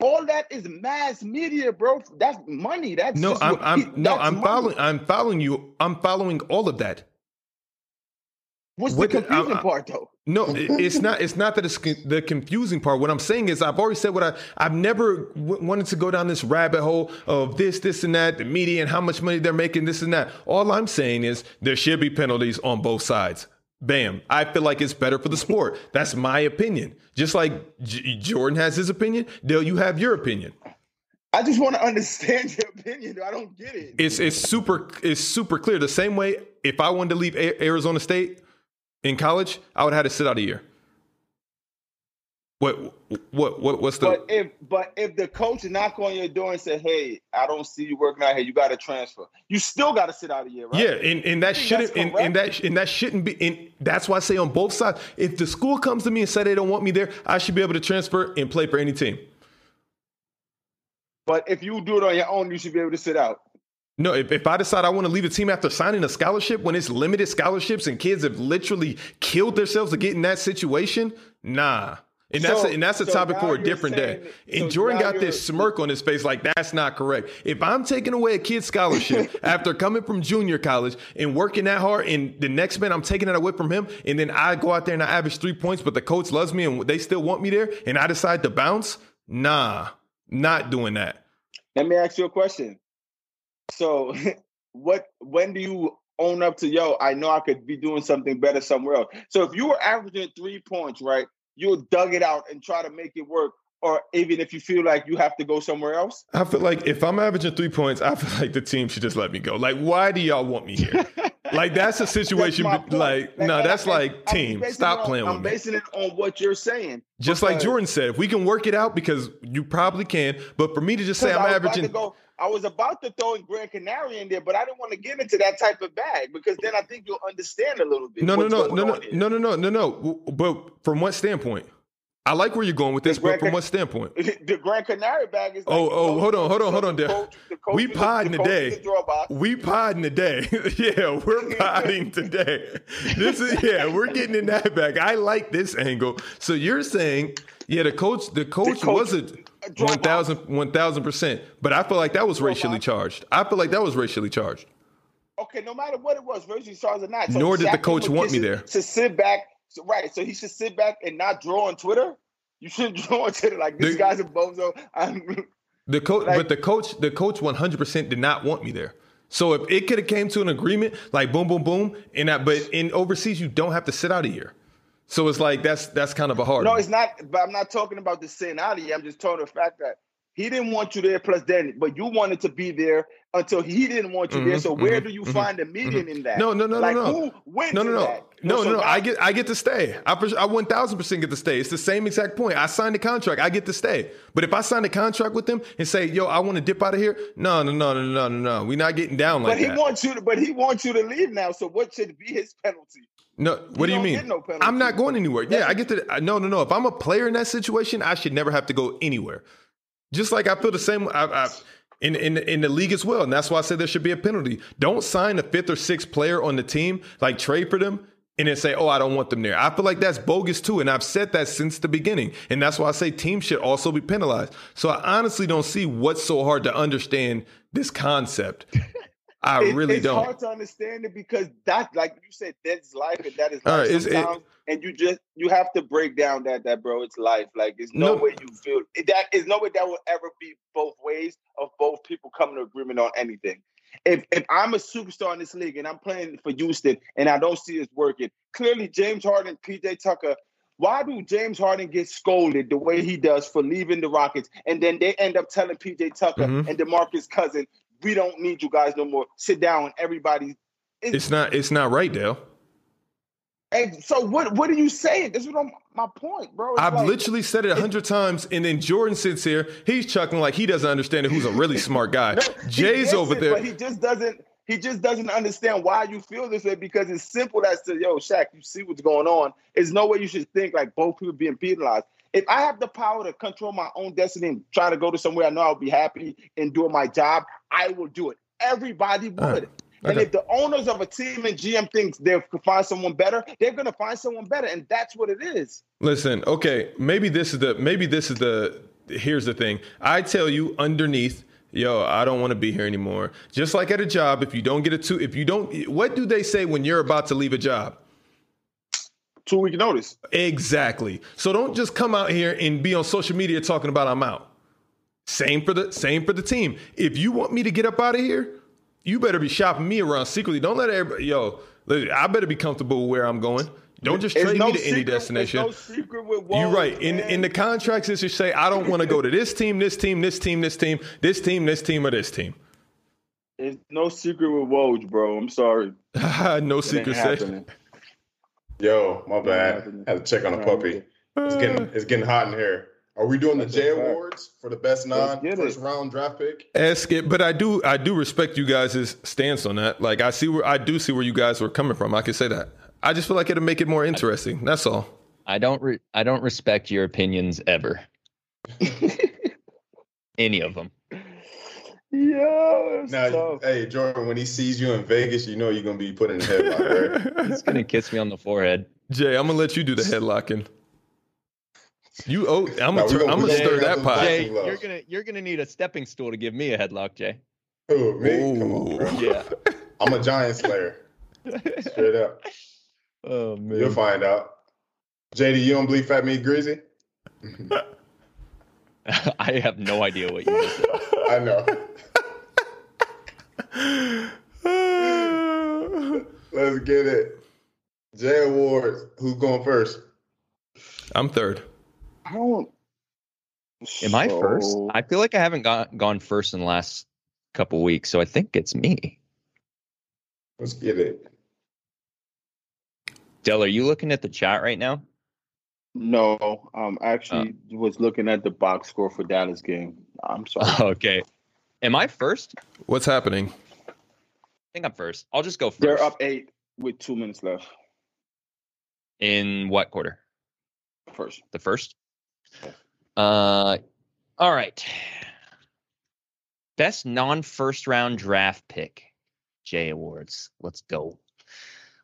[SPEAKER 3] All that is mass media, bro. That's money. That's
[SPEAKER 1] No, I'm I'm
[SPEAKER 3] he-
[SPEAKER 1] no, I'm
[SPEAKER 3] money.
[SPEAKER 1] following. I'm following you. I'm following all of that.
[SPEAKER 3] What's
[SPEAKER 1] what
[SPEAKER 3] the confusing
[SPEAKER 1] I- I-
[SPEAKER 3] part, though?
[SPEAKER 1] No, [LAUGHS] it's not. It's not that it's the confusing part. What I'm saying is, I've already said what I. I've never w- wanted to go down this rabbit hole of this, this, and that, the media and how much money they're making, this and that. All I'm saying is there should be penalties on both sides. Bam. I feel like it's better for the [LAUGHS] sport. That's my opinion. Just like J- Jordan has his opinion, Dale, you have your opinion.
[SPEAKER 3] I just want to understand [LAUGHS] your opinion. though. I don't get it.
[SPEAKER 1] It's it's super it's super clear. The same way, if I wanted to leave A- Arizona State in college, I would have had to sit out a year. What what what what's the
[SPEAKER 3] But if but if the coach knock on your door and say, "Hey, I don't see you working out here. You got to transfer." You still got to sit out a year, right?
[SPEAKER 1] Yeah, and, and that shouldn't and, and that and that shouldn't be and that's why I say on both sides. If the school comes to me and say they don't want me there, I should be able to transfer and play for any team.
[SPEAKER 3] But if you do it on your own, you should be able to sit out.
[SPEAKER 1] No, if, if I decide I want to leave a team after signing a scholarship when it's limited scholarships and kids have literally killed themselves to get in that situation, nah. And that's
[SPEAKER 3] So-
[SPEAKER 1] a, and that's a
[SPEAKER 3] so
[SPEAKER 1] topic for a different
[SPEAKER 3] saying
[SPEAKER 1] day. And
[SPEAKER 3] so
[SPEAKER 1] Jordan got this smirk on his face like that's not correct. If I'm taking away a kid's scholarship [LAUGHS] after coming from junior college and working that hard, and the next man I'm taking it away from him, and then I go out there and I average three points, but the coach loves me and they still want me there, and I decide to bounce, nah, not doing that.
[SPEAKER 3] Let me ask you a question. So, [LAUGHS] what? When do you own up to yo? I know I could be doing something better somewhere else. So, if you were averaging three points, right, you'll dug it out and try to make it work. Or even if you feel like you have to go somewhere else.
[SPEAKER 1] I feel like if I'm averaging three points, I feel [LAUGHS] like the team should just let me go. Like, why do y'all want me here? like, that's a [LAUGHS] situation.
[SPEAKER 3] point.
[SPEAKER 1] like, no, that's
[SPEAKER 3] I-
[SPEAKER 1] like
[SPEAKER 3] I'm
[SPEAKER 1] team. Stop
[SPEAKER 3] on-
[SPEAKER 1] playing
[SPEAKER 3] I'm
[SPEAKER 1] with me.
[SPEAKER 3] basing it on what you're saying.
[SPEAKER 1] Just like Jordan said, if we can work it out, because you probably can. But for me to just say I'm
[SPEAKER 3] I
[SPEAKER 1] averaging,
[SPEAKER 3] go. I was about to throw in Grand Canary in there, but I didn't want to get into that type of bag because then I think you'll understand a little bit.
[SPEAKER 1] no, no, no, no, no, no, no, no, no, no. But from what standpoint? I like where you're going with this,
[SPEAKER 3] The
[SPEAKER 1] but
[SPEAKER 3] Grand
[SPEAKER 1] from
[SPEAKER 3] Can-
[SPEAKER 1] what standpoint? [LAUGHS]
[SPEAKER 3] the Grand Canary bag is. Like
[SPEAKER 1] Oh, oh,
[SPEAKER 3] coach
[SPEAKER 1] hold on, hold on, hold on,
[SPEAKER 3] the coach- the coach
[SPEAKER 1] We
[SPEAKER 3] the-
[SPEAKER 1] podding
[SPEAKER 3] the
[SPEAKER 1] today.
[SPEAKER 3] the.
[SPEAKER 1] We podding today. [LAUGHS] yeah, we're podding today. This is yeah, we're getting in that bag. I like this angle. So you're saying, yeah, the coach, the coach,
[SPEAKER 3] coach-
[SPEAKER 1] wasn't one thousand, one thousand percent. But I feel like that was racially charged. I feel like that was racially charged.
[SPEAKER 3] Okay, no matter what it was, racially charged or not.
[SPEAKER 1] Nor did the coach want me there.
[SPEAKER 3] To sit back, so, right? So he should sit back and not draw on Twitter. You shouldn't [LAUGHS] draw on Twitter like this
[SPEAKER 1] The-
[SPEAKER 3] guy's a bozo. I'm, [LAUGHS]
[SPEAKER 1] The coach,
[SPEAKER 3] Like-
[SPEAKER 1] but the coach, the coach, one hundred percent did not want me there. So if it could have came to an agreement, like boom, boom, boom, and that, but in overseas you don't have to sit out a year. So it's like that's that's kind of a hard.
[SPEAKER 3] no,
[SPEAKER 1] one.
[SPEAKER 3] it's not. But I'm not talking about the sin out of you. I'm just talking the fact that he didn't want you there. Plus, then, but you wanted to be there until he didn't want you there.
[SPEAKER 1] Mhm,
[SPEAKER 3] So where
[SPEAKER 1] mhm,
[SPEAKER 3] do you
[SPEAKER 1] mhm,
[SPEAKER 3] find the median in that?
[SPEAKER 1] No, no, no, no,
[SPEAKER 3] like,
[SPEAKER 1] no.
[SPEAKER 3] Who wins
[SPEAKER 1] No, no, no,
[SPEAKER 3] that?
[SPEAKER 1] no,
[SPEAKER 3] So
[SPEAKER 1] no, no.
[SPEAKER 3] now-
[SPEAKER 1] I get, I get to stay. I, I one thousand percent get to stay. It's the same exact point. I signed the contract. I get to stay. But if I sign a contract with them and say, "Yo, I want to dip out of here," no, no, no, no, no, no, no. We're not getting down like that.
[SPEAKER 3] But he wants you to. But he wants you to leave now. So what should be his penalty?
[SPEAKER 1] No, what do you mean?
[SPEAKER 3] no.
[SPEAKER 1] I'm not going anywhere. Yeah, I get to. No, no, no. If I'm a player in that situation, I should never have to go anywhere. Just like I feel the same. I, I, in, in in the league as well, and that's why I said there should be a penalty. Don't sign a fifth or sixth player on the team, like trade for them, and then say, "Oh, I don't want them there." I feel like that's bogus too, and I've said that since the beginning, and that's why I say teams should also be penalized. So I honestly don't see what's so hard to understand this concept. I
[SPEAKER 3] It-
[SPEAKER 1] really
[SPEAKER 3] it's
[SPEAKER 1] don't.
[SPEAKER 3] It's hard to understand it because that, like you said, that's life and that is
[SPEAKER 1] All
[SPEAKER 3] life
[SPEAKER 1] right, it's- it-
[SPEAKER 3] and you just you have to break down that that bro, it's life. Like there's no,
[SPEAKER 1] No.
[SPEAKER 3] way you feel that. is no way that will ever be both ways of both people coming to agreement on anything. If if I'm a superstar in this league and I'm playing for Houston and I don't see it working, clearly James Harden, PJ Tucker. Why do James Harden get scolded the way he does for leaving the Rockets, and then they end up telling PJ Tucker
[SPEAKER 1] Mhm.
[SPEAKER 3] and DeMarcus Cousin, "We don't need you guys no more. Sit down, and everybody."
[SPEAKER 1] It's not. It's not right, Dale.
[SPEAKER 3] And so what? What are you saying? This is what I'm, my point, bro. It's
[SPEAKER 1] I've
[SPEAKER 3] like-
[SPEAKER 1] literally said it a hundred times, and then Jordan sits here. He's chuckling like he doesn't understand it. Who's a really smart guy? [LAUGHS]
[SPEAKER 3] No,
[SPEAKER 1] Jay's over
[SPEAKER 3] it,
[SPEAKER 1] there.
[SPEAKER 3] but he just doesn't. He just doesn't understand why you feel this way because it's simple as to yo, Shaq. You see what's going on. There's no way you should think like both people being penalized. If I have the power to control my own destiny and try to go to somewhere I know I'll be happy and doing my job, I will do it. Everybody would.
[SPEAKER 1] Right.
[SPEAKER 3] And if the owners of a team and GM thinks they could find someone better, they're going to find someone better, and that's what it is.
[SPEAKER 1] Listen, okay, maybe this is the maybe this is the here's the thing. I tell you underneath, yo, I don't want to be here anymore. Just like at a job, if you don't get a two, if you don't, what do they say when you're about to leave a job?
[SPEAKER 3] Two week notice.
[SPEAKER 1] Exactly. So don't just come out here and be on social media talking about I'm out. Same for the same for the team. If you want me to get up out of here, you better be shopping me around secretly. Don't let everybody yo. I better be comfortable with where I'm going. Don't just
[SPEAKER 3] It's
[SPEAKER 1] trade
[SPEAKER 3] no
[SPEAKER 1] me to any destination.
[SPEAKER 3] No secret with
[SPEAKER 1] You're right. In
[SPEAKER 3] man.
[SPEAKER 1] in the contracts, it should say I don't want to go to this team, this team, this team, this team, this team, this team, or this team.
[SPEAKER 3] It's no secret with Woj, bro. I'm sorry. [LAUGHS]
[SPEAKER 1] no
[SPEAKER 3] It
[SPEAKER 1] secret.
[SPEAKER 4] Yo, my bad.
[SPEAKER 3] happening.
[SPEAKER 4] Had to check on a puppy. It's getting it's getting hot in here. Are we doing the
[SPEAKER 3] That's a
[SPEAKER 4] J
[SPEAKER 3] fact.
[SPEAKER 4] Awards for the best non first round draft pick?
[SPEAKER 1] Ask it, but I do I do respect you guys' stance on that. Like I see where I do see where you guys were coming from. I can say that. I just feel like it'll make it more interesting. That's all.
[SPEAKER 2] I don't re- I don't respect your opinions ever. [LAUGHS] Any of them.
[SPEAKER 3] Yo,
[SPEAKER 4] Now,
[SPEAKER 3] tough.
[SPEAKER 4] hey Jordan, when he sees you in Vegas, you know you're gonna be put in the headlock, right? [LAUGHS]
[SPEAKER 2] He's gonna kiss me on the forehead.
[SPEAKER 1] Jay, I'm gonna let you do the headlocking. You oh, I'm
[SPEAKER 4] Nah,
[SPEAKER 1] gonna,
[SPEAKER 4] we gonna-
[SPEAKER 1] I'm gonna
[SPEAKER 4] gonna
[SPEAKER 1] stir that pot.
[SPEAKER 2] Jay, you're gonna you're gonna need a stepping stool to give me a headlock, Jay.
[SPEAKER 4] Who, me? Come on, bro.
[SPEAKER 2] Yeah. [LAUGHS]
[SPEAKER 4] I'm a giant slayer. Straight up. [LAUGHS]
[SPEAKER 2] Oh man,
[SPEAKER 4] You'll find out. JD, you don't believe Fat Meat Greasy?
[SPEAKER 2] I have no idea what you just said.
[SPEAKER 4] I know. Let's get it. Jay Awards. Who's going first?
[SPEAKER 1] I'm third.
[SPEAKER 3] I don't.
[SPEAKER 2] Am I first? I feel like I haven't got, gone first in the last couple weeks, so I think it's me.
[SPEAKER 4] Let's get it.
[SPEAKER 2] Dell, are you looking at the chat right now?
[SPEAKER 3] No, um, actually was looking at the box score for Dallas game. I'm [LAUGHS] sorry.
[SPEAKER 2] okay. Am I first?
[SPEAKER 1] What's happening?
[SPEAKER 2] I think I'm first. I'll just go 1st
[SPEAKER 3] They're up eight with two minutes left.
[SPEAKER 2] in what quarter?
[SPEAKER 3] First,
[SPEAKER 2] The first? Uh all right. Best non first round draft pick. J Awards. Let's go.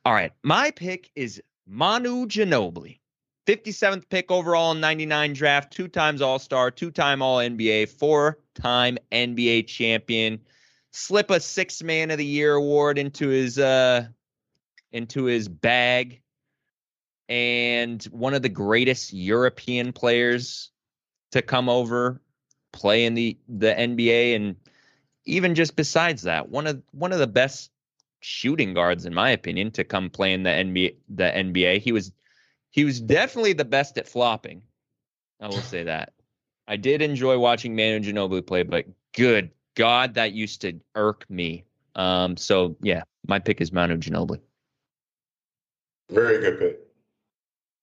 [SPEAKER 2] All right. My pick is Manu Ginobili. 57th pick overall in 99 draft, two times All Star, two time All NBA, four time NBA champion. Slip a six man of the year award into his uh into his bag and one of the greatest European players to come over, play in the the NBA, and even just besides that, one of one of the best shooting guards, in my opinion, to come play in the NBA. The NBA, he was he was definitely the best at flopping. I will say that. I did enjoy watching Manu Ginobili play, but good God, that used to irk me. Um, so yeah, my pick is Manu Ginobili.
[SPEAKER 4] Very good pick.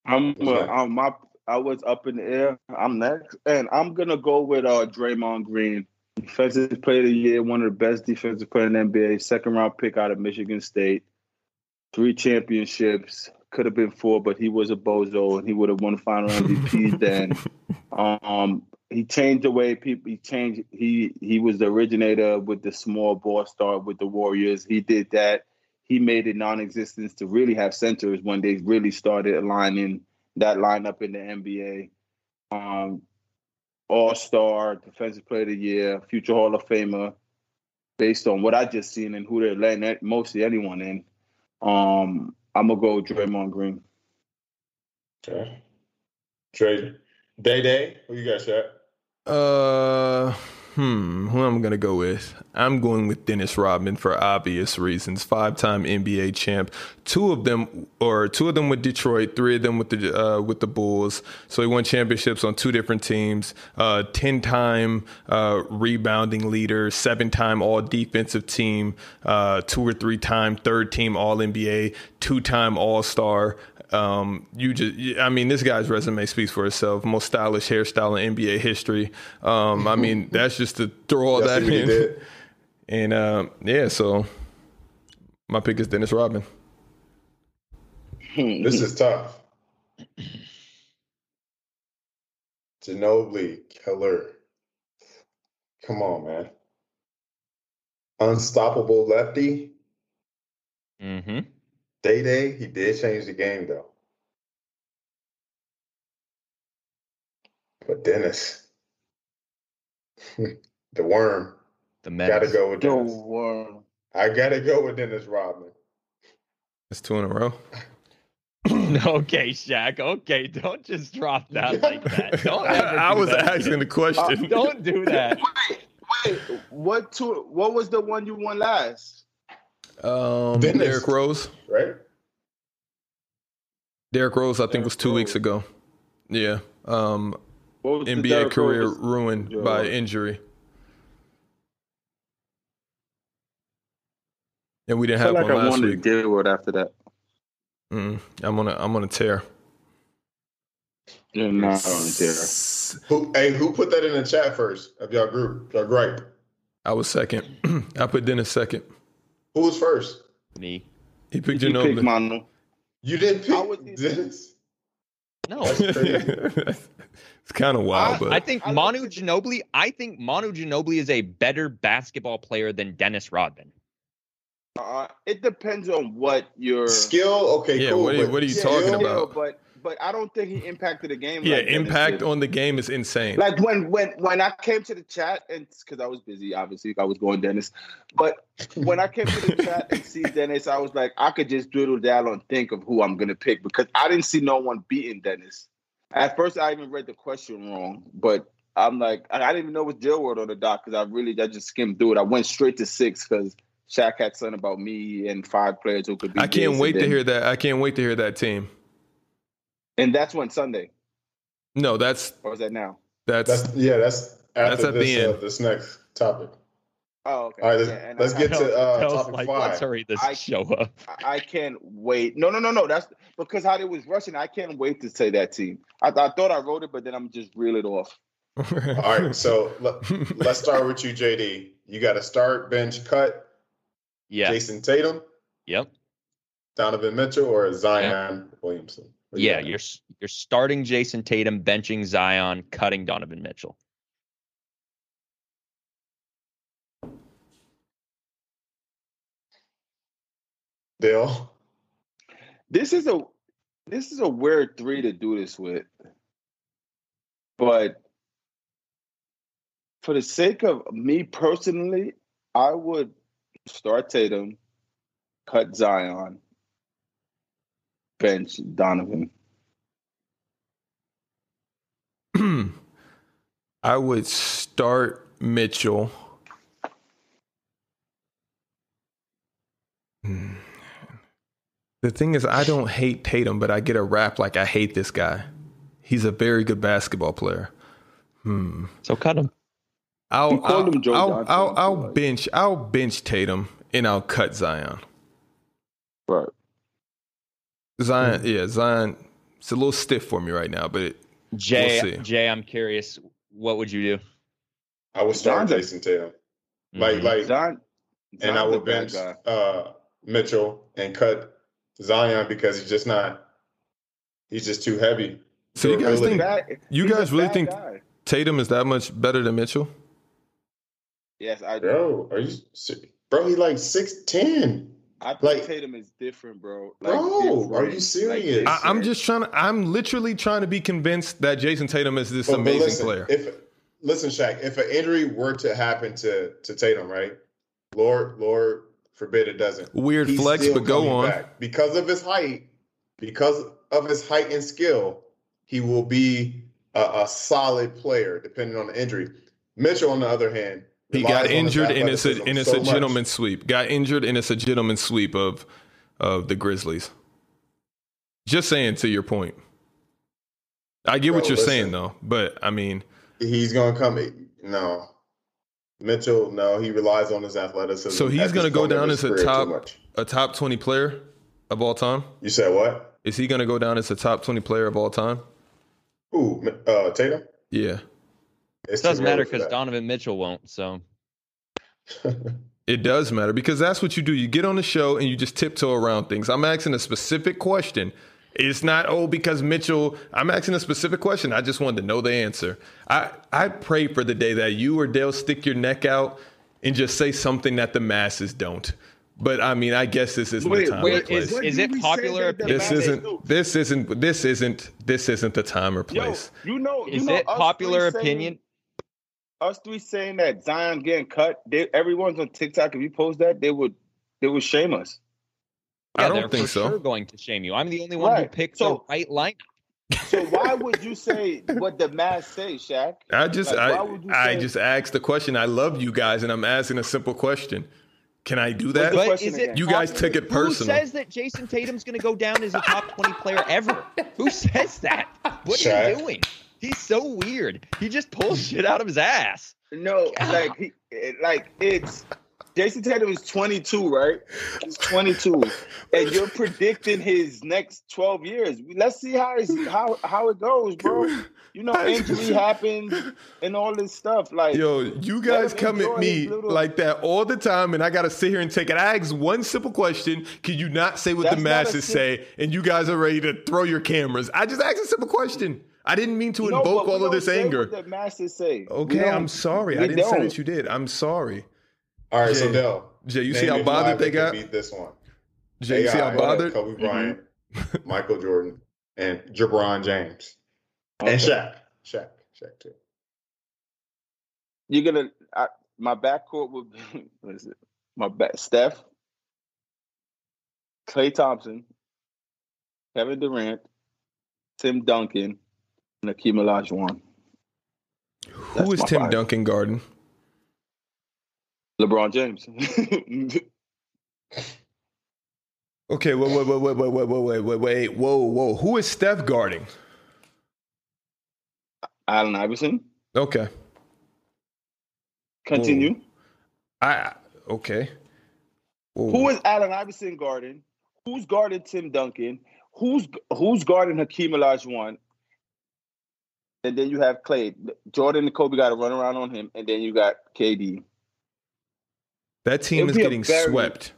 [SPEAKER 3] I'm
[SPEAKER 4] What's
[SPEAKER 3] uh,
[SPEAKER 4] that?
[SPEAKER 3] um, my I was up in the air. I'm next, and I'm gonna go with uh Draymond Green, defensive player of the year, one of the best defensive players in the NBA, second round pick out of Michigan State, three championships. Could have been four, but he was a bozo, and he would have won the final MVP [LAUGHS] then. Um, he changed the way people. He changed. He he was the originator with the small ball start with the Warriors. He did that. He made it non-existence to really have centers when they really started aligning that lineup in the NBA. Um, All Star, Defensive Player of the Year, future Hall of Famer. based on what I just seen and who they're letting mostly anyone in, um, I'm gonna go Draymond Green.
[SPEAKER 4] Okay. Trade Day Day. Who you got, Shaq?
[SPEAKER 1] Uh, hmm. Who am I'm gonna go with? I'm going with Dennis Rodman for obvious reasons. Five-time NBA champ. Two of them, or two of them with Detroit. Three of them with the uh, with the Bulls. So he won championships on two different teams. Uh, ten-time uh, rebounding leader. Seven-time All Defensive Team. Uh, two or three-time third-team All NBA. Two-time All Star. Um, you just, I mean, this guy's resume speaks for itself. Most stylish hairstyle in NBA history. Um, I mean, [LAUGHS] that's just to throw all that in. [LAUGHS] And uh, yeah, so my pick is Dennis Rodman. [LAUGHS]
[SPEAKER 4] this is tough. Ginobili, killer. Come on, man. Unstoppable lefty.
[SPEAKER 2] Mm-hmm.
[SPEAKER 4] Day Day, he did change the game though. But Dennis, [LAUGHS] the worm,
[SPEAKER 2] the
[SPEAKER 4] gotta go with Dennis.
[SPEAKER 3] The worm.
[SPEAKER 4] I gotta go with Dennis Rodman.
[SPEAKER 1] That's two in a row. [LAUGHS]
[SPEAKER 2] okay, Shaq. Okay, don't just drop that like that. [LAUGHS] Don't
[SPEAKER 1] I, I was
[SPEAKER 2] that.
[SPEAKER 1] asking the question.
[SPEAKER 2] Don't do that.
[SPEAKER 3] Wait, wait. What two? What was the one you won last?
[SPEAKER 1] Um,
[SPEAKER 4] Dennis.
[SPEAKER 1] Derrick Rose.
[SPEAKER 4] Right?
[SPEAKER 1] Derrick Rose, I think,
[SPEAKER 3] Derrick
[SPEAKER 1] was two weeks ago. Yeah. Um,
[SPEAKER 3] What was
[SPEAKER 1] NBA
[SPEAKER 3] Derrick
[SPEAKER 1] career
[SPEAKER 3] Rose?
[SPEAKER 1] ruined
[SPEAKER 3] Yeah.
[SPEAKER 1] by injury. And we didn't
[SPEAKER 3] feel
[SPEAKER 1] have
[SPEAKER 3] like
[SPEAKER 1] one
[SPEAKER 3] I
[SPEAKER 1] last
[SPEAKER 3] wanted
[SPEAKER 1] week.
[SPEAKER 3] Dillard after that.
[SPEAKER 1] Mm, I'm on a I'm on a tear.
[SPEAKER 3] Yeah, no, I don't care.
[SPEAKER 4] Who hey, who put that in the chat first of y'all group? Y'all gripe.
[SPEAKER 1] I was second. [CLEARS THROAT] I put Dennis second.
[SPEAKER 4] Who was first?
[SPEAKER 2] Me.
[SPEAKER 1] He picked
[SPEAKER 3] You picked
[SPEAKER 1] Ginobili.
[SPEAKER 3] Manu.
[SPEAKER 4] You didn't pick
[SPEAKER 3] I was-
[SPEAKER 4] Dennis.
[SPEAKER 2] No. [LAUGHS]
[SPEAKER 1] It's kind of wild, but
[SPEAKER 2] I think
[SPEAKER 3] I
[SPEAKER 2] Manu
[SPEAKER 3] looked
[SPEAKER 2] Ginobili. I think Manu Ginobili is a better basketball player than Dennis Rodman.
[SPEAKER 3] Uh, it depends on what your
[SPEAKER 4] Skill, okay,
[SPEAKER 1] Yeah,
[SPEAKER 4] cool.
[SPEAKER 1] what are you-
[SPEAKER 4] but
[SPEAKER 1] what are you
[SPEAKER 4] skill-
[SPEAKER 1] talking about?
[SPEAKER 3] But but I don't think he impacted the game.
[SPEAKER 1] yeah,
[SPEAKER 3] like
[SPEAKER 1] impact on the game is insane.
[SPEAKER 3] Like when when when I came to the chat and because I was busy, obviously I was going Dennis, but when I came to the chat and see [LAUGHS] Dennis, I was like, I could just doodle down and think of who I'm gonna pick because I didn't see no one beating Dennis. At first, I even read the question wrong, but I'm like, I didn't even know what was J Award on the doc because I really I just skimmed through it. I went straight to six because Shaq had something about me and five players who could be.
[SPEAKER 1] I can't wait to hear that. I can't wait to hear that team.
[SPEAKER 3] And that's when Sunday,
[SPEAKER 1] No, that's
[SPEAKER 3] or is that now?
[SPEAKER 1] that's,
[SPEAKER 4] That's yeah, that's after
[SPEAKER 1] That's at the
[SPEAKER 4] this, uh, this next topic.
[SPEAKER 3] Oh, okay.
[SPEAKER 4] All right, let's,
[SPEAKER 3] Yeah,
[SPEAKER 4] let's
[SPEAKER 3] I-
[SPEAKER 4] get to uh, topic
[SPEAKER 2] like,
[SPEAKER 4] five.
[SPEAKER 2] let's hurry this
[SPEAKER 3] I-
[SPEAKER 2] show up.
[SPEAKER 3] I I can't wait. No, no, no, no. That's because how they was rushing. I can't wait to say that team. I, I thought I wrote it, but then I'm just reel it off. [LAUGHS]
[SPEAKER 4] All right, so let, let's start with you, JD. You got to start bench cut.
[SPEAKER 2] Yeah.
[SPEAKER 4] Jayson Tatum,
[SPEAKER 2] Yep.
[SPEAKER 4] Donovan Mitchell, or Zion Williamson. What you
[SPEAKER 2] Yeah. You're you're starting Jayson Tatum, benching Zion, cutting Donovan Mitchell.
[SPEAKER 4] Dale.
[SPEAKER 3] This is a this is a weird three to do this with, but for the sake of me personally, I would start Tatum, cut Zion, bench Donovan. [CLEARS THROAT]
[SPEAKER 1] I would start Mitchell. Hmm. The thing is, I don't hate Tatum, but I get a rap like I hate this guy. He's a very good basketball player. Hmm.
[SPEAKER 2] So cut him.
[SPEAKER 1] I'll I'll,
[SPEAKER 3] him
[SPEAKER 1] I'll, I'll,
[SPEAKER 3] I feel
[SPEAKER 1] I'll bench I'll bench Tatum and I'll cut Zion.
[SPEAKER 3] Right.
[SPEAKER 1] Zion, yeah, Zion. It's a little stiff for me right now, but it,
[SPEAKER 2] Jay,
[SPEAKER 1] see.
[SPEAKER 2] Jay, I'm curious. What would you do?
[SPEAKER 4] I would start
[SPEAKER 3] Zion-
[SPEAKER 4] Jayson Tatum. Like,
[SPEAKER 2] Mhm.
[SPEAKER 4] like,
[SPEAKER 3] Zion,
[SPEAKER 4] and I would bench uh, Mitchell and cut Zion because he's just not. He's just too heavy.
[SPEAKER 1] So you guys
[SPEAKER 4] Durability.
[SPEAKER 1] think-
[SPEAKER 3] Bad-
[SPEAKER 1] you guys really think-
[SPEAKER 3] guy.
[SPEAKER 1] Tatum is that much better than Mitchell?
[SPEAKER 3] Yes, I do.
[SPEAKER 4] Bro, are you? Bro, he like six ten.
[SPEAKER 3] I think
[SPEAKER 4] Like-
[SPEAKER 3] Tatum is different, bro.
[SPEAKER 4] Bro,
[SPEAKER 3] different.
[SPEAKER 4] are you serious?
[SPEAKER 1] I, I'm just trying to. I'm literally trying to be convinced that Jayson Tatum is this
[SPEAKER 4] But- but
[SPEAKER 1] amazing
[SPEAKER 4] listen,
[SPEAKER 1] player.
[SPEAKER 4] If listen, Shaq, if an injury were to happen to to Tatum, right? Lord, Lord forbid it doesn't.
[SPEAKER 1] Weird
[SPEAKER 4] He's
[SPEAKER 1] flex, but go on.
[SPEAKER 4] back. Because of his height, because of his height and skill, he will be a, a solid player depending on the injury. Mitchell, on the other hand,
[SPEAKER 1] He got injured, and it's a and it's
[SPEAKER 4] so
[SPEAKER 1] a
[SPEAKER 4] much.
[SPEAKER 1] gentleman's sweep. Got injured, and it's a gentleman's sweep of of the Grizzlies. Just saying to your point. I get what you're
[SPEAKER 4] listen.
[SPEAKER 1] saying though, but I mean,
[SPEAKER 4] He's going to come. No, Mitchell. No, he relies on his athleticism.
[SPEAKER 1] So he's
[SPEAKER 4] at
[SPEAKER 1] gonna go down as a top- a top twenty player of all time.
[SPEAKER 4] You said what?
[SPEAKER 1] Is he going to go down as a top twenty player of all time?
[SPEAKER 4] Ooh, uh, Tatum.
[SPEAKER 1] Yeah,
[SPEAKER 2] It doesn't matter because. Donovan Mitchell won't. So [LAUGHS]
[SPEAKER 1] it does matter because that's what you do. You get on the show and you just tiptoe around things. I'm asking a specific question. It's not oh because Mitchell. I'm asking a specific question. I just wanted to know the answer. I I pray for the day that you or Dale stick your neck out and just say something that the masses don't. But I mean, I guess this isn't
[SPEAKER 3] Wait,
[SPEAKER 1] the time
[SPEAKER 2] wait,
[SPEAKER 1] or place.
[SPEAKER 2] is-
[SPEAKER 3] What
[SPEAKER 2] is
[SPEAKER 3] did
[SPEAKER 2] it popular
[SPEAKER 3] that the
[SPEAKER 2] opinion-
[SPEAKER 1] this
[SPEAKER 3] masses
[SPEAKER 1] isn't this isn't this isn't this isn't the time or
[SPEAKER 3] Yo,
[SPEAKER 1] place.
[SPEAKER 3] you know, you
[SPEAKER 2] is
[SPEAKER 3] know,
[SPEAKER 2] it popular opinion?
[SPEAKER 3] Saying, us three saying that Zion getting cut. They, everyone's on TikTok. If you post that, they would they would shame us.
[SPEAKER 1] I don't think
[SPEAKER 2] for
[SPEAKER 1] so.
[SPEAKER 2] Sure going to shame you. I'm the only one who
[SPEAKER 3] Right.
[SPEAKER 2] picked
[SPEAKER 3] So-
[SPEAKER 2] the right line.
[SPEAKER 3] So why would you say what the mass say, Shaq?
[SPEAKER 1] I just
[SPEAKER 3] Like,
[SPEAKER 1] I
[SPEAKER 3] why would you
[SPEAKER 1] I just asked the question. I love you guys, and I'm asking a simple question. Can I do that?
[SPEAKER 2] But is it?
[SPEAKER 1] You guys
[SPEAKER 2] popular-
[SPEAKER 1] took it personal.
[SPEAKER 2] Who says that Jayson Tatum's going to go down as a top 20 player ever? Who says that? What are you doing? He's so weird. He just pulls mm. shit out of his ass.
[SPEAKER 3] No, like he, like it's Jayson Tatum is 22, right? He's 22, and you're predicting his next 12 years. Let's see how it's, how how it goes, bro. You know, injury happens and all this stuff. Like,
[SPEAKER 1] Yo, you guys come at me
[SPEAKER 3] little-
[SPEAKER 1] like that all the time, and I got to sit here and take it. I ask one simple question: Can you not say what
[SPEAKER 3] That's
[SPEAKER 1] the masses
[SPEAKER 3] sim-
[SPEAKER 1] say? And you guys are ready to throw your cameras. I just asked a simple question. I didn't mean to
[SPEAKER 3] no,
[SPEAKER 1] invoke
[SPEAKER 3] but
[SPEAKER 1] all of this
[SPEAKER 3] say
[SPEAKER 1] anger.
[SPEAKER 3] What the masses say.
[SPEAKER 1] Okay, I'm sorry. I didn't say
[SPEAKER 3] don't.
[SPEAKER 1] that you did. I'm sorry.
[SPEAKER 4] All right, so Dell.
[SPEAKER 1] Jay, you see how bothered they got?
[SPEAKER 4] Beat this one.
[SPEAKER 1] Jay, you see how bothered?
[SPEAKER 4] Kobe
[SPEAKER 3] Mm-hmm.
[SPEAKER 4] Bryant, [LAUGHS] Michael Jordan, and LeBron James,
[SPEAKER 3] Okay.
[SPEAKER 4] and Shaq. Shaq. Shaq too.
[SPEAKER 3] You're gonna I, my backcourt would be [LAUGHS] what is it? My back Steph, Klay Thompson, Kevin Durant, Tim Duncan, Hakeem Olajuwon.
[SPEAKER 1] Who is Tim
[SPEAKER 3] five.
[SPEAKER 1] Duncan Garden?
[SPEAKER 3] LeBron James. [LAUGHS]
[SPEAKER 1] Okay, wait, wait, wait, wait, wait, wait, wait, wait, wait, whoa, whoa. Who is Steph guarding?
[SPEAKER 3] Allen Iverson.
[SPEAKER 1] Okay,
[SPEAKER 3] Continue.
[SPEAKER 1] I okay. Whoa.
[SPEAKER 3] Who is Allen Iverson guarding? Who's guarding Tim Duncan? Who's who's guarding Hakeem Olajuwon? And then you have Klay. Jordan and Kobe got to run around on him, and then you got KD.
[SPEAKER 1] That team
[SPEAKER 3] It'll
[SPEAKER 1] is getting
[SPEAKER 3] very-
[SPEAKER 1] swept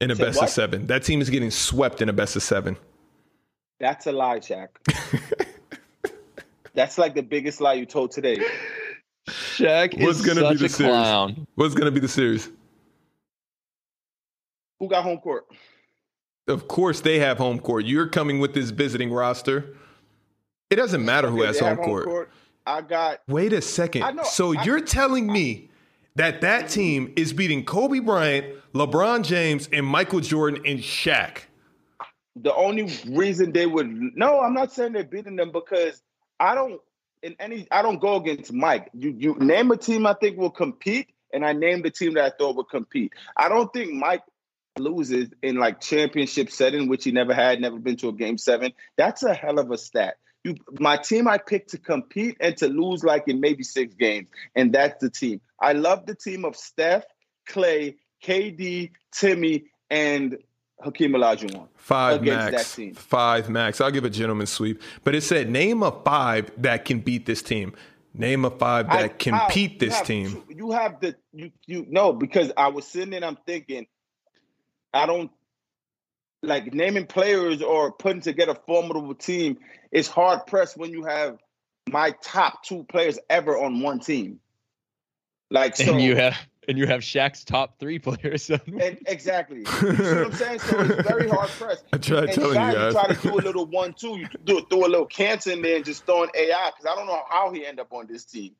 [SPEAKER 1] in a
[SPEAKER 3] Say
[SPEAKER 1] best of seven. That team is getting swept in a best of seven.
[SPEAKER 3] That's a lie, Shaq. [LAUGHS] That's like the biggest lie you told today.
[SPEAKER 2] Shaq
[SPEAKER 1] What's
[SPEAKER 2] is
[SPEAKER 1] gonna be
[SPEAKER 2] such
[SPEAKER 1] the
[SPEAKER 2] a
[SPEAKER 1] series?
[SPEAKER 2] clown.
[SPEAKER 1] What's going to be the series?
[SPEAKER 3] Who got home court?
[SPEAKER 1] Of course, they have home court. You're coming with this visiting roster. It doesn't matter who
[SPEAKER 3] Okay,
[SPEAKER 1] has home
[SPEAKER 3] have
[SPEAKER 1] court.
[SPEAKER 3] I got
[SPEAKER 1] Wait a second.
[SPEAKER 3] I know-
[SPEAKER 1] so
[SPEAKER 3] I-
[SPEAKER 1] you're telling me that that team is beating Kobe Bryant, LeBron James, and Michael Jordan and Shaq?
[SPEAKER 3] the only reason they would no, I'm not saying they're beating them because I don't in any I don't go against Mike. You you name a team I think will compete, and I name the team that I thought would compete. I don't think Mike loses in like championship setting, which he never had, never been to a game seven. That's a hell of a stat. You my team I picked to compete and to lose like in maybe six games, and that's the team. I love the team of Steph, Klay, KD, Timmy, and Hakeem Olajuwon.
[SPEAKER 1] Five max.
[SPEAKER 3] that team.
[SPEAKER 1] Five max. I'll give a gentleman sweep. But it said name a five that can beat this team. Name a five that
[SPEAKER 3] I-
[SPEAKER 1] can compete
[SPEAKER 3] you
[SPEAKER 1] this
[SPEAKER 3] have
[SPEAKER 1] team.
[SPEAKER 3] you have the you you no because I was sitting and I'm thinking, I don't like naming players or putting together a formidable team is hard pressed when you have my top two players ever on one team. Like so,
[SPEAKER 2] and you have and you have Shaq's top three [LAUGHS] players.
[SPEAKER 3] and, exactly. You see what I'm saying? So it's [LAUGHS] very hard pressed.
[SPEAKER 1] I tried
[SPEAKER 3] And
[SPEAKER 1] telling
[SPEAKER 3] Shaq,
[SPEAKER 1] you guys.
[SPEAKER 3] try to do a little one two. You do throw a little cancer in there and just throw an AI because I don't know how he end up on this team.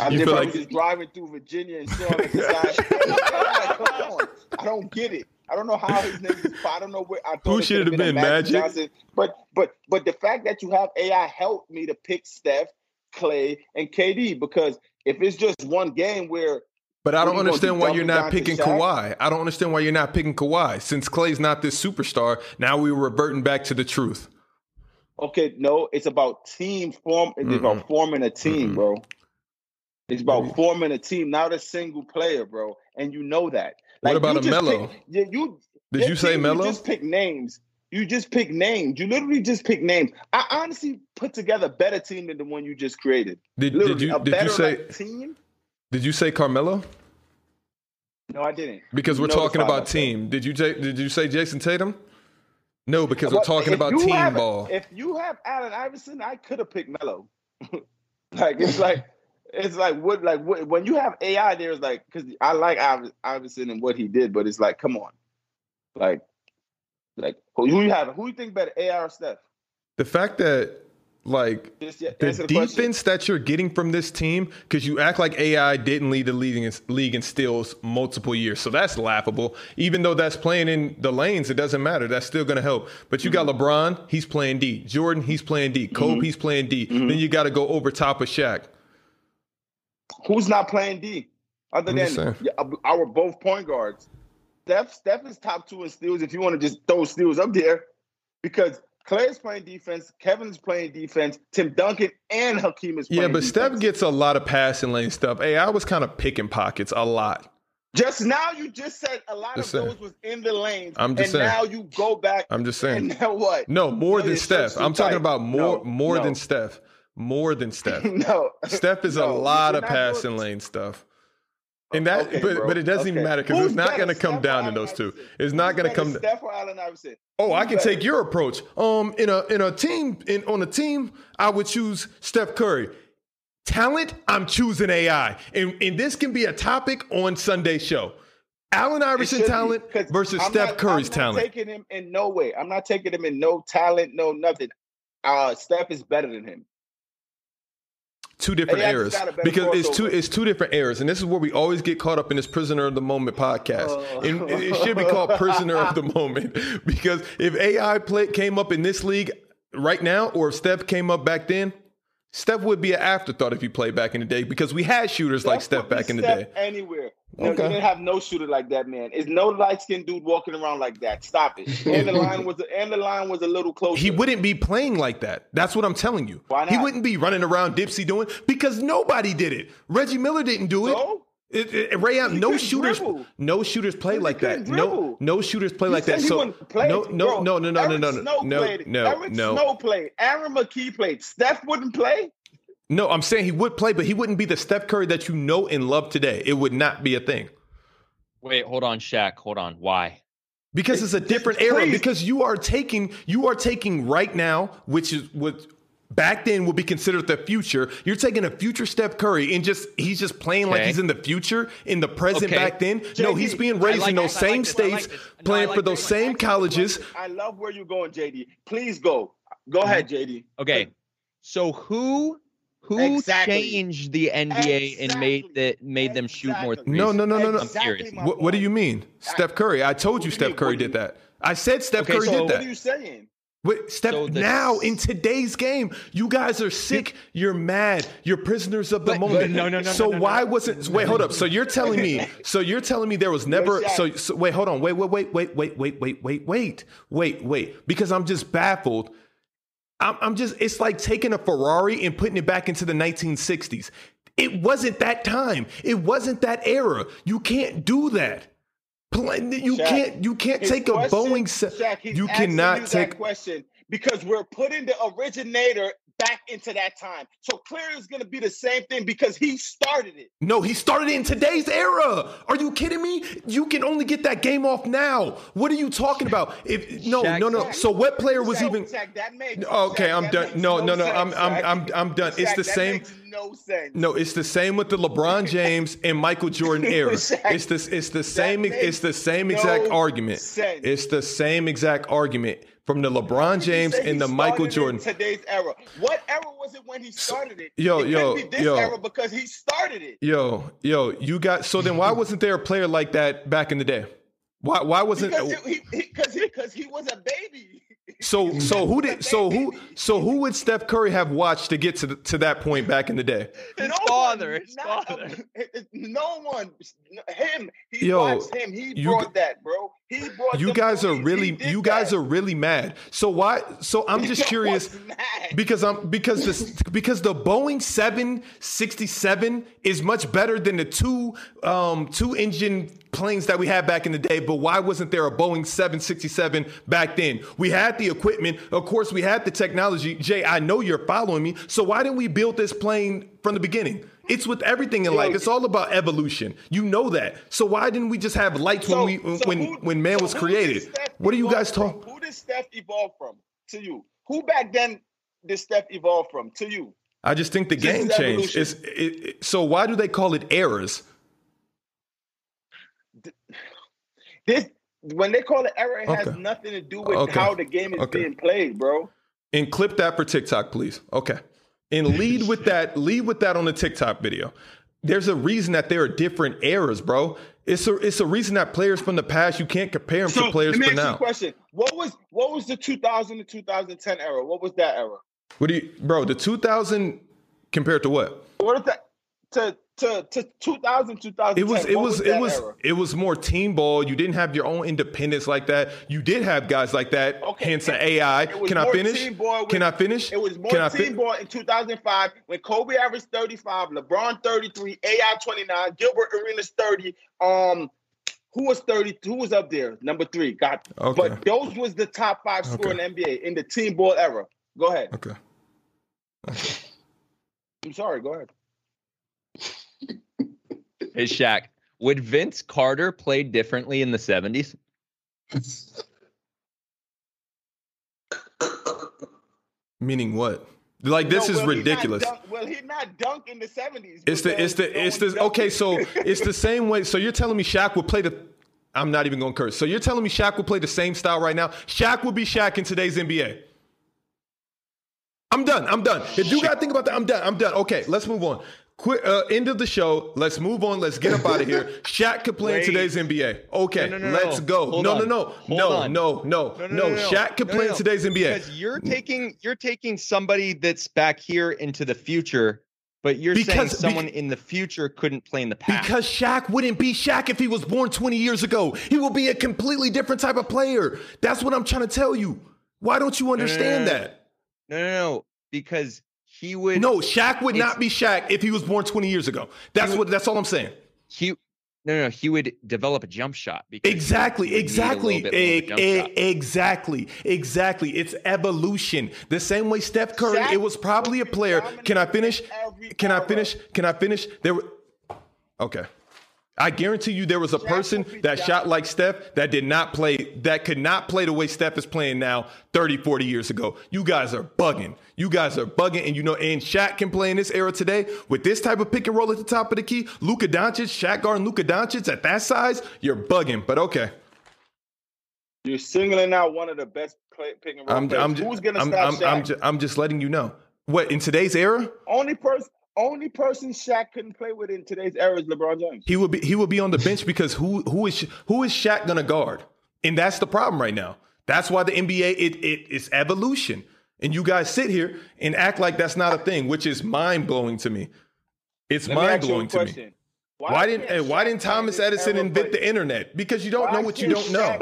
[SPEAKER 3] I
[SPEAKER 1] You
[SPEAKER 3] think
[SPEAKER 1] feel like-
[SPEAKER 3] was just driving through Virginia and saw this guy. [LAUGHS] I'm like, come on. I don't get it. I don't know how his name is. I don't know where. I thought
[SPEAKER 1] Who should it have been,
[SPEAKER 3] a
[SPEAKER 1] Magic?
[SPEAKER 3] Johnson. But but but the fact that you have AI helped me to pick Steph, Klay, and KD because if it's just one game where
[SPEAKER 1] But I don't
[SPEAKER 3] are you gonna
[SPEAKER 1] understand why you're not picking? Kawhi. I don't understand why you're not picking Kawhi. Since Klay's not this superstar, now we're reverting back to the truth.
[SPEAKER 3] Okay, no, it's about team form. It's
[SPEAKER 1] Mm-mm.
[SPEAKER 3] about forming a team,
[SPEAKER 1] Mm-mm.
[SPEAKER 3] bro. It's about forming a team, not a single player, bro. And you know that.
[SPEAKER 1] What about a
[SPEAKER 3] just
[SPEAKER 1] Melo?
[SPEAKER 3] pick- yeah, you.
[SPEAKER 1] Did you say Melo?
[SPEAKER 3] You just pick names. You just pick names. You literally just pick names. I honestly put together a better team than the one you just created.
[SPEAKER 1] Did, did you
[SPEAKER 3] a
[SPEAKER 1] did you say
[SPEAKER 3] like, team?
[SPEAKER 1] did you say Carmelo?
[SPEAKER 3] No, I didn't.
[SPEAKER 1] Because we're talking about team. Did you did you say Jayson Tatum? No, because we're talking about team
[SPEAKER 3] have-
[SPEAKER 1] ball.
[SPEAKER 3] If you have Allen Iverson, I could have picked Melo. [LAUGHS] like it's like it's like what like what, when you have AI, there's like because I like Iver- Iverson and what he did, but it's like come on, like like who who you have? Who you think better, AI or Steph?
[SPEAKER 1] The fact that like
[SPEAKER 3] Just yeah,
[SPEAKER 1] the
[SPEAKER 3] the question.
[SPEAKER 1] defense that you're getting from this team, because you act like AI didn't lead the league in, league in steals multiple years, so that's laughable. Even though that's playing in the lanes, it doesn't matter. That's still going to help. But you
[SPEAKER 3] Mm-hmm.
[SPEAKER 1] got LeBron, he's playing D. Jordan, he's playing D. Kobe, he's playing D.
[SPEAKER 3] Mm-hmm.
[SPEAKER 1] Then you got to go over top of Shaq.
[SPEAKER 3] Who's not playing D? Other than yeah, uh, our both point guards. Steph, Steph is top two in steals. If you want to just throw steals up there, because Klay is playing defense, Kevin's playing defense, Tim Duncan and Hakeem is playing
[SPEAKER 1] Yeah, but Steph gets a lot of passing lane stuff. Hey, I was kind of picking pockets a lot.
[SPEAKER 3] Just now, you just said a lot
[SPEAKER 1] Just
[SPEAKER 3] of
[SPEAKER 1] saying.
[SPEAKER 3] those was in the lanes,
[SPEAKER 1] I'm just
[SPEAKER 3] and
[SPEAKER 1] saying.
[SPEAKER 3] now you go back.
[SPEAKER 1] I'm just
[SPEAKER 3] and
[SPEAKER 1] saying. [LAUGHS]
[SPEAKER 3] now what?
[SPEAKER 1] No, more than Steph. I'm talking about more
[SPEAKER 3] No,
[SPEAKER 1] more
[SPEAKER 3] no.
[SPEAKER 1] than Steph. More than [LAUGHS] Steph.
[SPEAKER 3] no,
[SPEAKER 1] Steph is a lot of passing lane stuff. And that,
[SPEAKER 3] Okay,
[SPEAKER 1] but,
[SPEAKER 3] bro.
[SPEAKER 1] but it doesn't even matter because it's not going to come down to those two. It's not going to come.
[SPEAKER 3] Steph or Allen Iverson?
[SPEAKER 1] Oh, I can
[SPEAKER 3] better?
[SPEAKER 1] take your approach. Um, in a in a team in on a team, I would choose Steph Curry. Talent, I'm choosing AI, and and this can be a topic on Sunday show. Allen Iverson talent versus
[SPEAKER 3] I'm
[SPEAKER 1] Steph
[SPEAKER 3] not-
[SPEAKER 1] Curry's
[SPEAKER 3] I'm not
[SPEAKER 1] talent.
[SPEAKER 3] taking him in no way. I'm not taking him in no talent, no nothing. Uh, Steph is better than him.
[SPEAKER 1] Two different
[SPEAKER 3] just
[SPEAKER 1] eras
[SPEAKER 3] got a better
[SPEAKER 1] because it's two it's two different eras and this is where we always get caught up in this prisoner of the moment podcast
[SPEAKER 3] Oh.
[SPEAKER 1] and it should be called prisoner of the [LAUGHS] moment because if ai play came up in this league right now or if steph came up back then steph would be an afterthought if he played back in the day because we had shooters like steph back in the
[SPEAKER 3] Steph
[SPEAKER 1] day
[SPEAKER 3] Anywhere. No,
[SPEAKER 1] Okay.
[SPEAKER 3] You didn't have no shooter like that, man. It's no light skinned dude walking around like that. Stop it. [LAUGHS] And the line was and the line was a little closer.
[SPEAKER 1] he wouldn't be playing like that. That's what I'm telling you.
[SPEAKER 3] Why
[SPEAKER 1] He wouldn't be running around Dipsy doing because nobody did it. Reggie Miller didn't do it.
[SPEAKER 3] So?
[SPEAKER 1] It, it, Ray Allen, no shooters,
[SPEAKER 3] dribble.
[SPEAKER 1] no shooters play like that.
[SPEAKER 3] couldn't
[SPEAKER 1] No,
[SPEAKER 3] dribble.
[SPEAKER 1] no shooters play
[SPEAKER 3] You
[SPEAKER 1] like that. So no, no, no, no, no, no,
[SPEAKER 3] Eric
[SPEAKER 1] no, no,
[SPEAKER 3] Snow
[SPEAKER 1] no,
[SPEAKER 3] played.
[SPEAKER 1] no,
[SPEAKER 3] Eric
[SPEAKER 1] no,
[SPEAKER 3] Snow played. Aaron McKie played. Steph wouldn't play.
[SPEAKER 1] No. I'm saying he would play, but he wouldn't be the Steph Curry that you know and love today. It would not be a thing
[SPEAKER 2] Wait, hold on, Shaq. Hold on. Why?
[SPEAKER 1] because it's a different
[SPEAKER 3] just
[SPEAKER 1] era.
[SPEAKER 3] please.
[SPEAKER 1] Because you are taking, you are taking right now, which is what back then would be considered the future. You're taking a future Steph Curry and just he's just playing like he's in the future, in the present
[SPEAKER 2] Okay.
[SPEAKER 1] back then. no, he's being raised
[SPEAKER 2] like
[SPEAKER 1] in those
[SPEAKER 2] this, I like
[SPEAKER 1] same
[SPEAKER 2] like
[SPEAKER 1] states.
[SPEAKER 2] No,
[SPEAKER 1] playing
[SPEAKER 2] like
[SPEAKER 1] for
[SPEAKER 2] this.
[SPEAKER 1] those same
[SPEAKER 3] Ask
[SPEAKER 1] colleges.
[SPEAKER 3] I love where you're going, JD. Please go. Go mm-hmm. ahead, JD.
[SPEAKER 2] Okay. So who who
[SPEAKER 3] Exactly.
[SPEAKER 2] changed the NBA and made that made them shoot more threes?
[SPEAKER 1] No, no, no, no, no.
[SPEAKER 2] I'm serious.
[SPEAKER 1] What, what do you mean? Steph Curry. I told you
[SPEAKER 3] you
[SPEAKER 1] Steph
[SPEAKER 3] mean,
[SPEAKER 1] Curry
[SPEAKER 3] what
[SPEAKER 1] did that. I said Steph
[SPEAKER 2] Okay,
[SPEAKER 1] Curry
[SPEAKER 2] so
[SPEAKER 1] did that.
[SPEAKER 3] What are you saying?
[SPEAKER 1] Wait, Steph,
[SPEAKER 2] So the-
[SPEAKER 1] now in today's game, you guys are sick. You're mad. You're prisoners of the
[SPEAKER 2] But-
[SPEAKER 1] moment.
[SPEAKER 2] but no, no, no,
[SPEAKER 1] So
[SPEAKER 2] no, no,
[SPEAKER 1] why
[SPEAKER 2] no.
[SPEAKER 1] wasn't? Wait, hold up. So you're telling me? [LAUGHS] So you're telling me there was never? So, so wait, hold on. Wait, wait, wait, wait, wait, wait, wait, wait, wait, wait, wait. Because I'm just baffled. I'm, I'm just. It's like taking a Ferrari and putting it back into the 1960s. It wasn't that time. It wasn't that era. You can't do that. You
[SPEAKER 3] Shaq,
[SPEAKER 1] can't. You can't take a Boeing. se-
[SPEAKER 3] Shaq,
[SPEAKER 1] you cannot
[SPEAKER 3] you
[SPEAKER 1] take.
[SPEAKER 3] that question because we're putting the originator back into that time. So clearly, it's going to be the same thing because he started it.
[SPEAKER 1] No, he started it in today's era. Are you kidding me? You can only get that game off now. What are you talking about? If no,
[SPEAKER 2] Shaq-
[SPEAKER 1] no, no. So what player was
[SPEAKER 3] Shaq,
[SPEAKER 1] even?
[SPEAKER 3] Shaq, that makes
[SPEAKER 1] Okay,
[SPEAKER 3] Shaq,
[SPEAKER 1] I'm
[SPEAKER 3] that
[SPEAKER 1] done.
[SPEAKER 3] makes
[SPEAKER 1] No, no, no.
[SPEAKER 3] sense,
[SPEAKER 1] I'm, I'm, I'm, I'm done. It's the
[SPEAKER 3] that
[SPEAKER 1] same.
[SPEAKER 3] makes no sense.
[SPEAKER 1] No, it's the same with the LeBron [LAUGHS] James and Michael Jordan [LAUGHS] era.
[SPEAKER 3] Shaq,
[SPEAKER 1] It's this. It's the same. It's the same exact
[SPEAKER 3] no
[SPEAKER 1] argument.
[SPEAKER 3] sense.
[SPEAKER 1] It's the same exact argument from the LeBron James and the Michael Jordan.
[SPEAKER 3] today's era. What era was it when he started it?
[SPEAKER 1] yo,
[SPEAKER 3] it
[SPEAKER 1] yo,
[SPEAKER 3] couldn't be this
[SPEAKER 1] yo.
[SPEAKER 3] era because he started it.
[SPEAKER 1] Yo, yo, you got. So then, why wasn't there a player like that back in the day? Why? Why wasn't?
[SPEAKER 3] Because he, because he, because he was a baby.
[SPEAKER 1] So [LAUGHS] so who did so who so who would Steph Curry have watched to get to the, to that point back in the day?
[SPEAKER 2] His
[SPEAKER 3] No
[SPEAKER 2] father,
[SPEAKER 3] one,
[SPEAKER 2] his
[SPEAKER 3] not
[SPEAKER 2] father.
[SPEAKER 3] a- [LAUGHS] no one, him. He
[SPEAKER 1] Yo,
[SPEAKER 3] watched him. He
[SPEAKER 1] you
[SPEAKER 3] brought that, bro. He brought.
[SPEAKER 1] You guys are really you guys
[SPEAKER 3] that.
[SPEAKER 1] are really mad. So why? So I'm [LAUGHS] just curious because I'm because this because the Boeing 767 is much better than the two um two engine planes that we had back in the day. But why wasn't there a Boeing 767 back then? We had the equipment, of course. We had the technology. Jay, I know you're following me. So why didn't we build this plane from the beginning? It's with everything in life. It's all about evolution. You know that. So why didn't we just have lights when we
[SPEAKER 3] So
[SPEAKER 1] when
[SPEAKER 3] who-
[SPEAKER 1] when man
[SPEAKER 3] so
[SPEAKER 1] was created? What are you guys talking?
[SPEAKER 3] Who did Steph evolve from? To you, who back then did Steph evolve from? To you,
[SPEAKER 1] I just think the game changed. It's, it, it- so why do they call it errors?
[SPEAKER 3] this when they call it error, it has nothing to do with
[SPEAKER 1] Okay.
[SPEAKER 3] how the game is
[SPEAKER 1] Okay.
[SPEAKER 3] being played, bro.
[SPEAKER 1] And clip that for TikTok, please. Okay. And lead with that. Lead with that on the TikTok video. There's a reason that there are different eras, bro. It's a it's a reason that players from the past you can't compare them
[SPEAKER 3] So
[SPEAKER 1] to players
[SPEAKER 3] let me
[SPEAKER 1] for
[SPEAKER 3] ask you a
[SPEAKER 1] now.
[SPEAKER 3] question: What was what was the 2000 to 2010 era? What was that era?
[SPEAKER 1] What do you, bro? The 2000 compared to what?
[SPEAKER 3] What is that to to to 2000 2010?
[SPEAKER 1] It was it
[SPEAKER 3] what
[SPEAKER 1] was, it was
[SPEAKER 3] era?
[SPEAKER 1] it was more team ball. You didn't have your own independence like that. You did have guys like that.
[SPEAKER 3] Okay,
[SPEAKER 1] hence the AI. Can I finish?
[SPEAKER 3] team ball with-
[SPEAKER 1] Can I finish?
[SPEAKER 3] It was more
[SPEAKER 1] Can
[SPEAKER 3] team
[SPEAKER 1] fin-
[SPEAKER 3] ball in 2005 when Kobe averaged 35, LeBron 33, AI 29, Gilbert Arenas 30. Um, who was 30? Who was up there? Number three. Got.
[SPEAKER 1] Okay.
[SPEAKER 3] But those was the top five scorer
[SPEAKER 1] Okay.
[SPEAKER 3] in the NBA in the team ball era. Go ahead.
[SPEAKER 1] Okay.
[SPEAKER 3] I'm sorry. Go ahead.
[SPEAKER 2] Hey Shaq, would Vince Carter play differently in the 70s?
[SPEAKER 1] Meaning what? Like this
[SPEAKER 3] No,
[SPEAKER 1] is
[SPEAKER 3] well, he not
[SPEAKER 1] ridiculous.
[SPEAKER 3] dunk- well, he not dunk in the 70s.
[SPEAKER 1] It's the it's the it's the okay. So [LAUGHS] it's the same way. So you're telling me Shaq would play the? I'm not even going to curse. So you're telling me Shaq would play the same style right now? Shaq would be Shaq in today's NBA. I'm done. I'm done. If you got to think about that, I'm done. I'm done. Okay, let's move on. Quit. Uh, end of the show. Let's move on. Let's get up out of here. [LAUGHS] Shaq could play in today's NBA. Okay,
[SPEAKER 2] No, no, no,
[SPEAKER 1] let's
[SPEAKER 2] no.
[SPEAKER 1] go. No, no, no,
[SPEAKER 2] Hold
[SPEAKER 1] no, no, no, no, Shaq could
[SPEAKER 2] No,
[SPEAKER 1] play
[SPEAKER 2] no,
[SPEAKER 1] in today's NBA.
[SPEAKER 2] Because you're taking you're taking somebody that's back here into the future, but you're saying
[SPEAKER 1] Because-
[SPEAKER 2] someone in the future couldn't play in the past.
[SPEAKER 1] Because Shaq wouldn't be Shaq if he was born 20 years ago. He will be a completely different type of player. That's what I'm trying to tell you. Why don't you understand
[SPEAKER 2] no, no.
[SPEAKER 1] that?
[SPEAKER 2] no, no, no, because he would
[SPEAKER 1] No, Shaq would not be Shaq if he was born 20 years ago. That's
[SPEAKER 2] He
[SPEAKER 1] what that's all I'm saying.
[SPEAKER 2] he no, no, he would develop a jump shot because
[SPEAKER 1] Exactly,
[SPEAKER 2] he a
[SPEAKER 1] exactly,
[SPEAKER 2] little bit more of a
[SPEAKER 1] e-
[SPEAKER 2] jump
[SPEAKER 1] e-
[SPEAKER 2] shot.
[SPEAKER 1] exactly, exactly. It's evolution. The same way Steph Curry,
[SPEAKER 3] Shaq
[SPEAKER 1] it was probably a player. Can I finish? Can I finish? Can I finish? There were Okay. I guarantee you there was a person that shot like Steph that did not play, that could not play the way Steph is playing now 30, 40 years ago. You guys are bugging. You guys are bugging. And you know, and Shaq can play in this era today with this type of pick and roll at the top of the key. Luka Doncic, Shaq guard Luka Doncic at that size, you're bugging. But okay.
[SPEAKER 3] You're singling out one of the best play, pick and roll
[SPEAKER 1] I'm,
[SPEAKER 3] players.
[SPEAKER 1] I'm,
[SPEAKER 3] Who's gonna
[SPEAKER 1] I'm,
[SPEAKER 3] stop
[SPEAKER 1] I'm,
[SPEAKER 3] Shaq?
[SPEAKER 1] I'm, ju- I'm just letting you know. What, in today's era?
[SPEAKER 3] only person, only person Shaq couldn't play with in today's era is LeBron James.
[SPEAKER 1] He would be he would be on the bench because who who is who is Shaq gonna guard? And that's the problem right now. That's why the NBA it it is evolution. And you guys sit here and act like that's not a thing, which is mind blowing to me. It's mind
[SPEAKER 3] ask you a
[SPEAKER 1] blowing to me.
[SPEAKER 3] question.
[SPEAKER 1] Why didn't why didn't Thomas Edison invent the internet? Because you don't
[SPEAKER 3] why
[SPEAKER 1] know what you don't know.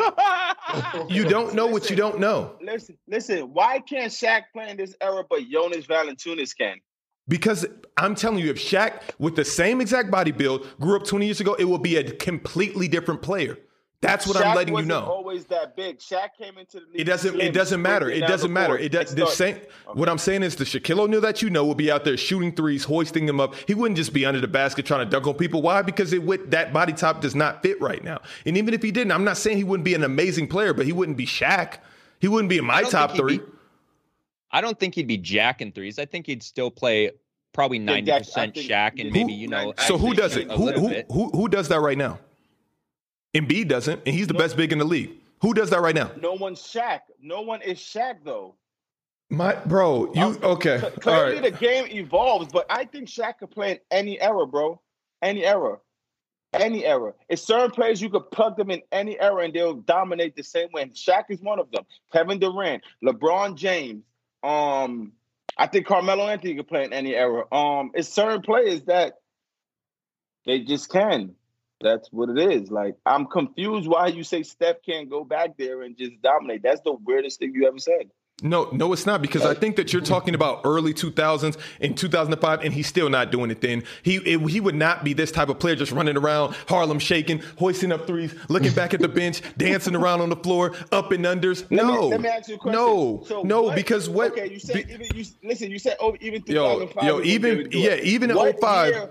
[SPEAKER 1] You don't know what you don't know.
[SPEAKER 3] Listen, listen. Why can't Shaq play in this era, but Jonas Valanciunas can?
[SPEAKER 1] Because I'm telling you, if Shaq with the same exact body build grew up 20 years ago, it will be a completely different player. That's what I'm letting you
[SPEAKER 3] wasn't
[SPEAKER 1] know.
[SPEAKER 3] Always that big. Shaq came into the league.
[SPEAKER 1] It doesn't. It doesn't matter. It doesn't matter. It does.
[SPEAKER 3] and
[SPEAKER 1] The
[SPEAKER 3] start-
[SPEAKER 1] same. What I'm saying is, the Shaquille O'Neal that you know will be out there shooting threes, hoisting them up. He wouldn't just be under the basket trying to dunk on people. Why? Because it would that body type does not fit right now. And even if he didn't, I'm not saying he wouldn't be an amazing player, but he wouldn't be Shaq. He wouldn't be in my top three.
[SPEAKER 2] be- I don't think he'd be Jack jacking threes. I think he'd still play probably ninety
[SPEAKER 3] Jack, I
[SPEAKER 2] percent
[SPEAKER 3] think-
[SPEAKER 2] Shaq, and
[SPEAKER 3] Who-
[SPEAKER 2] maybe you know.
[SPEAKER 1] So who does it? Who who,
[SPEAKER 2] bit.
[SPEAKER 1] who who does that right now? Embiid doesn't, and he's the
[SPEAKER 3] No.
[SPEAKER 1] best big in the league. Who does that right now?
[SPEAKER 3] No one's Shaq. No one is Shaq though.
[SPEAKER 1] My bro, you
[SPEAKER 3] Um,
[SPEAKER 1] okay?
[SPEAKER 3] Cl- Clearly,
[SPEAKER 1] right.
[SPEAKER 3] the game evolves, but I think Shaq could play in any era, bro. Any era. Any era. It's certain players you could plug them in any era and they'll dominate the same way. And Shaq is one of them. Kevin Durant, LeBron James. Um, I think Carmelo Anthony can play in any era. Um, it's certain players that they just can. That's what it is. Like I'm confused why you say Steph can't go back there and just dominate. That's the weirdest thing you ever said.
[SPEAKER 1] No, no, it's not because I think that you're talking about early 2000s in 2005, and he's still not doing it. Then he it, he would not be this type of player, just running around Harlem, shaking, hoisting up threes, looking back at the bench, [LAUGHS] dancing around on the floor, up and unders.
[SPEAKER 3] Let me-
[SPEAKER 1] no,
[SPEAKER 3] let me ask you a question.
[SPEAKER 1] no,
[SPEAKER 3] So
[SPEAKER 1] no,
[SPEAKER 3] what-
[SPEAKER 1] because what?
[SPEAKER 3] Okay, you said
[SPEAKER 1] be-
[SPEAKER 3] even you listen. You said oh, even
[SPEAKER 1] Yo,
[SPEAKER 3] 2005.
[SPEAKER 1] yo,
[SPEAKER 3] was
[SPEAKER 1] even-
[SPEAKER 3] when they would do
[SPEAKER 1] yeah, even in
[SPEAKER 3] What
[SPEAKER 1] 05
[SPEAKER 3] year-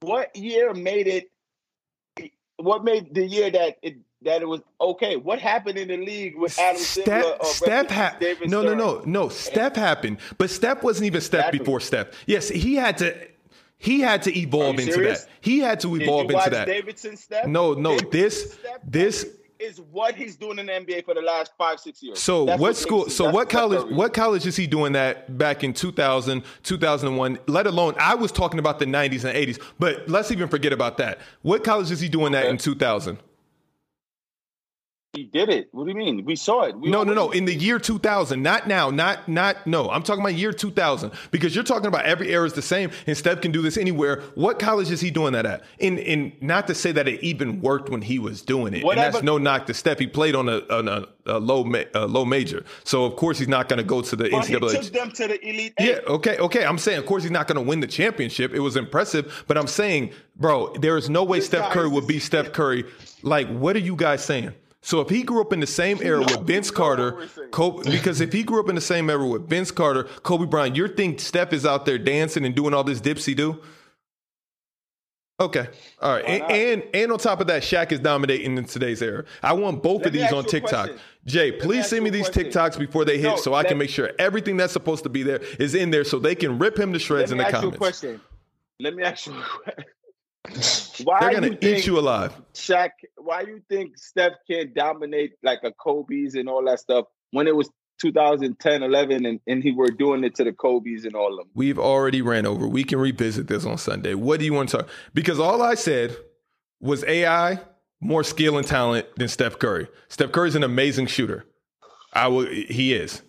[SPEAKER 3] what year made it? What made the year that it that it was okay? What happened in the league with Adam Silver?
[SPEAKER 1] Steph,
[SPEAKER 3] or uh, uh,
[SPEAKER 1] Steph
[SPEAKER 3] ha-
[SPEAKER 1] ha- no, no, no, no. Steph happened, but Steph wasn't even Steph
[SPEAKER 3] Exactly.
[SPEAKER 1] before Steph. Yes, he had to. He had to evolve into
[SPEAKER 3] serious?
[SPEAKER 1] that. He had to evolve into that.
[SPEAKER 3] Davidson Steph?
[SPEAKER 1] No, no,
[SPEAKER 3] Davidson
[SPEAKER 1] this- this-
[SPEAKER 3] is what he's doing in the NBA for the last five six years.
[SPEAKER 1] So
[SPEAKER 3] That's
[SPEAKER 1] what school? So what college? What college is he doing that back in 2000, 2001? Let alone I was talking about the 90s and 80s. But let's even forget about that. What college is he doing that in 2000?
[SPEAKER 3] He did it. What do you mean? We saw it. We
[SPEAKER 1] No, no, no. In the year 2000, not now, not not no. I'm talking about year 2000 because you're talking about every era is the same, and Steph can do this anywhere. What college is he doing that at? In in not to say that it even worked when he was doing it, and
[SPEAKER 3] Whatever-
[SPEAKER 1] that's no knock to Steph. He played on a on a, a low ma- a low major, so of course he's not going to go to the
[SPEAKER 3] But he
[SPEAKER 1] NCAA.
[SPEAKER 3] took them to the elite
[SPEAKER 1] Yeah, okay, okay. I'm saying, of course, he's not going to win the championship. It was impressive, but I'm saying, bro, there is no way
[SPEAKER 3] This
[SPEAKER 1] Steph Curry would be Steph Curry. Like, what are you guys saying? So if he grew up in the same era with Vince Carter,
[SPEAKER 3] what we're saying.
[SPEAKER 1] Kobe, because if he grew up in the same era with Vince Carter, Kobe Bryant, you think Steph is out there dancing and doing all this dipsy do? Okay, all right, and, and and on top of that, Shaq is dominating in today's era. I want both
[SPEAKER 3] Let
[SPEAKER 1] of these on TikTok.
[SPEAKER 3] question.
[SPEAKER 1] Jay, please send me these
[SPEAKER 3] question.
[SPEAKER 1] TikToks before they hit,
[SPEAKER 3] No,
[SPEAKER 1] so I can make sure everything that's supposed to be there is in there, so they can rip him to shreds
[SPEAKER 3] Let
[SPEAKER 1] in
[SPEAKER 3] me
[SPEAKER 1] the
[SPEAKER 3] ask you a
[SPEAKER 1] comments.
[SPEAKER 3] question. Let me ask you a [LAUGHS] question. [LAUGHS] Why
[SPEAKER 1] They're
[SPEAKER 3] you
[SPEAKER 1] gonna
[SPEAKER 3] think
[SPEAKER 1] eat you alive.
[SPEAKER 3] Shaq, why you think Steph can't dominate like a Kobe's and all that stuff when it was 2010, 11, and, and he were doing it to the Kobe's and all of them?
[SPEAKER 1] We've already ran over. We can revisit this on Sunday. What do you want to talk? Because all I said was AI more skill and talent than Steph Curry. Steph Curry's an amazing shooter. I will. He is.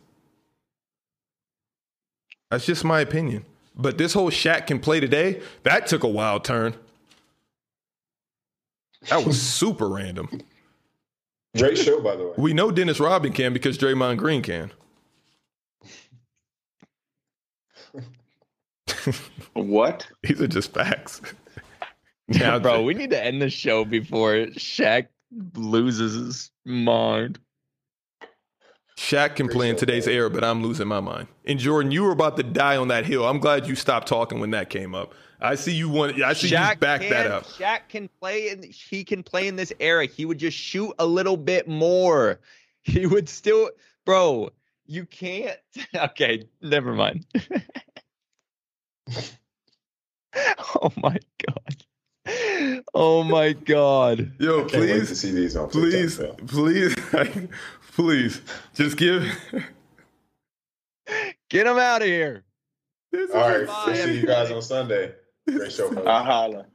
[SPEAKER 1] That's just my opinion. But this whole Shaq can play today, that took a wild turn. That was super random.
[SPEAKER 4] Great show, by the way.
[SPEAKER 1] We know Dennis Rodman can because Draymond Green can. [LAUGHS]
[SPEAKER 3] What?
[SPEAKER 1] These are just facts. Now,
[SPEAKER 2] bro, we need to end the show before Shaq loses his mind.
[SPEAKER 1] Shaq can play in today's era, but I'm losing my mind. And Jordan, you were about to die on that hill. I'm glad you stopped talking when that came up. I see you want. I see you back
[SPEAKER 2] can,
[SPEAKER 1] that up.
[SPEAKER 2] Shaq can play and He can play in this era. He would just shoot a little bit more. [LAUGHS] He would still, bro. You can't. [LAUGHS] Okay, never mind. [LAUGHS] oh my god. Oh my god.
[SPEAKER 1] Yo,
[SPEAKER 4] Can't to
[SPEAKER 1] please,
[SPEAKER 4] see these on TikTok,
[SPEAKER 1] please,
[SPEAKER 4] though.
[SPEAKER 1] please, please, just give.
[SPEAKER 2] Get him out of here.
[SPEAKER 1] This is
[SPEAKER 4] All right, we'll see you guys on Sunday. Great show.
[SPEAKER 3] I holla.